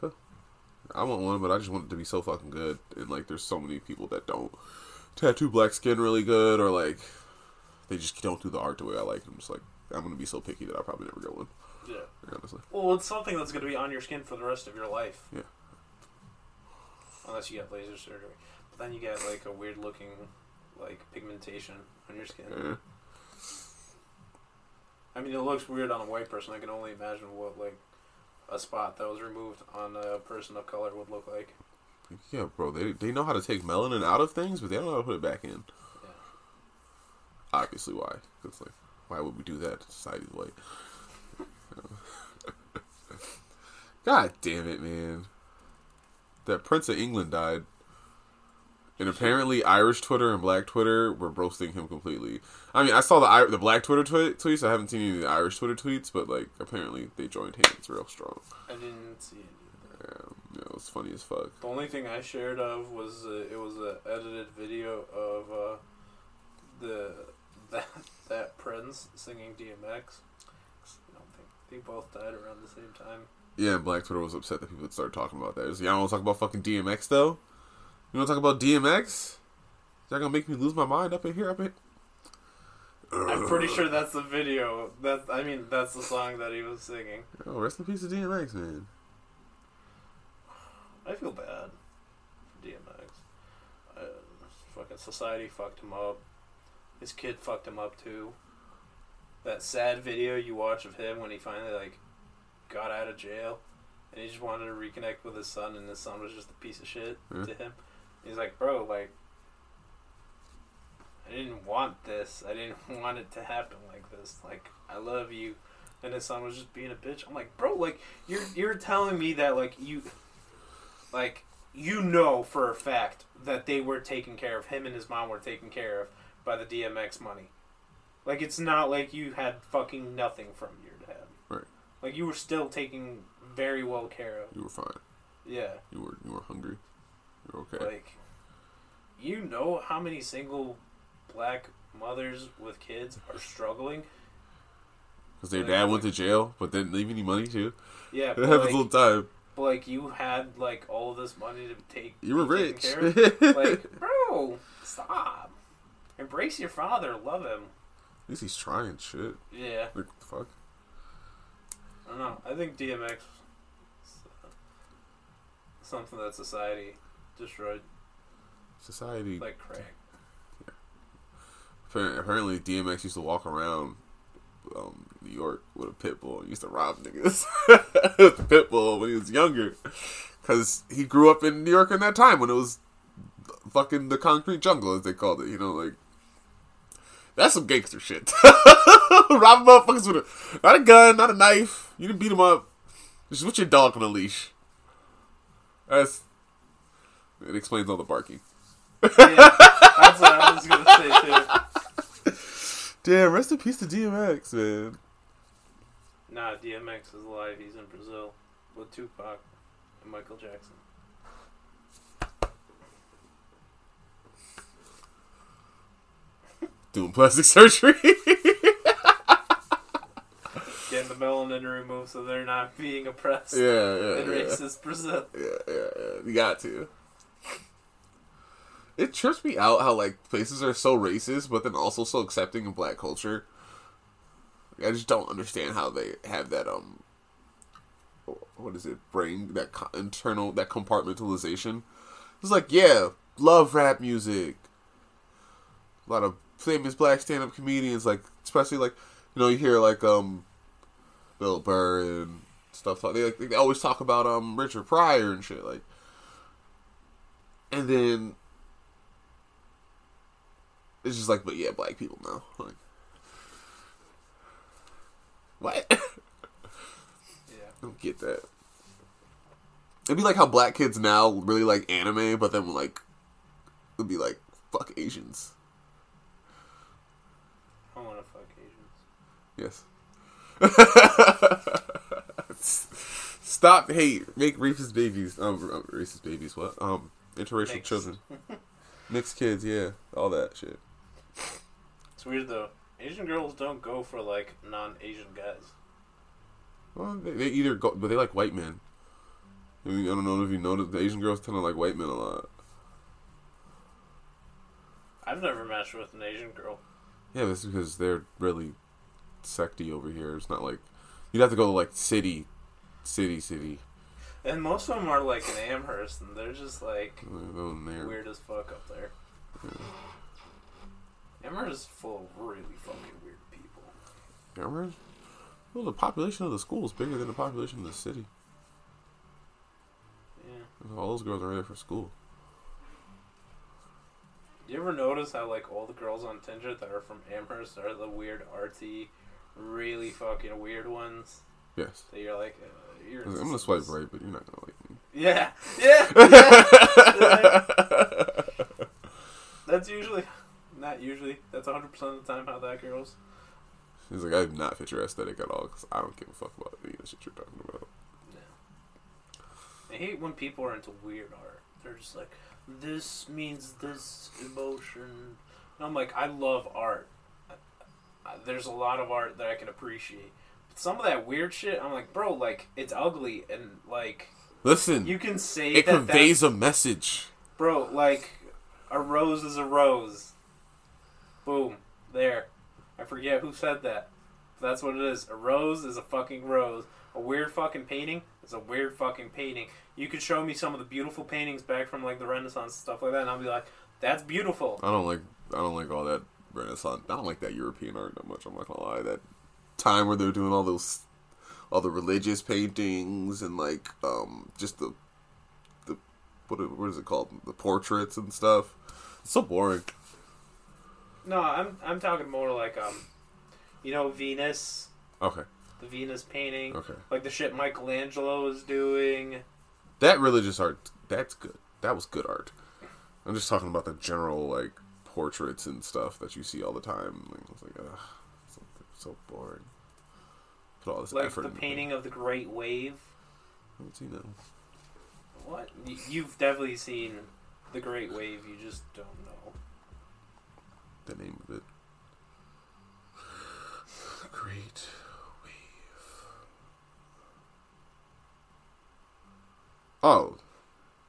feel. I want one, but I just want it to be so fucking good. And like, there's so many people that don't tattoo black skin really good, or like, they just don't do the art the way I like. I'm just like, I'm gonna be so picky that I'll probably never get one. Yeah. Well, it's something that's gonna be on your skin for the rest of your life. Yeah. Unless you get laser surgery, but then you get like a weird looking like pigmentation on your skin. yeah. I mean, it looks weird on a white person. I can only imagine what like a spot that was removed on a person of color would look like. Yeah, bro, they they know how to take melanin out of things, but they don't know how to put it back in. Yeah. Obviously, why? Because like, why would we do that? Society's white. God damn it, man! That Prince of England died, and apparently Irish Twitter and Black Twitter were roasting him completely. I mean, I saw the the Black Twitter twe- tweets. I haven't seen any of the Irish Twitter tweets, but like, apparently they joined hands real strong. I didn't see it. Yeah, it was funny as fuck. The only thing I shared of was uh, it was an edited video of uh, the that that Prince singing DMX. I think they both died around the same time. Yeah, and Black Twitter was upset that people would start talking about that. Y'all don't want to talk about fucking DMX though? You want to talk about DMX? Y'all gonna make me lose my mind up in here? Up in I'm pretty sure that's the video. That I mean, that's the song that he was singing. Oh, rest in peace to DMX, man. I feel bad for DMX. Uh, fucking society fucked him up. His kid fucked him up too. That sad video you watch of him when he finally like got out of jail, and he just wanted to reconnect with his son, and his son was just a piece of shit Yeah. to him. He's like, bro, like. I didn't want this. I didn't want it to happen like this. Like, I love you. And his son was just being a bitch. I'm like, bro, like, you're you're telling me that like you like you know for a fact that they were taken care of him and his mom were taken care of by the DMX money. Like it's not like you had fucking nothing from your dad. Right. Like you were still taking very well care of. You were fine. Yeah. You were you were hungry. You're okay. Like you know how many single black mothers with kids are struggling? Because their like- dad went to jail, but didn't leave any money too. Yeah, It happens like, all the time. but like you had like all this money to take You were rich. care of. like, bro, stop. Embrace your father. Love him. At least he's trying shit. Yeah. Like, what the fuck? I don't know. I think DMX uh, something that society destroyed Society. like crack. Appar- Apparently, DMX used to walk around um, New York with a pit bull. He used to rob niggas with the pit bull when he was younger. Because he grew up in New York in that time when it was fucking the concrete jungle, as they called it. You know, like. That's some gangster shit. Rob motherfuckers with a. Not a gun, not a knife. You didn't beat him up. Just with your dog on a leash. That's. It explains all the barking. Yeah, that's what I was gonna say too. Damn, rest in peace to DMX, man. Nah, DMX is alive. He's in Brazil with Tupac and Michael Jackson. Doing plastic surgery. Getting the melanin removed so they're not being oppressed Yeah, yeah, in yeah. racist Brazil. Yeah, yeah, yeah. You got to. It trips me out how like places are so racist, but then also so accepting of black culture. I just don't understand how they have that um. What is it? Brain that co- internal that compartmentalization. It's like yeah, love rap music. A lot of famous black stand up comedians, like especially like you know you hear like um, Bill Burr and stuff. They like they always talk about um Richard Pryor and shit like, and then it's just like, but yeah, black people now. Like, what? Yeah. I don't get that. It'd be like how black kids now really like anime, but then like it'd be like fuck Asians. I want to fuck Asians. Yes. Stop hate. Make racist babies. Um, racist babies. What? Um, interracial Mixed. children. Mixed kids. Yeah, all that shit. It's weird though. Asian girls don't go for like non-Asian guys. Well, they, they either go, but they like white men. I, mean, I don't know if you noticed, the Asian girls tend to like white men a lot. I've never matched with an Asian girl. Yeah, that's because they're really secty over here. It's not like you'd have to go to like city, city, city. And most of them are like in Amherst, and they're just like there. weird as fuck up there. Amherst is full of really fucking weird people. Amherst? Well, the population of the school is bigger than the population of the city. Yeah. All those girls are there for school. You ever notice how like all the girls on Tinder that are from Amherst are the weird artsy, really fucking weird ones? Yes. That you're like, uh, you're. I'm gonna swipe right, but you're not gonna like me. Yeah, yeah. yeah. That's usually, not usually. That's 100 percent of the time how that goes. He's like, I do not fit your aesthetic at all because I don't give a fuck about any of the shit you're talking about. Yeah. I hate when people are into weird art. They're just like, this means this emotion. And I'm like, I love art. There's a lot of art that I can appreciate. But some of that weird shit, I'm like, bro, like, it's ugly. And, like, Listen, you can say it that conveys that's- a message. Bro, like, a rose is a rose. Boom. There. I forget who said that. That's what it is. A rose is a fucking rose. A weird fucking painting is a weird fucking painting. You could show me some of the beautiful paintings back from like the Renaissance stuff like that, and I'll be like, "That's beautiful." I don't like. I don't like all that Renaissance. I don't like that European art that much. I'm not gonna lie. That time where they're doing all those, all the religious paintings and like um just the, the what what is it called? The portraits and stuff. It's so boring. No, I'm I'm talking more like um, you know, Venus, Okay. The Venus painting, Okay. like the shit Michelangelo was doing. That religious art, that's good. That was good art. I'm just talking about the general like portraits and stuff that you see all the time. Like, it's like, ugh, so, so boring. Put all this Like effort the into painting of the Great Wave. I haven't seen that. one. What? You've definitely seen the Great Wave. You just don't know. The name of it. Great Oh,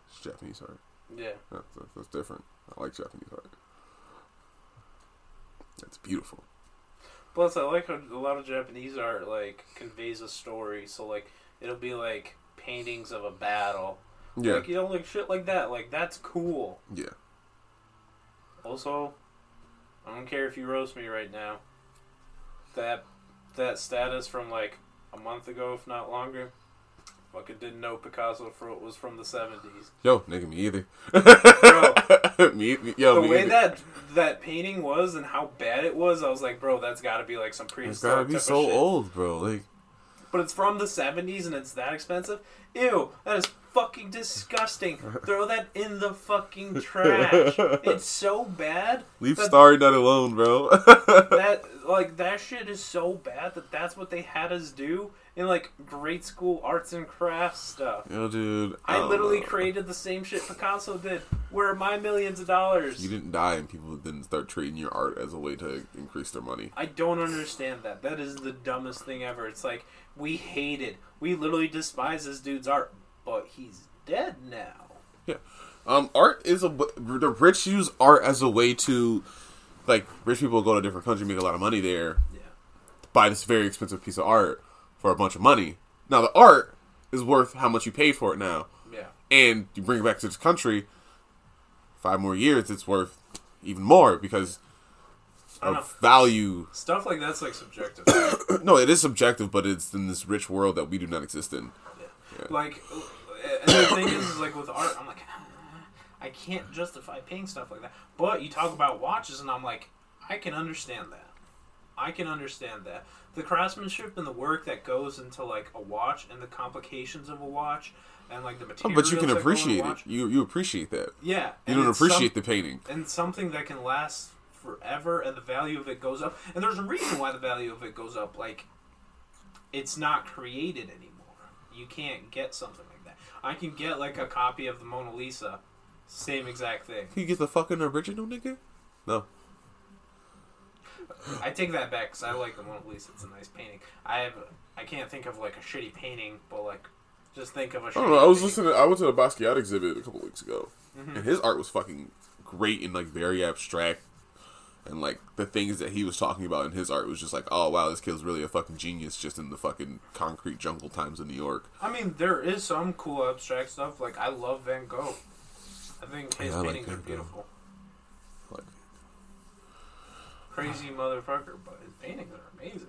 it's Japanese art. Yeah. That's, that's, that's different. I like Japanese art. That's beautiful. Plus, I like how a lot of Japanese art like conveys a story. So like, it'll be like paintings of a battle. Yeah, Like you know, like shit like that. Like that's cool. yeah. Also, I don't care if you roast me right now. That that status from like a month ago, if not longer. Fucking didn't know Picasso was from the seventies. Yo, nigga, me either. Bro, me, me, yo, the me way either. that that painting was and how bad it was, I was like, bro, that's got to be like some prehistoric. It's gotta be so shit. old, bro. Like, But it's from the seventies and it's that expensive. ew, that is fucking disgusting. Throw that in the fucking trash. It's so bad. Leave that- Starry Night alone, bro. that like that shit is so bad that that's what they had us do in like grade school arts and crafts stuff. Yo, dude. I don't literally know. created the same shit Picasso did. Where are my millions of dollars? You didn't die, and people didn't start treating your art as a way to increase their money. I don't understand that. That is the dumbest thing ever. It's like we hate it. We literally despise this dude's art, but he's dead now. Yeah. Um, art is a the rich use art as a way to, like, rich people go to a different country, make a lot of money there, Yeah. buy this very expensive piece of art for a bunch of money. Now the art is worth how much you paid for it now, Yeah. and you bring it back to this country. Five more years, it's worth even more because know. of value. Stuff like that's like subjective. No, it is subjective, but it's in this rich world that we do not exist in. like, and the thing is, is, like with art, I'm like, ah, I can't justify paying stuff like that. But you talk about watches, and I'm like, I can understand that. I can understand that. The craftsmanship and the work that goes into like a watch and the complications of a watch and like the Oh, but you can that go in a appreciate it. You you appreciate that. Yeah, You don't it's some- appreciate the painting. and something that can last forever and the value of it goes up and there's a reason why the value of it goes up like it's not created anymore you can't get something i can get like a copy of the mona lisa same exact thing Can you get the fucking original, nigga? No. i take that back because i like the mona lisa it's a nice painting i have i can't think of like a shitty painting but like just think of a I don't know. I was painting. listening. I went to the Basquiat exhibit a couple weeks ago, Mm-hmm. and his art was fucking great and like very abstract, and like the things that he was talking about in his art was just like, oh wow, this kid's really a fucking genius just in the fucking concrete jungle times in New York. i mean there is some cool abstract stuff like i love van gogh i think his Yeah, I paintings Van are beautiful Like, crazy motherfucker but his paintings are amazing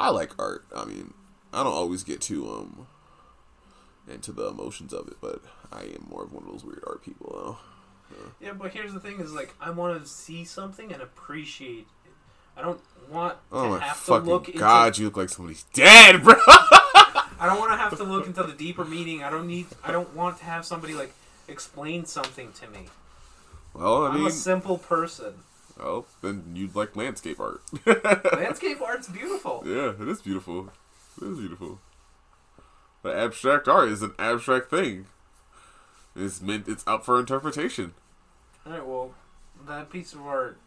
I like art. I mean, I don't always get too um into the emotions of it, but I am more of one of those weird art people. Though. Yeah, but here's the thing: is like I want to see something and appreciate it. I don't want Oh to my have to fucking look into. god, you look like somebody's dead, bro. I don't want to have to look into the deeper meaning. I don't need. I don't want to have somebody like explain something to me. well, I I'm mean, a simple person. oh, then you'd like landscape art. Landscape art's beautiful. Yeah, it is beautiful. It is beautiful. But abstract art is an abstract thing. It's meant. It's up for interpretation. All right, well, that piece of art.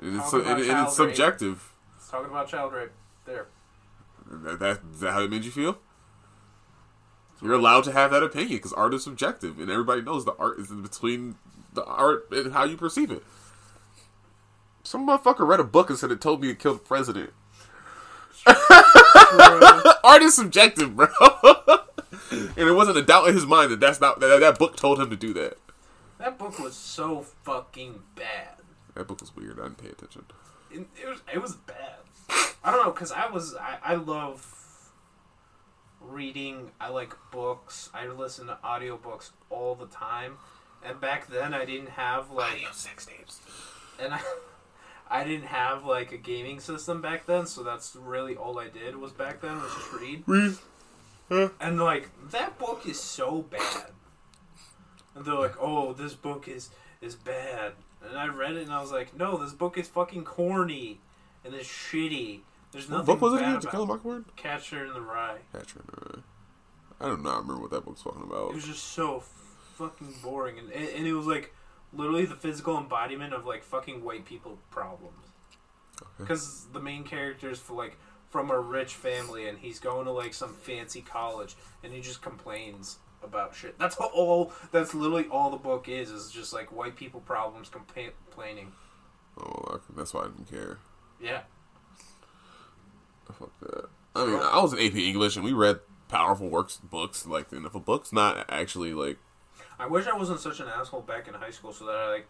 And it's about and, it's rape. subjective. It's talking about child rape. There. That, that is that how it made you feel? You're allowed to have that opinion because art is subjective, and everybody knows the art is in between the art and how you perceive it. Some motherfucker read a book and said it told me to kill the president. art is subjective, bro. and it wasn't a doubt in his mind that that's not that, that book told him to do that. That book was so fucking bad. That book was weird. I didn't pay attention. it, it was it was bad. I don't know because I was I, I love reading. I like books. I listen to audiobooks all the time. And back then I didn't have like sex tapes. and I, I didn't have like a gaming system back then, so that's really all I did was back then was just read. Read. And like that book is so bad. And they're like, "Oh, this book is is bad." And I read it and I was like, "No, this book is fucking corny and it's shitty. There's What nothing book was it again? To Kill a. Mockingbird? Catcher in the Rye. Catcher in the Rye. I do not know. I remember what that book's talking about. It was just so fucking boring, and and and it was like literally the physical embodiment of like fucking white people problems. Because the main characters for like from a rich family, and he's going to like some fancy college, and he just complains about shit. That's all. That's literally all the book is. Is just like white people problems, compa- complaining. Oh, that's why I didn't care. Yeah. Fuck that. I mean, I was in AP English and we read powerful works, books. Like, and if a book's not actually like, I wish I wasn't such an asshole back in high school, so that I like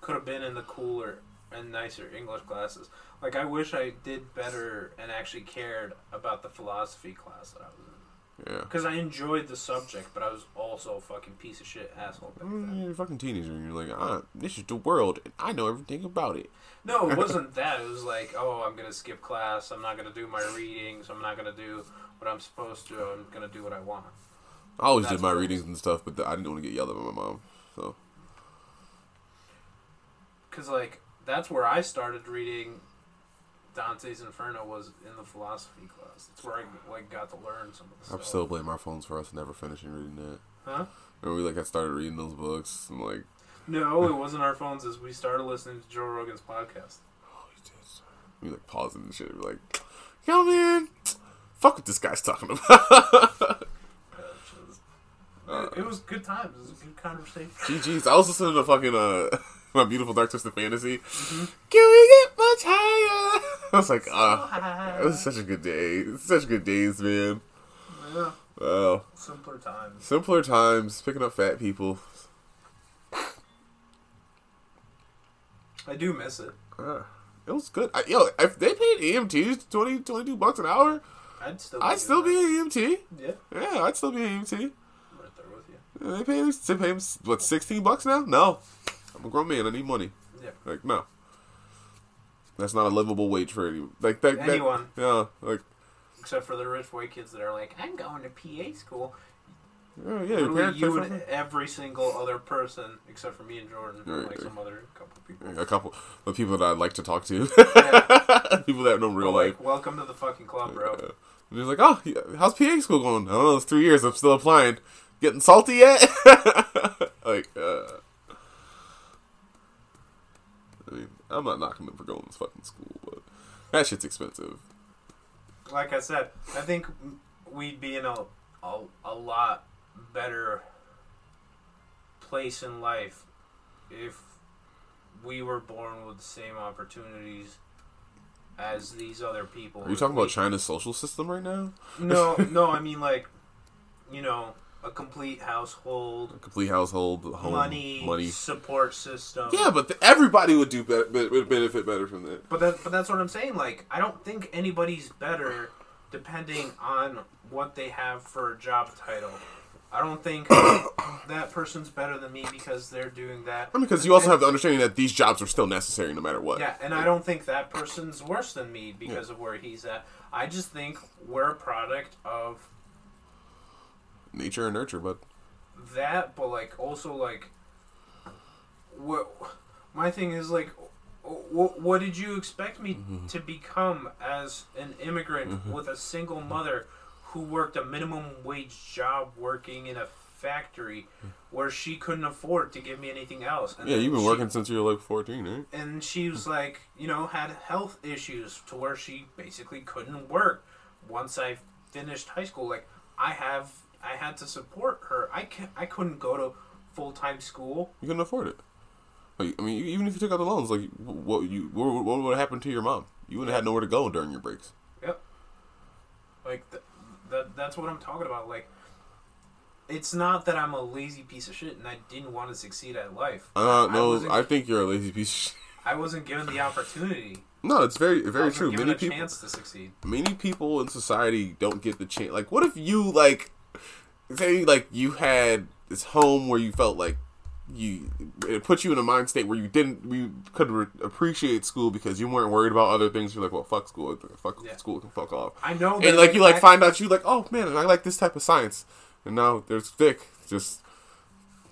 could have been in the cooler and nicer English classes. Like I wish I did better and actually cared about the philosophy class that I was in, yeah, because I enjoyed the subject, but I was also a fucking piece of shit asshole back then. you're a fucking teenager and you're like, ah, this is the world and I know everything about it. No, it wasn't that. It was like, oh, I'm gonna skip class. I'm not gonna do my readings. I'm not gonna do what I'm supposed to. I'm gonna do what I want. I always That's did my readings and stuff, but I didn't want to get yelled at by my mom. So Cause like that's where I started reading Dante's Inferno was in the philosophy class. That's where I like got to learn some of the I'm still blame our phones for us never finishing reading that. Huh? And we like I started reading those books. I'm like, No, it wasn't our phones. As we started listening to Joe Rogan's podcast. oh. We like pausing and shit. We're like, yo man, fuck what this guy's talking about. Uh, it was good times. It was a good conversation. GG's. I was listening to fucking uh my beautiful dark twisted fantasy. Can we get much higher? I was like, ah, it was such a good day. Such good days, man. Yeah, Wow. simpler times. Simpler times, picking up fat people. I do miss it. Uh, it was good. I, yo, if they paid EMTs 20, 22 bucks an hour, I'd still. I'd still be an EMT. Yeah, Yeah, I'd still be an EMT. Right there with you. Yeah, They pay, they pay him, what, 16 bucks now? No. I'm a grown man. I need money. Yeah. Like, no. That's not a livable wage for any like that. that- Anyone. yeah, like Except for the rich white kids that are like, I'm going to PA school. yeah, yeah. Literally, you and every single other person, except for me and Jordan, and Right, like right. some other couple people. A couple of people that I'd like to talk to. Yeah. people that know real But, life. like, welcome to the fucking club, bro. Uh, and he's like, "Oh, how's PA school going?" I don't know. It's three years. I'm still applying. Getting salty yet? like, uh, I mean, I'm not knocking them for going to fucking school, but that shit's expensive. Like I said, I think we'd be in a, a, a lot better place in life if we were born with the same opportunities as these other people. Are you talking about China's social system right now? No, no, I mean like, you know, a complete household, A complete household, home, money, money. support system. Yeah, but th- everybody would do better, would benefit better from that. But that, but that's what I'm saying. Like, I don't think anybody's better depending on what they have for a job title. I don't think that person's better than me because they're doing that. I mean, because you also have the understanding that these jobs are still necessary no matter what. Yeah, and I don't think that person's worse than me because of where he's at. I just think we're a product of Nature and nurture, but that, but like also like what my thing is like what, what did you expect me mm-hmm. to become as an immigrant mm-hmm. with a single mother who worked a minimum wage job working in a factory hmm. where she couldn't afford to give me anything else? And yeah, you've been she- working since you were like 14, right? and she was hmm. like, you know, had health issues to where she basically couldn't work. Once I finished high school, like I have, I had to support her. I can I couldn't go to full time school. You couldn't afford it. Like, I mean, even if you took out the loans, like, what you what, what would have happened to your mom? You wouldn't have had nowhere to go during your breaks. Yep. Like th- that. That's what I'm talking about. Like, it's not that I'm a lazy piece of shit and I didn't want to succeed at life. Uh, I no, wasn't, I think you're a lazy piece. Of shit. I wasn't given the opportunity. No, it's very very true. Many a people, chance to succeed. many people in society don't get the chance. Like, what if you like, say, like you had this home where you felt like you it put you in a mind state where you didn't you could re- appreciate school because you weren't worried about other things. You're like, well, fuck school, fuck Yeah. school can fuck off. I know. And like you like I- find out you like oh man I like this type of science and now there's Vik just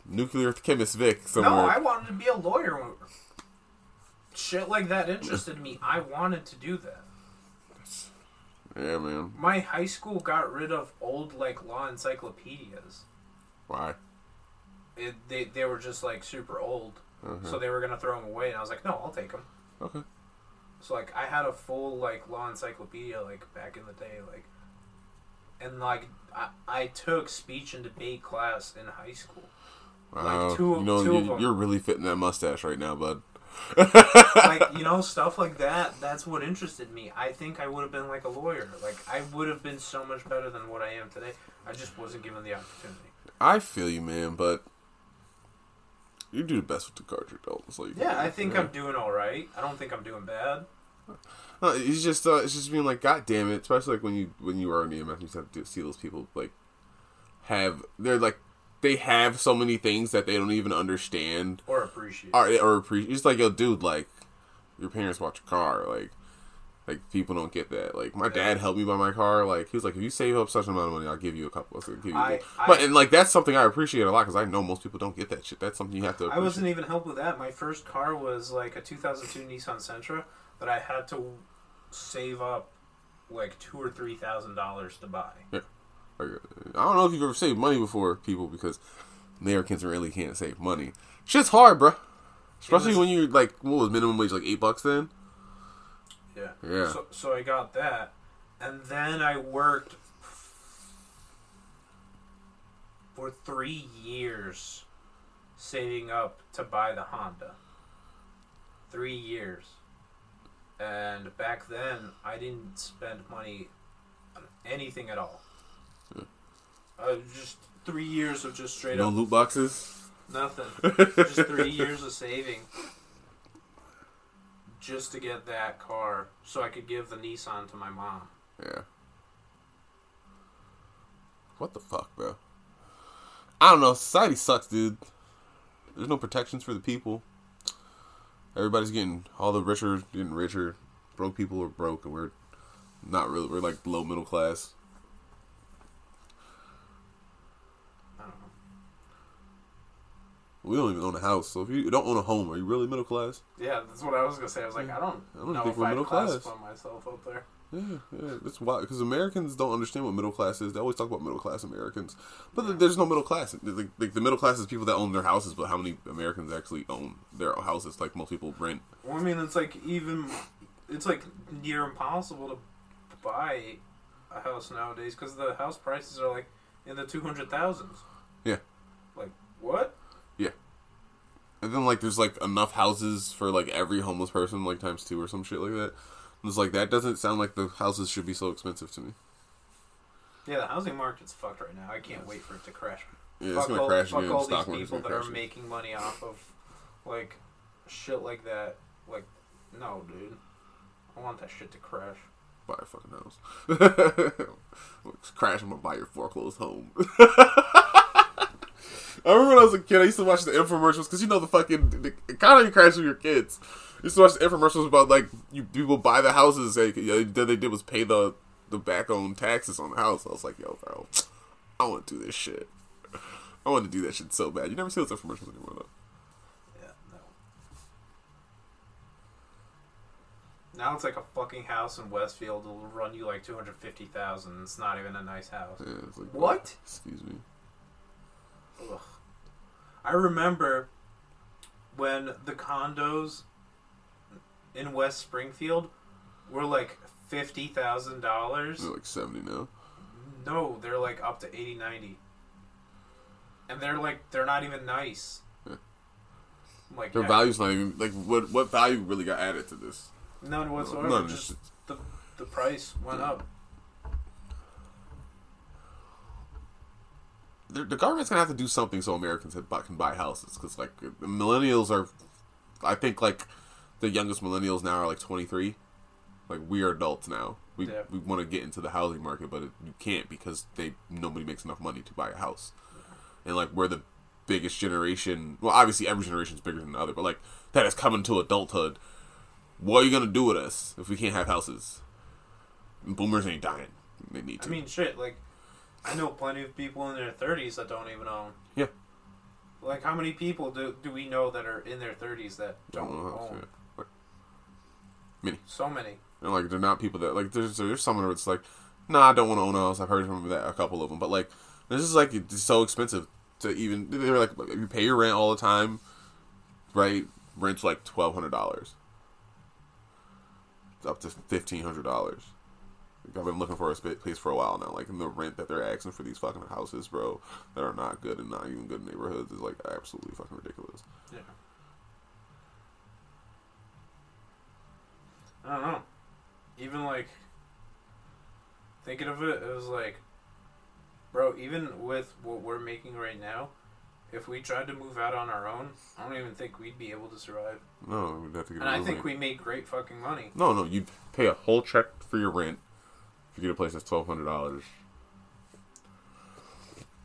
nuclear chemist Vik somewhere No, I wanted to be a lawyer. Shit like that interested me. I wanted to do that. Yeah man My high school got rid of old like law encyclopedias. why It, they they were just like super old, uh-huh. so they were gonna throw them away. And I was like, no, I'll take them. okay So like I had a full like law encyclopedia like back in the day like, and like I, I took speech and debate class in high school. wow two- you know two of you, them. you're really fitting that mustache right now bud like you know stuff like that that's what interested me. I think i would have been like a lawyer. Like i would have been so much better than what i am today. I just wasn't given the opportunity. I feel you man but you do the best with the cards you're dealt. So you yeah i think i'm doing all right. I don't think i'm doing bad. No, it's just uh, it's just being like, God damn it! Especially like when you when you are in EMS, you just have to see those people like have they're like they have so many things that they don't even understand or appreciate or or appreciate. It's like, yo, dude, like your parents bought your car, like Like people don't get that. Like my dad helped me buy my car. Like he was like, if you save up such an amount of money, I'll give you a couple. I'll give you I- but and like that's something I appreciate a lot because I know most people don't get that shit. That's something you have to. I wasn't even helped with that. My first car was like a 2002 Nissan Sentra that I had to save up like two or three thousand dollars to buy. Like, I don't know if you've ever saved money before, people, because Americans really can't save money. Shit's hard, bro. Especially was- when you're like, what was minimum wage like eight bucks then? Yeah. Yeah. So, so I got that, and then I worked for three years saving up to buy the Honda. Three years. And back then, I didn't spend money on anything at all. Uh, just three years of just straight No up loot boxes. nothing. just three years of saving just to get that car so I could give the Nissan to my mom. Yeah. What the fuck, bro? I don't know. Society sucks, dude. There's no protections for the people. Everybody's getting all the richer, getting richer. Broke people are broke, and we're not really. We're like low middle class. I don't know. We don't even own a house, so if you don't own a home, are you really middle class? Yeah, that's what I was gonna say. I was like, I don't, I don't know think if we're I'd middle class. myself up there. Yeah, yeah, that's why because Americans don't understand what middle class is. They always talk about middle class Americans, but th- there's no middle class. Like, like the middle class is people that own their houses, but how many Americans actually own their houses? Like most people rent. Well, I mean, it's like even, it's like near impossible to buy a house nowadays because the house prices are like in the two hundred thousands. Yeah. Like what? And then like there's like enough houses for like every homeless person, like times two or some shit like that. And it's like that doesn't sound like the houses should be so expensive to me. Yeah, the housing market's fucked right now. I can't wait for it to crash. Yeah, fuck it's gonna all, crash fuck again. all Stock these people that are making money off of like shit like that. Like, no, dude. I want that shit to crash. Buy a fucking house. crash. I'm gonna buy your foreclosed home. I remember when I was a kid, I used to watch the infomercials because you know the fucking the economy crash with your kids. I used to watch the infomercials about like you people buy the houses. Like yeah, then they did was pay the the back own taxes on the house. I was like, yo, bro, I want to do this shit. I want to do that shit so bad. You never see those infomercials anymore though. Yeah, no. Now it's like a fucking house in Westfield It'll run you like two hundred fifty thousand. It's not even a nice house. Yeah, like What? Excuse me. Ugh. I remember when the condos in West Springfield were like fifty thousand dollars. They're like seventy now. No, they're like up to 80, 90. And they're like they're not even nice. Yeah. Like Their yeah, value's not even like what what value really got added to this. none whatsoever. None, just the the price went up. The, the government's gonna have to do something so Americans can buy, can buy houses because like the millennials are, I think like the youngest millennials now are like twenty three, like we are adults now. We Yeah. we want to get into the housing market, but it, you can't because they nobody makes enough money to buy a house, and like we're the biggest generation. Well, obviously every generation is bigger than the other, but like that is coming to adulthood. What are you gonna do with us if we can't have houses? Boomers ain't dying. They need to. I mean, shit. Like, I know plenty of people in their thirties that don't even own. Yeah. Like, how many people do do we know that are in their thirties that don't Don't know how to own? Like, Many. So many. And like they're not people that like there's there's someone where it's like, nah, I don't want to own a house. I've heard from that a couple of them, but like this is like it's so expensive to even. They're like you pay your rent all the time, right? Rent's like twelve hundred dollars, up to fifteen hundred dollars. I've been looking for a place for a while now. Like, and the rent that they're asking for these fucking houses, bro, that are not good and not even good neighborhoods is like absolutely fucking ridiculous. Yeah. I don't know. Even like thinking of it, it was like, bro. Even with what we're making right now, if we tried to move out on our own, I don't even think we'd be able to survive. No, we'd have to get. And I think we make great fucking money. No, no, you pay a whole check for your rent you get a place that's twelve hundred dollars.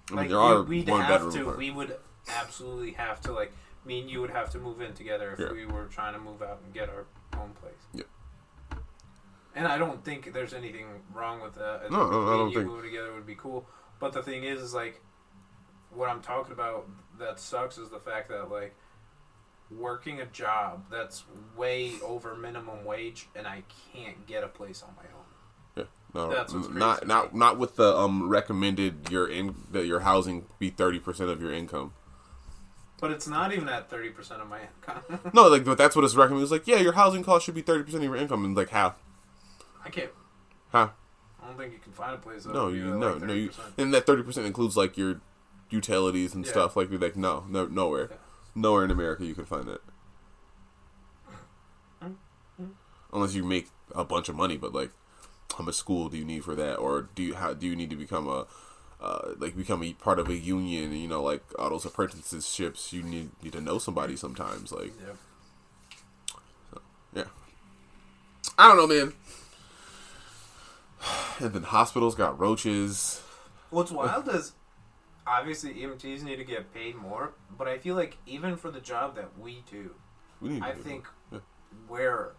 I mean, Like there are we, would one have bedroom. to. We would absolutely have to. Like me and you would have to move in together if Yeah. we were trying to move out and get our own place. Yep. And I don't think there's anything wrong with that. No, no, I don't you think- moving together would be cool. But the thing is, is like, what I'm talking about that sucks is the fact that like, working a job that's way over minimum wage, and I can't get a place on my own. No, That's what's not not not with the um recommended your in that your housing be thirty percent of your income. But it's not even at thirty percent of my income. No, like but that's what it's recommended. It's like yeah, your housing cost should be thirty percent of your income, and like how I can't. Huh? I don't think you can find a place. That no you no like no you and that thirty percent includes like your utilities and Yeah. stuff like like no no nowhere Yeah. nowhere in America you can find that Mm-hmm. unless you make a bunch of money. But like, how much school do you need for that, or do you how do you need to become a uh, like become a part of a union? You know, like all those apprenticeships, you need need to know somebody sometimes. Like, Yep. yeah, I don't know, man. And then hospitals got roaches. What's wild is obviously EMTs need to get paid more, but I feel like even for the job that we do, We need. to I think more. we're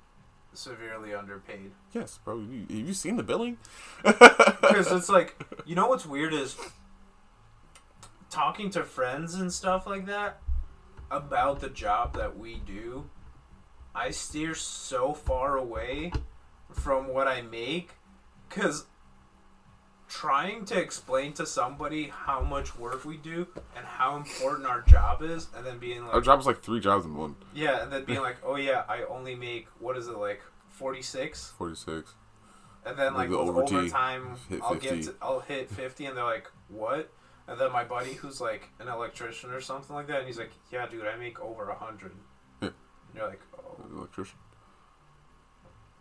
severely underpaid. Yes, bro. You, have you seen the billing? Because it's like, you know what's weird is talking to friends and stuff like that about the job that we do. I steer so far away from what I make because trying to explain to somebody how much work we do and how important our job is, and then being like, Our job is like three jobs in one. yeah, and then being like, oh yeah, I only make what is it like forty six? Forty six. and then like the overtime, overtime, I'll get to, I'll hit fifty, and they're like, what? And then my buddy who's like an electrician or something like that, and he's like, yeah, dude, I make over a hundred. Yeah. And you're like, oh, an Electrician.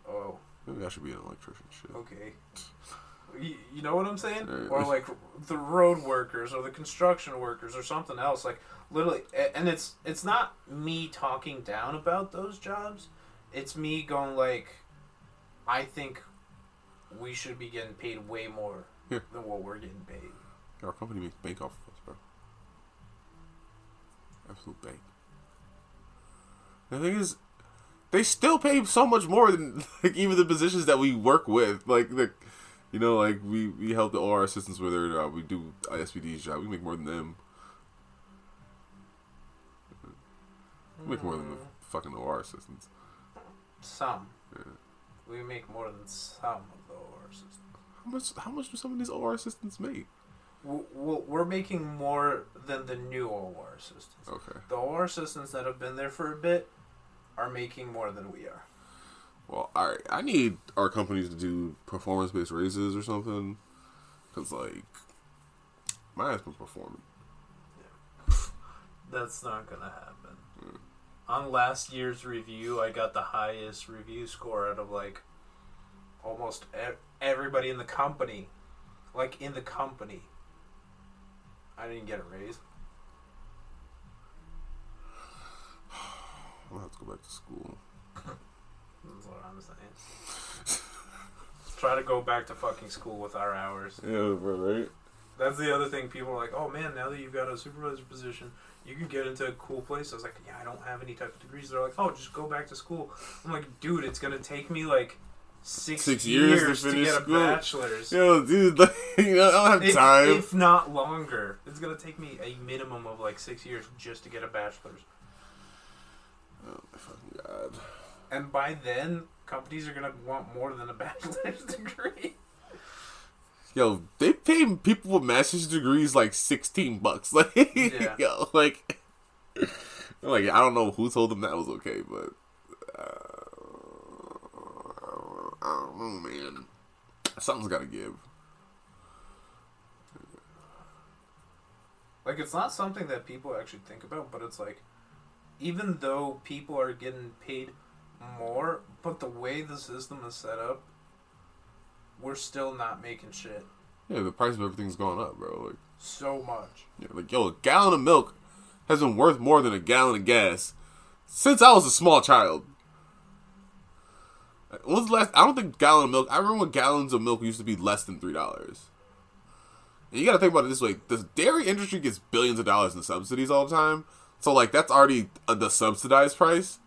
oh, Maybe I should be an electrician. Shit. okay. You, you know what I'm saying? Or like the road workers or the construction workers or something else. Like literally, and it's it's not me talking down about those jobs. It's me going like, I think we should be getting paid way more Yeah. than what we're getting paid. Our company makes bank off of us, bro. Absolute bank. The thing is, they still pay so much more than like even the positions that we work with. Like the, you know, like we we help the OR assistants with their job. We do ISPD's job. We make more than them. We make more than the mm. fucking OR assistants. Some. Yeah. We make more than some of the OR systems. How much? How much do some of these OR assistants make? We're making more than the new OR assistants. Okay. The OR assistants that have been there for a bit are making more than we are. Well, all right. I need our companies to do performance based raises or something. Cause like, my ass been performing. That's not gonna happen. On last year's review, I got the highest review score out of like almost everybody in the company. Like in the company, I didn't get a raise. I'm gonna have to go back to school. That's I'm saying. Try to go back to fucking school with our hours. Yeah, bro, right? That's the other thing. People are like, "Oh man, now that you've got a supervisor position, you can get into a cool place." I was like, "Yeah, I don't have any type of degrees." They're like, "Oh, just go back to school." I'm like, "Dude, it's gonna take me like six, Six years years, to to, get a school. bachelor's, Yo, dude, like, I don't have if, time. if not longer. It's gonna take me a minimum of like six years just to get a bachelor's, oh my fucking god. and by then, companies are gonna want more than a bachelor's degree. Yo, they pay people with master's degrees like sixteen bucks. Like, Yeah. yo, like, like I don't know who told them that was okay, but uh, I don't know, man. Something's got to give. Like it's not something that people actually think about, but it's like even though people are getting paid more, but the way the system is set up, we're still not making shit Yeah, the price of everything's gone up, bro. Like, so much. yeah, like yo, a gallon of milk has been worth more than a gallon of gas since I was a small child. When was the last? I don't think gallon of milk. I remember when gallons of milk used to be less than three dollars. And you got to think about it this way: the dairy industry gets billions of dollars in subsidies all the time. So like that's already the subsidized price.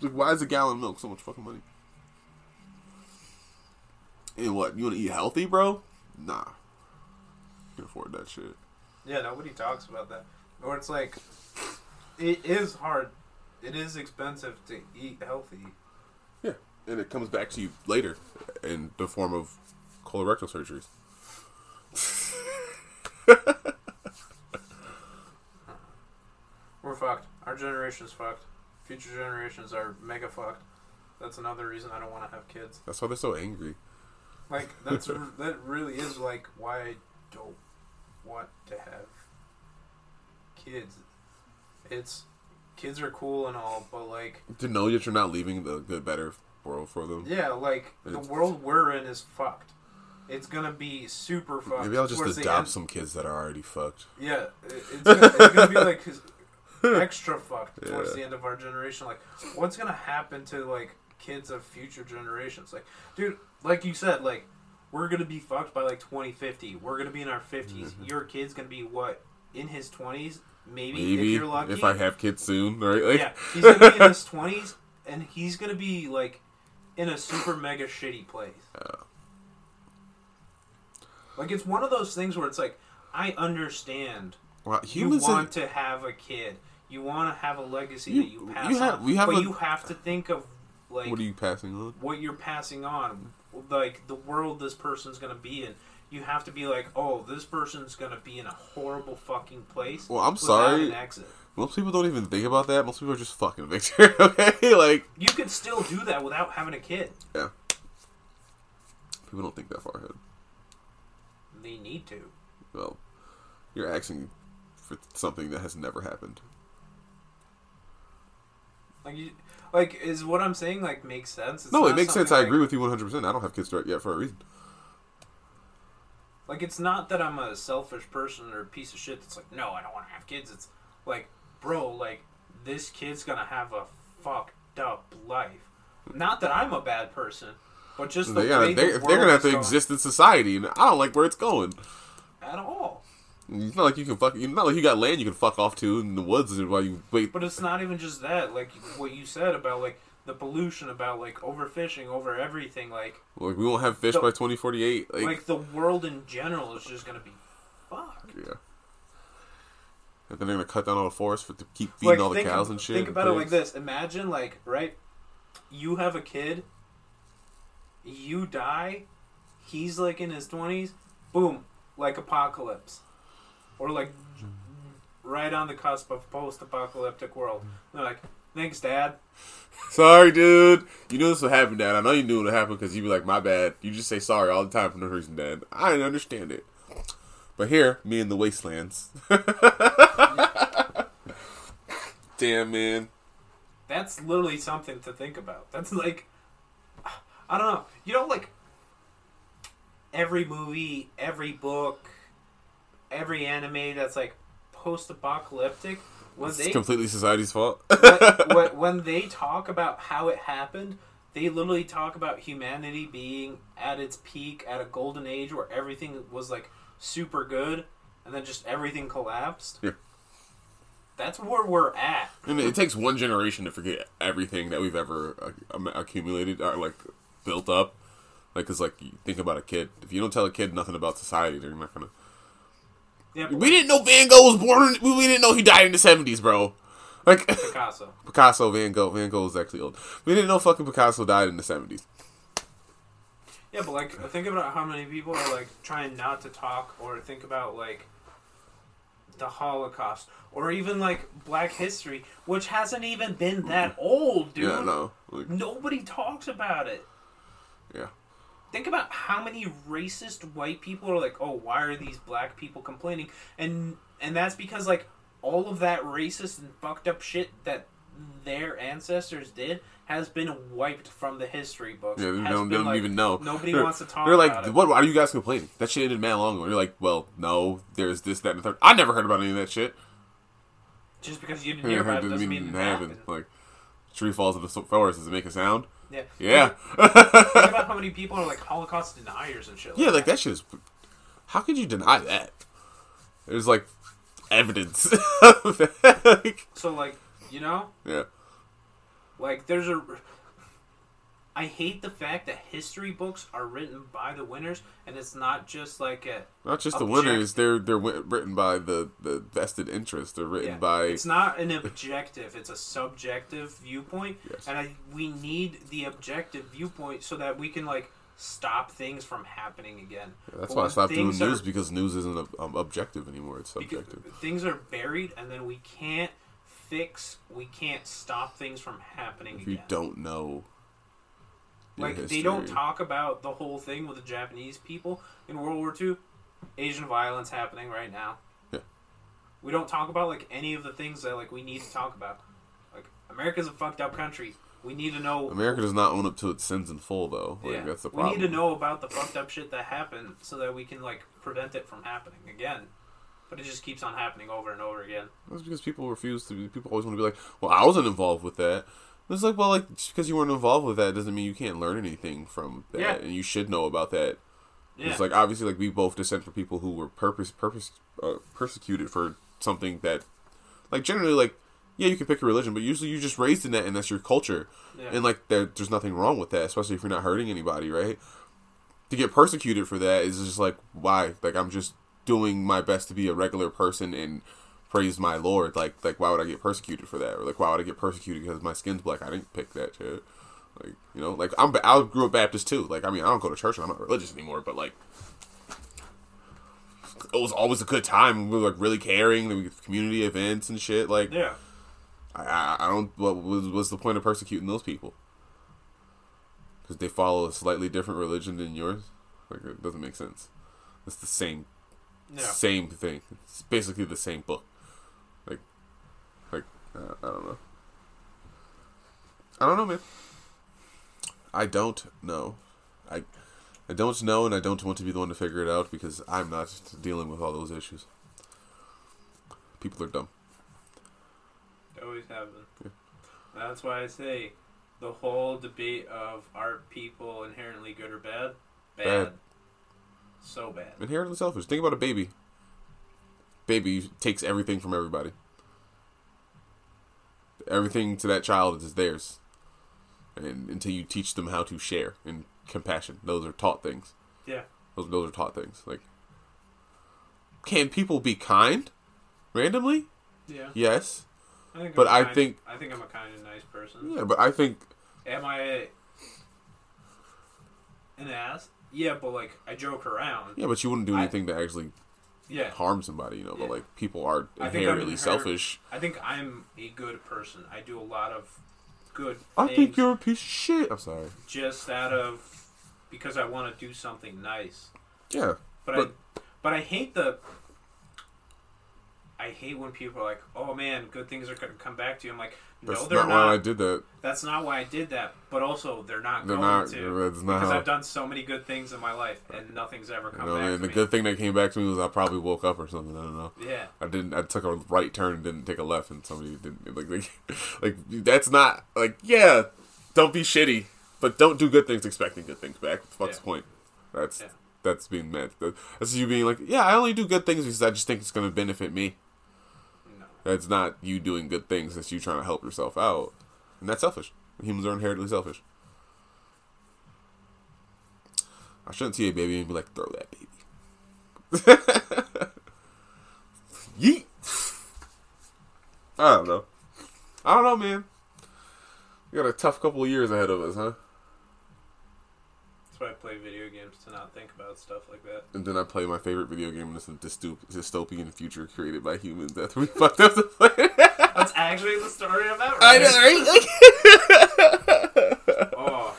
Like, why is a gallon of milk so much fucking money? And what? You want to eat healthy, bro? Nah. You can afford that shit. Yeah, nobody talks about that. Or it's like, it is hard. It is expensive to eat healthy. Yeah. And it comes back to you later in the form of colorectal surgeries. We're fucked. Our generation's fucked. Future generations are mega fucked. That's another reason I don't want to have kids. That's why they're so angry. Like that's that really is like why I don't want to have kids. It's kids are cool and all, but like To know that you're not leaving the, the better world for them. yeah, like the It's- world we're in is fucked. It's gonna be super fucked. Maybe I'll just adopt some kids that are already fucked. Yeah, it- it's gonna, it's gonna be like extra fucked towards Yeah. the end of our generation. Like, what's gonna happen to like kids of future generations? Like, dude, like you said, like we're gonna be fucked by like 2050. We're gonna be in our 50s. Mm-hmm. Your kid's gonna be what in his 20s, maybe, if you're lucky. if I have kids soon, right? Like, yeah, he's gonna be in his 20s, and he's gonna be like in a super mega shitty place. Yeah. Like it's one of those things where it's like I understand Well, you want to have a kid. You want to have a legacy You- that you pass you have- on. have but a- you have to think of like what are you passing on? what you're passing on, like the world this person's gonna be in. You have to be like, oh, this person's gonna be in a horrible fucking place. Well, I'm sorry. Most people don't even think about that. Most people are just fucking Victor. okay, like You could still do that without having a kid. yeah. People don't think that far ahead. They need to. Well, you're asking for something that has never happened. Like, you, like is what I'm saying like makes sense? It's no, it makes sense. I like- agree with you 100. percent I don't have kids right yet for a reason. Like it's not that I'm a selfish person or a piece of shit that's like, no, I don't want to have kids. It's like, bro, like this kid's gonna have a fucked up life. Not that I'm a bad person, but just the They gotta, way they, the they're gonna have to going exist in society, and I don't like where it's going. at all. It's not like you can fuck. It's not like you got land you can fuck off to in the woods while you wait. But it's not even just that. Like what you said about like the pollution, about like overfishing, over everything. Like Like we won't have fish The- by 2048. Like, like the world in general is just gonna be fucked. yeah. And then they're gonna cut down all the forests for to keep feeding all the think, cows and shit. Think about it like this. Imagine like right, you have a kid. You die. He's like in his twenties. Boom, like apocalypse, or like right on the cusp of post-apocalyptic world. They're like, "Thanks, Dad." Sorry, dude. You knew this would happen, Dad. I know you knew it would happen because you'd be like, "My bad." You just say sorry all the time for no reason, Dad. I didn't understand it. But here, me in the wastelands. Damn, man. That's literally something to think about. That's like, I don't know. You know, like every movie, every book, every anime that's like post-apocalyptic. When It's they completely society's fault. when, when, when they talk about how it happened, they literally talk about humanity being at its peak at a golden age where everything was like super good, and then just everything collapsed. Yeah. That's where we're at. and it takes one generation to forget everything that we've ever uh, um, accumulated or like built up. Like, cause like think about a kid. If you don't tell a kid nothing about society, they're not gonna. Yeah, We didn't know Van Gogh was born. We didn't know he died in the seventies, bro. Like Picasso. Picasso, Van Gogh. Van Gogh is actually old. We didn't know fucking Picasso died in the seventies. Yeah, but like think about how many people are like trying not to talk or think about like the Holocaust or even like Black History, which hasn't even been that old, dude. Yeah, no. Like, Nobody talks about it. yeah. Think about how many racist white people are like, "Oh, why are these black people complaining?" And and that's because like all of that racist and fucked up shit that their ancestors did has been wiped from the history books. Yeah, they don't, they don't like, even know. Nobody They're- wants to talk They're like, what? Why are you guys complaining? That shit ended man long ago. You're like, well, no. There's this, that, and the third. I never heard about any of that shit. Just because you didn't hear about it doesn't mean it happened. Like, tree falls in the forest. Does it make a sound? Yeah. Yeah. Think about how many people are like Holocaust deniers and shit. yeah, like that shit is. How could you deny that? There's like evidence. of that. like, So like, you know, yeah. Like there's a I hate the fact that history books are written by the winners and it's not just like a Not just the winners; they're they're written by the the vested interest. They're written Yeah. by It's not an objective; it's a subjective viewpoint, Yes. and I, we need the objective viewpoint so that we can like stop things from happening again. That's But why I stopped doing things are- news because news isn't um, objective anymore. It's subjective. things are buried, and then we can't fix, we can't stop things from happening If you don't know, like they don't talk about the whole thing with the Japanese people in World War II, Asian violence happening right now. Yeah. We don't talk about like any of the things that like we need to talk about. Like America's a fucked up country. We need to know. America does not own up to its sins in full, though. Like, yeah, that's the problem. we need to know about the fucked up shit that happened so that we can like prevent it from happening again. But it just keeps on happening over and over again. That's because people refuse to. Be, people always want to be like, "Well, I wasn't involved with that." It's like, well, like just because you weren't involved with that doesn't mean you can't learn anything from that, Yeah. and you should know about that. Yeah. It's like obviously, like we both descend from people who were purpose, purpose, uh, persecuted for something that, like generally, like yeah, you can pick a religion, but usually you're just raised in that, and that's your culture, Yeah. and like there, there's nothing wrong with that, especially if you're not hurting anybody, right? To get persecuted for that is just like why? Like I'm just doing my best to be a regular person and praise my Lord. Like like why would I get persecuted for that? Or like why would I get persecuted because my skin's black? I didn't pick that shit. Like you know, like I'm I grew up Baptist too. Like I mean I don't go to church and I'm not religious anymore, but like it was always a good time. We were like really caring. There was community events and shit. Like yeah. I, I, I don't. What was what's the point of persecuting those people? Because they follow a slightly different religion than yours. Like it doesn't make sense. It's the same Yeah. same thing. It's basically the same book. Uh, I don't know. I don't know, man. I don't know. I I don't know, and I don't want to be the one to figure it out because I'm not dealing with all those issues. People are dumb. They always have been. That's why I say the whole debate of are people inherently good or bad? Bad. Bad. So bad. Inherently selfish. Think about a baby. Baby takes everything from everybody. Everything to that child is theirs. And until you teach them how to share and compassion, those are taught things. Yeah. Those those are taught things. Like, can people be kind randomly? Yeah. Yes. I think But a I kind- think- I think I'm a kind of nice person. Yeah, but I think Am I a, an ass? Yeah, but like I joke around. yeah, but you wouldn't do I- anything to actually Yeah. harm somebody, you know. But like people are I inherently selfish. I think I'm a good person. I do a lot of good I things think you're a piece of shit. I'm sorry. just out of because I want to do something nice. Yeah. But, But- I but I hate the I hate when people are like, "Oh man, good things are going to come back to you." I'm like, "No, That's they're not, not. why I did that. That's not why I did that." But also, they're not They're going not. to not because. I've done so many good things in my life and nothing's ever You come know, back and to the me. good thing that came back to me was I probably woke up or something. I don't know. yeah, I didn't. I took a right turn, and didn't take a left, and somebody didn't. Like, like, like that's not like yeah. Don't be shitty, but don't do good things expecting good things back. What the fuck's Yeah. the point? That's Yeah. that's being mad. That's you being like, yeah, I only do good things because I just think it's going to benefit me. That's not you doing good things. That's you trying to help yourself out, and that's selfish. Humans are inherently selfish. I shouldn't see a baby and be like, throw that baby. Yeet. I don't know. I don't know, man. We got a tough couple of years ahead of us, huh? Why I play video games to not think about stuff like that. And then I play my favorite video game in this dysto- dystopian future created by humans after we fucked up the planet. That's actually the story of that. I know, right? Oh.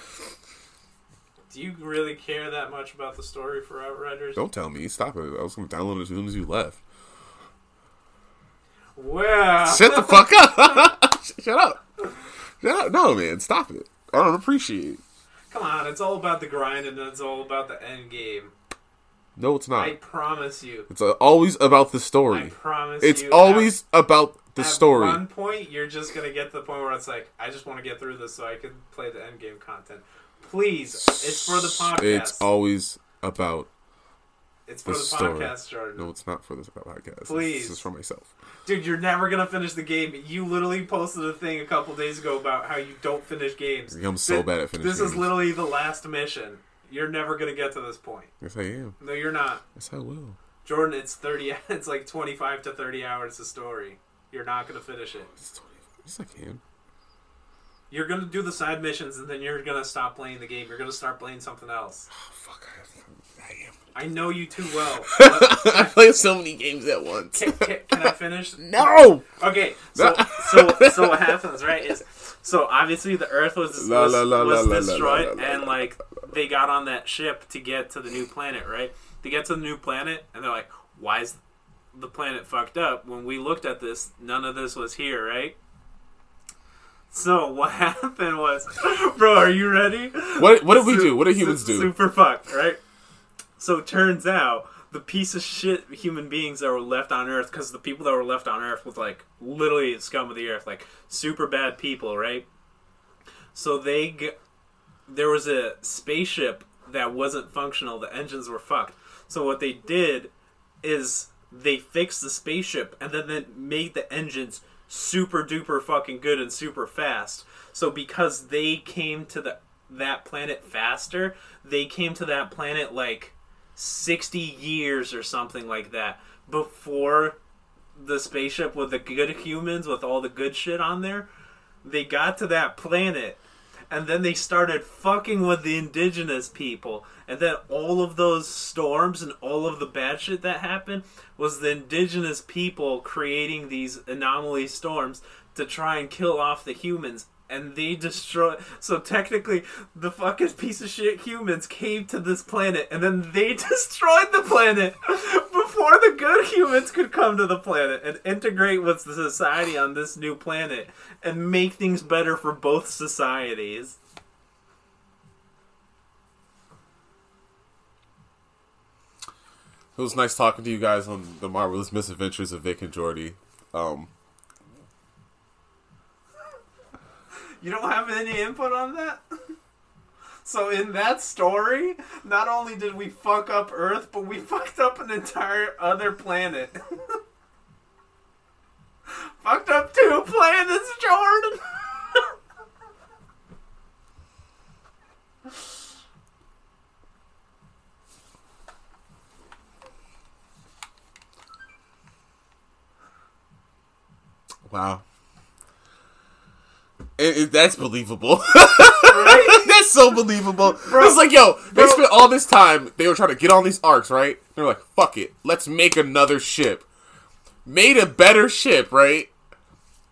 Do you really care that much about the story for Outriders? Don't tell me. Stop it. I was going to download it as soon as you left. Well, Shut the fuck up. Shut up. Shut up. No, man. Stop it. I don't appreciate it. Come on, it's all about the grind and it's all about the end game. No, it's not. I promise you. It's uh, always about the story. I promise It's you. always about the at, story. At one point, you're just gonna get to the point where it's like, I just want to get through this so I can play the end game content. Please, it's for the podcast. It's always about It's for The story. podcast, Jordan. No, it's not for this podcast. Please. This is for myself. Dude, you're never gonna finish the game. You literally posted a thing a couple days ago about how you don't finish games. I'm so bad at finishing. This is literally the last mission. You're never gonna get to this point. Yes, I am. No, you're not. Yes, I will. Jordan, it's thirty. It's like twenty-five to thirty hours of story. You're not gonna finish it. It's 20 Yes, I can. You're gonna do the side missions, and then you're gonna stop playing the game. You're gonna start playing something else. Oh, fuck. I, I am. I know you too well. I play so many games at once. can, can, can I finish? No. Okay, so so so what happens, right? Is so obviously the Earth was La, was, la, la, was destroyed, and like they got on that ship to get to the new planet, right? To get to the new planet, and they're like, "Why is the planet fucked up?" When we looked at this, none of this was here, right? So what happened was, bro, are you ready? What What did we do? What did humans do? Super fucked, right? So it turns out the piece of shit human beings that were left on Earth, because the people that were left on Earth was like literally scum of the earth, like super bad people, right? So they, g- there was a spaceship that wasn't functional. The engines were fucked. So what they did is they fixed the spaceship and then they made the engines super duper fucking good and super fast. So because they came to the that planet faster, they came to that planet like 60 years or something like that before the spaceship with the good humans with all the good shit on there. They got to that planet and then they started fucking with the indigenous people and then all of those storms and all of the bad shit that happened was the indigenous people creating these anomaly storms to try and kill off the humans and they destroy so technically the fucking piece of shit humans came to this planet and then they destroyed the planet before the good humans could come to the planet and integrate with the society on this new planet and make things better for both societies It was nice talking to you guys on the marvelous misadventures of Vik and Jordy. Um, You don't have any input on that? So in that story, not only did we fuck up Earth, but we fucked up an entire other planet. fucked up two planets, Jordan. wow. It, it- that's believable. right? that's so believable. Bro. it's like, yo, they Bro. spent all this time. They were trying to get on these arcs, right? They're like, fuck it, let's make another ship. Made a better ship, right?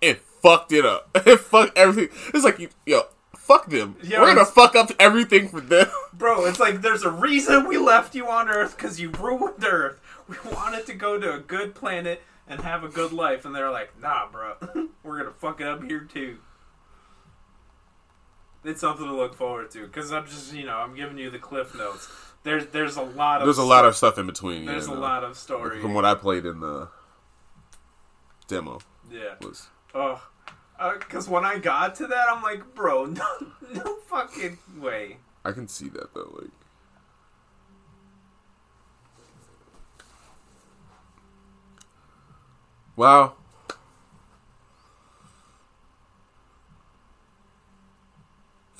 And fucked it up. And fucked everything. It's like, yo, fuck them. Yo, We're gonna fuck up everything for them. Bro, it's like there's a reason we left you on Earth because you ruined Earth. We wanted to go to a good planet and have a good life, and they're like, nah, bro, we're gonna fuck it up here too. It's something to look forward to because I'm just, you know, I'm giving you the cliff notes. There's, there's a lot of, There's a lot of stuff in between. there's yeah, a no. lot of story. From what I played in the demo Yeah. was Oh, uh, because when I got to that, I'm like, bro, no, no fucking way. I can see that though. Like, wow.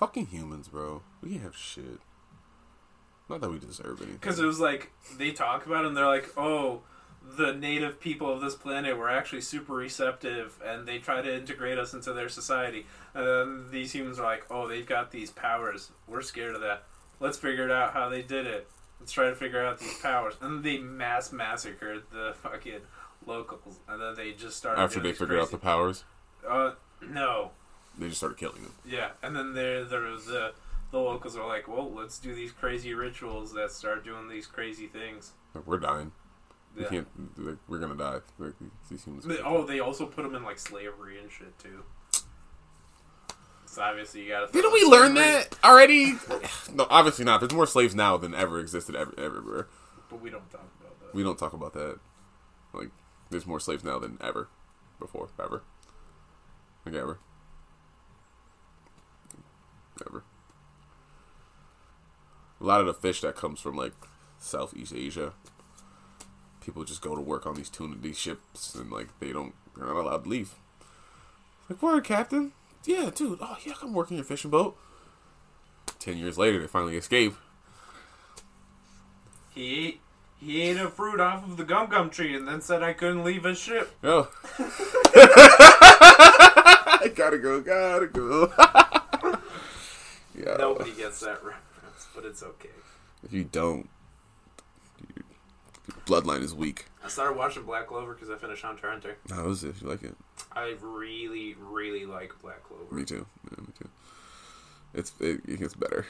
Fucking humans, bro. We have shit. Not that we deserve anything. Because it was like they talk about it and they're like, oh, the native people of this planet were actually super receptive and they try to integrate us into their society. And then these humans are like, oh, they've got these powers. We're scared of that. Let's figure it out how they did it. Let's try to figure out these powers. And then they mass massacred the fucking locals. And then they just started. After they figured out the powers, Uh, no. They just started killing them. Yeah, and then there, there was the the locals are like, well, let's do these crazy rituals that start doing these crazy things. Like, we're dying. We Yeah. can't. Like, we're gonna die. Like, these humans. They- Oh, they also put them in like slavery and shit too. So obviously you gotta. Didn't we learn slavery, that already? no, obviously not. There's more slaves now than ever existed ever, everywhere. But we don't talk about that. We don't talk about that. Like, there's more slaves now than ever before, ever. Like ever. Ever. A lot of the fish that comes from like Southeast Asia people just go to work on these tuna these ships and like they don't they're not allowed to leave. Like, word, Captain? Yeah, dude. Oh yeah, I'm working your fishing boat. Ten years later, they finally escape. He ate, he ate a fruit off of the gum gum tree and then said I couldn't leave his ship. Oh. I gotta go, gotta go. yeah. Nobody gets that reference, but it's okay. If you don't, your bloodline is weak. I started watching Black Clover because I finished Hunter Hunter. How is it? You like it, I really, really like Black Clover. me too. Yeah, me too. It's it, it gets better.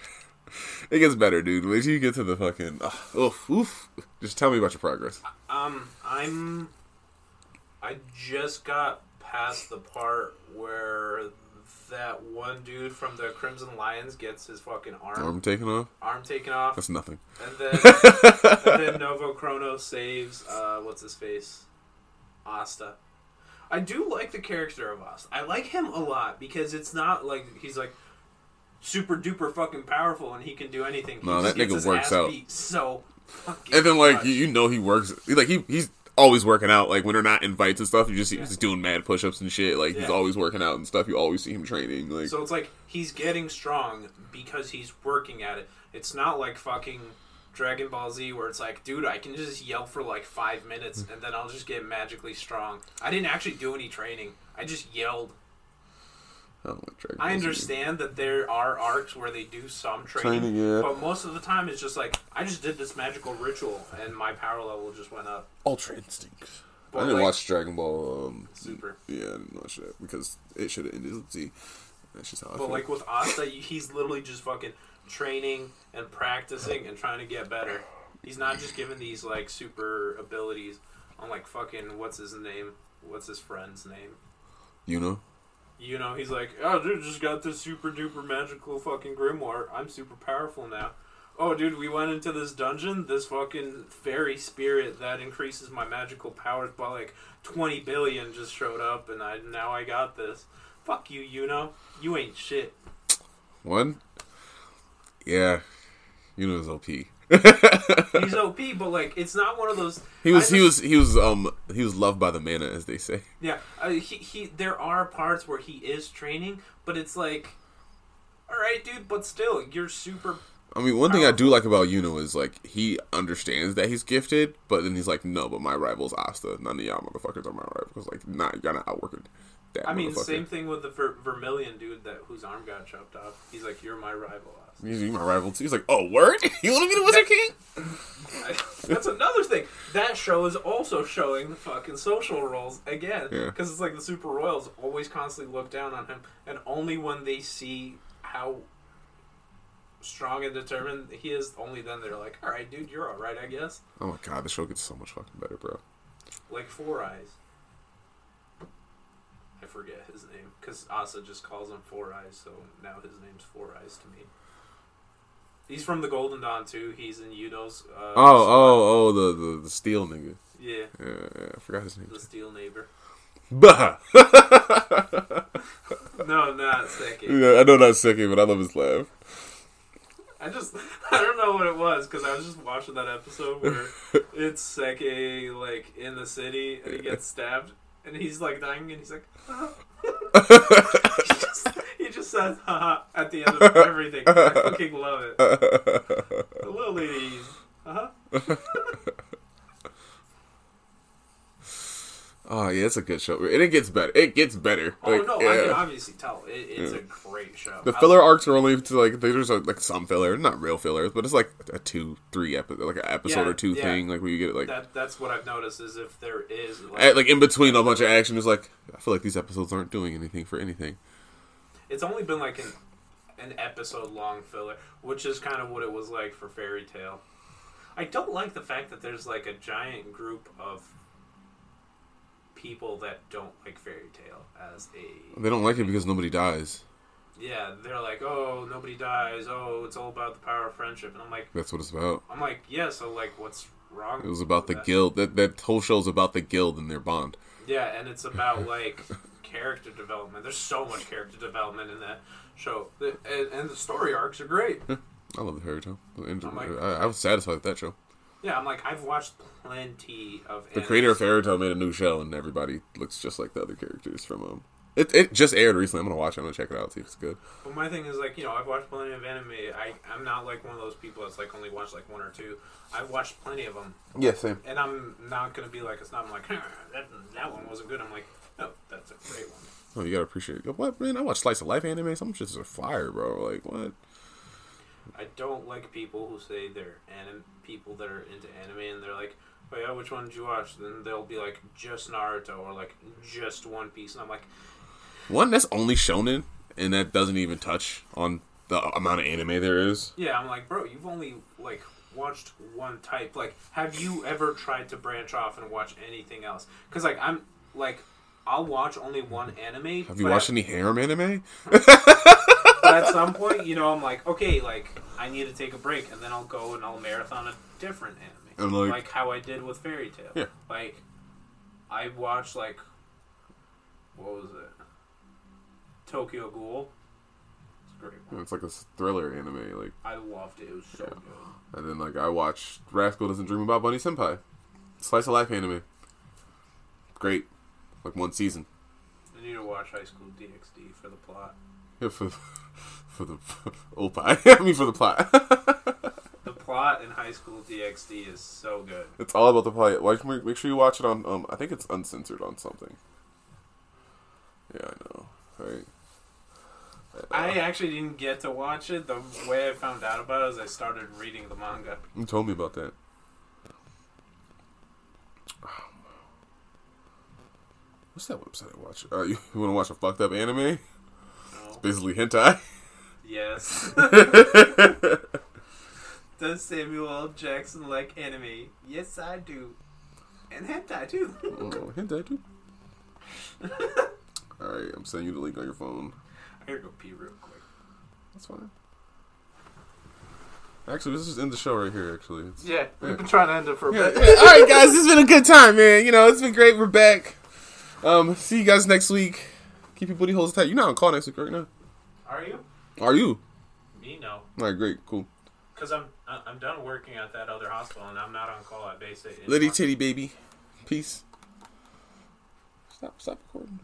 it gets better, dude. Wait till you get to the fucking. Uh, oof, oof. Just tell me about your progress. Um, I'm. I just got past the part where that one dude from the Crimson Lions gets his fucking arm Arm taken off. arm taken off, That's nothing. and then and then Novo Chrono saves uh, what's his face, Asta. I do like the character of Asta. I like him a lot because it's not like he's like super duper fucking powerful and he can do anything. He No, that nigga works out. So fucking And then like you, you know he works like he he's always working out. Like when they're not invites and stuff, you just see he's doing mad push ups and shit. Like he's Yeah. always working out and stuff. You always see him training. Like So it's like he's getting strong because he's working at it. It's not like fucking Dragon Ball Z where it's like, dude, I can just yell for like five minutes mm. and then I'll just get magically strong. I didn't actually do any training. I just yelled. I like I understand that there are arcs where they do some training, Training, yeah. but most of the time it's just like I just did this magical ritual and my power level just went up. Ultra Instinct. But, I didn't like, watch Dragon Ball. Um, Super. Yeah, I didn't watch that because it should have ended with Z. That's just how I But feel. like with Asta, he's literally just fucking training and practicing and trying to get better. He's not just given these like super abilities on like fucking what's his name? What's his friend's name? you know, You know, he's like, oh, dude, just got this super duper magical fucking grimoire. I'm super powerful now. Oh, dude, we went into this dungeon. This fucking fairy spirit that increases my magical powers by like 20 billion just showed up, and I now I got this. Fuck you, you know. You ain't shit. one. Yeah, is OP. He's OP, but like it's not one of those. He was I he was he was um he was loved by the mana as they say. Yeah, uh, he he. There are parts where he is training, but it's like, all right, dude. But still, you're super. I mean, one thing I do like about Yuno is like he understands that he's gifted, but then he's like, no, but my rival's Asta. None of y'all motherfuckers are my rivals. Like, nah, you're not outworking that. I mean, same thing with the Ver- Vermilion dude that whose arm got chopped off. He's like, you're my rival. Oz." He's my rival too. He's like, oh, word? You want to be the Wizard King? I- That's another thing. That show is also showing the fucking social roles again. Yeah. Because it's like the Super Royals always constantly look down on him, and only when they see how strong and determined he is, only then they're like, all right, dude, you're all right, I guess. Oh my god, the show gets so much fucking better, bro. Like Four Eyes. I forget his name because Asta just calls him Four Eyes, so now his name's Four Eyes to me. He's from the Golden Dawn too. He's in Yuno's. Uh, Oh, oh, oh, the the, the steel nigga. yeah, Yeah, yeah, I forgot his name. the Steel Neighbor. Bah. No, not Sekke. yeah, I know that's second, but I love his laugh. I just I don't know what it was because I was just watching that episode where it's Sekke like in the city and he gets stabbed and he's like dying and he's like. he, just, he just says haha at the end of everything. I fucking love it. Hello, ladies. Uh-huh. Oh yeah, it's a good show, and it gets better. It gets better. Oh Like, no, yeah. I can obviously tell. It, it's Yeah. a great show. The filler arcs are only to like there's a, like some filler, not real fillers, but it's like a two, three episode, like an episode Yeah, or two thing, like where you get like that. That's what I've noticed is if there is like, at, like in between a bunch of action. is like I feel like these episodes aren't doing anything for anything. it's only been like an an episode long filler, which is kind of what it was like for Fairy Tail. I don't like the fact that there's like a giant group of people that don't like Fairy Tail as a They don't like it because nobody dies. yeah. They're like, oh, nobody dies. Oh, it's all about the power of friendship, and I'm like, That's what it's about. I'm like, yeah. So like, what's wrong? It was about the that? guild. That that whole show's about the guild and their bond. Yeah, and it's about like character development. There's so much character development in that show, and, and the story arcs are great. I love the Fairy Tail. And my I, I was satisfied with that show. Yeah, I'm like I've watched plenty of. The creator of Fairy Tail made a new show, and everybody looks just like the other characters from um. It it just aired recently. I'm gonna watch it. I'm gonna check it out. See if it's good. But my thing is like you know I've watched plenty of anime. I I'm not like one of those people that's like only watched like one or two. I've watched plenty of them, Yeah, same. and I'm not gonna be like it's not I'm like that that one wasn't good. I'm like no, that's a great one. Oh, you gotta appreciate it. What man? I watch slice of life anime. Some shit's a fire, bro. Like what? I don't like people who say they're anim people that are into anime and they're like, oh yeah, which one did you watch? Then they'll be like just Naruto or like just One Piece, and I'm like, One that's only shonen, and that doesn't even touch on the amount of anime there is. yeah, I'm like, bro, you've only like watched one type. Like, have you ever tried to branch off and watch anything else? Because like I'm like. I'll watch only one anime. Have you watched at, any harem anime? at some point, you know, I'm like, okay, like I need to take a break, and then I'll go and I'll marathon a different anime, And, like- like, how I did with Fairy Tail. Yeah. Like, I watched like, what was it? Tokyo Ghoul. It's great. One. It's like a thriller anime. Like, I loved it. It was so Yeah. good. and then like I watched Rascal Doesn't Dream About Bunny Senpai, slice of life anime. Great, like one season. I need to watch High School DxD for the plot. Yeah, for for the oppai. I mean for the plot. The plot in High School DxD is so good. it's all about the plot. Like, make make sure you watch it on. Um, I think it's uncensored on something. Yeah, I know. Right. I actually didn't get to watch it. The way I found out about it is I started reading the manga. You told me about that. What's that website I watch? Uh, you, you want to watch a fucked up anime? No. Basically hentai. Yes. Does Samuel L. Jackson like anime? Yes, I do. And hentai too. oh, hentai too. All right, I'm sending you the link on your phone. I gotta go pee real quick. That's fine. Actually, let's just end the show right here. Actually, It's- Yeah, we've been trying to end it for a Yeah, bit. yeah. All right, guys, it's been a good time, man. You know, it's been great. We're back. Um, see you guys next week. Keep your booty holes tight. You're not on call next week, right now? Are you? Are you? Me, no. All right, great, cool. Because I'm I'm done working at that other hospital and I'm not on call at Bay State. Liddy titty baby. Peace. Stop, stop recording.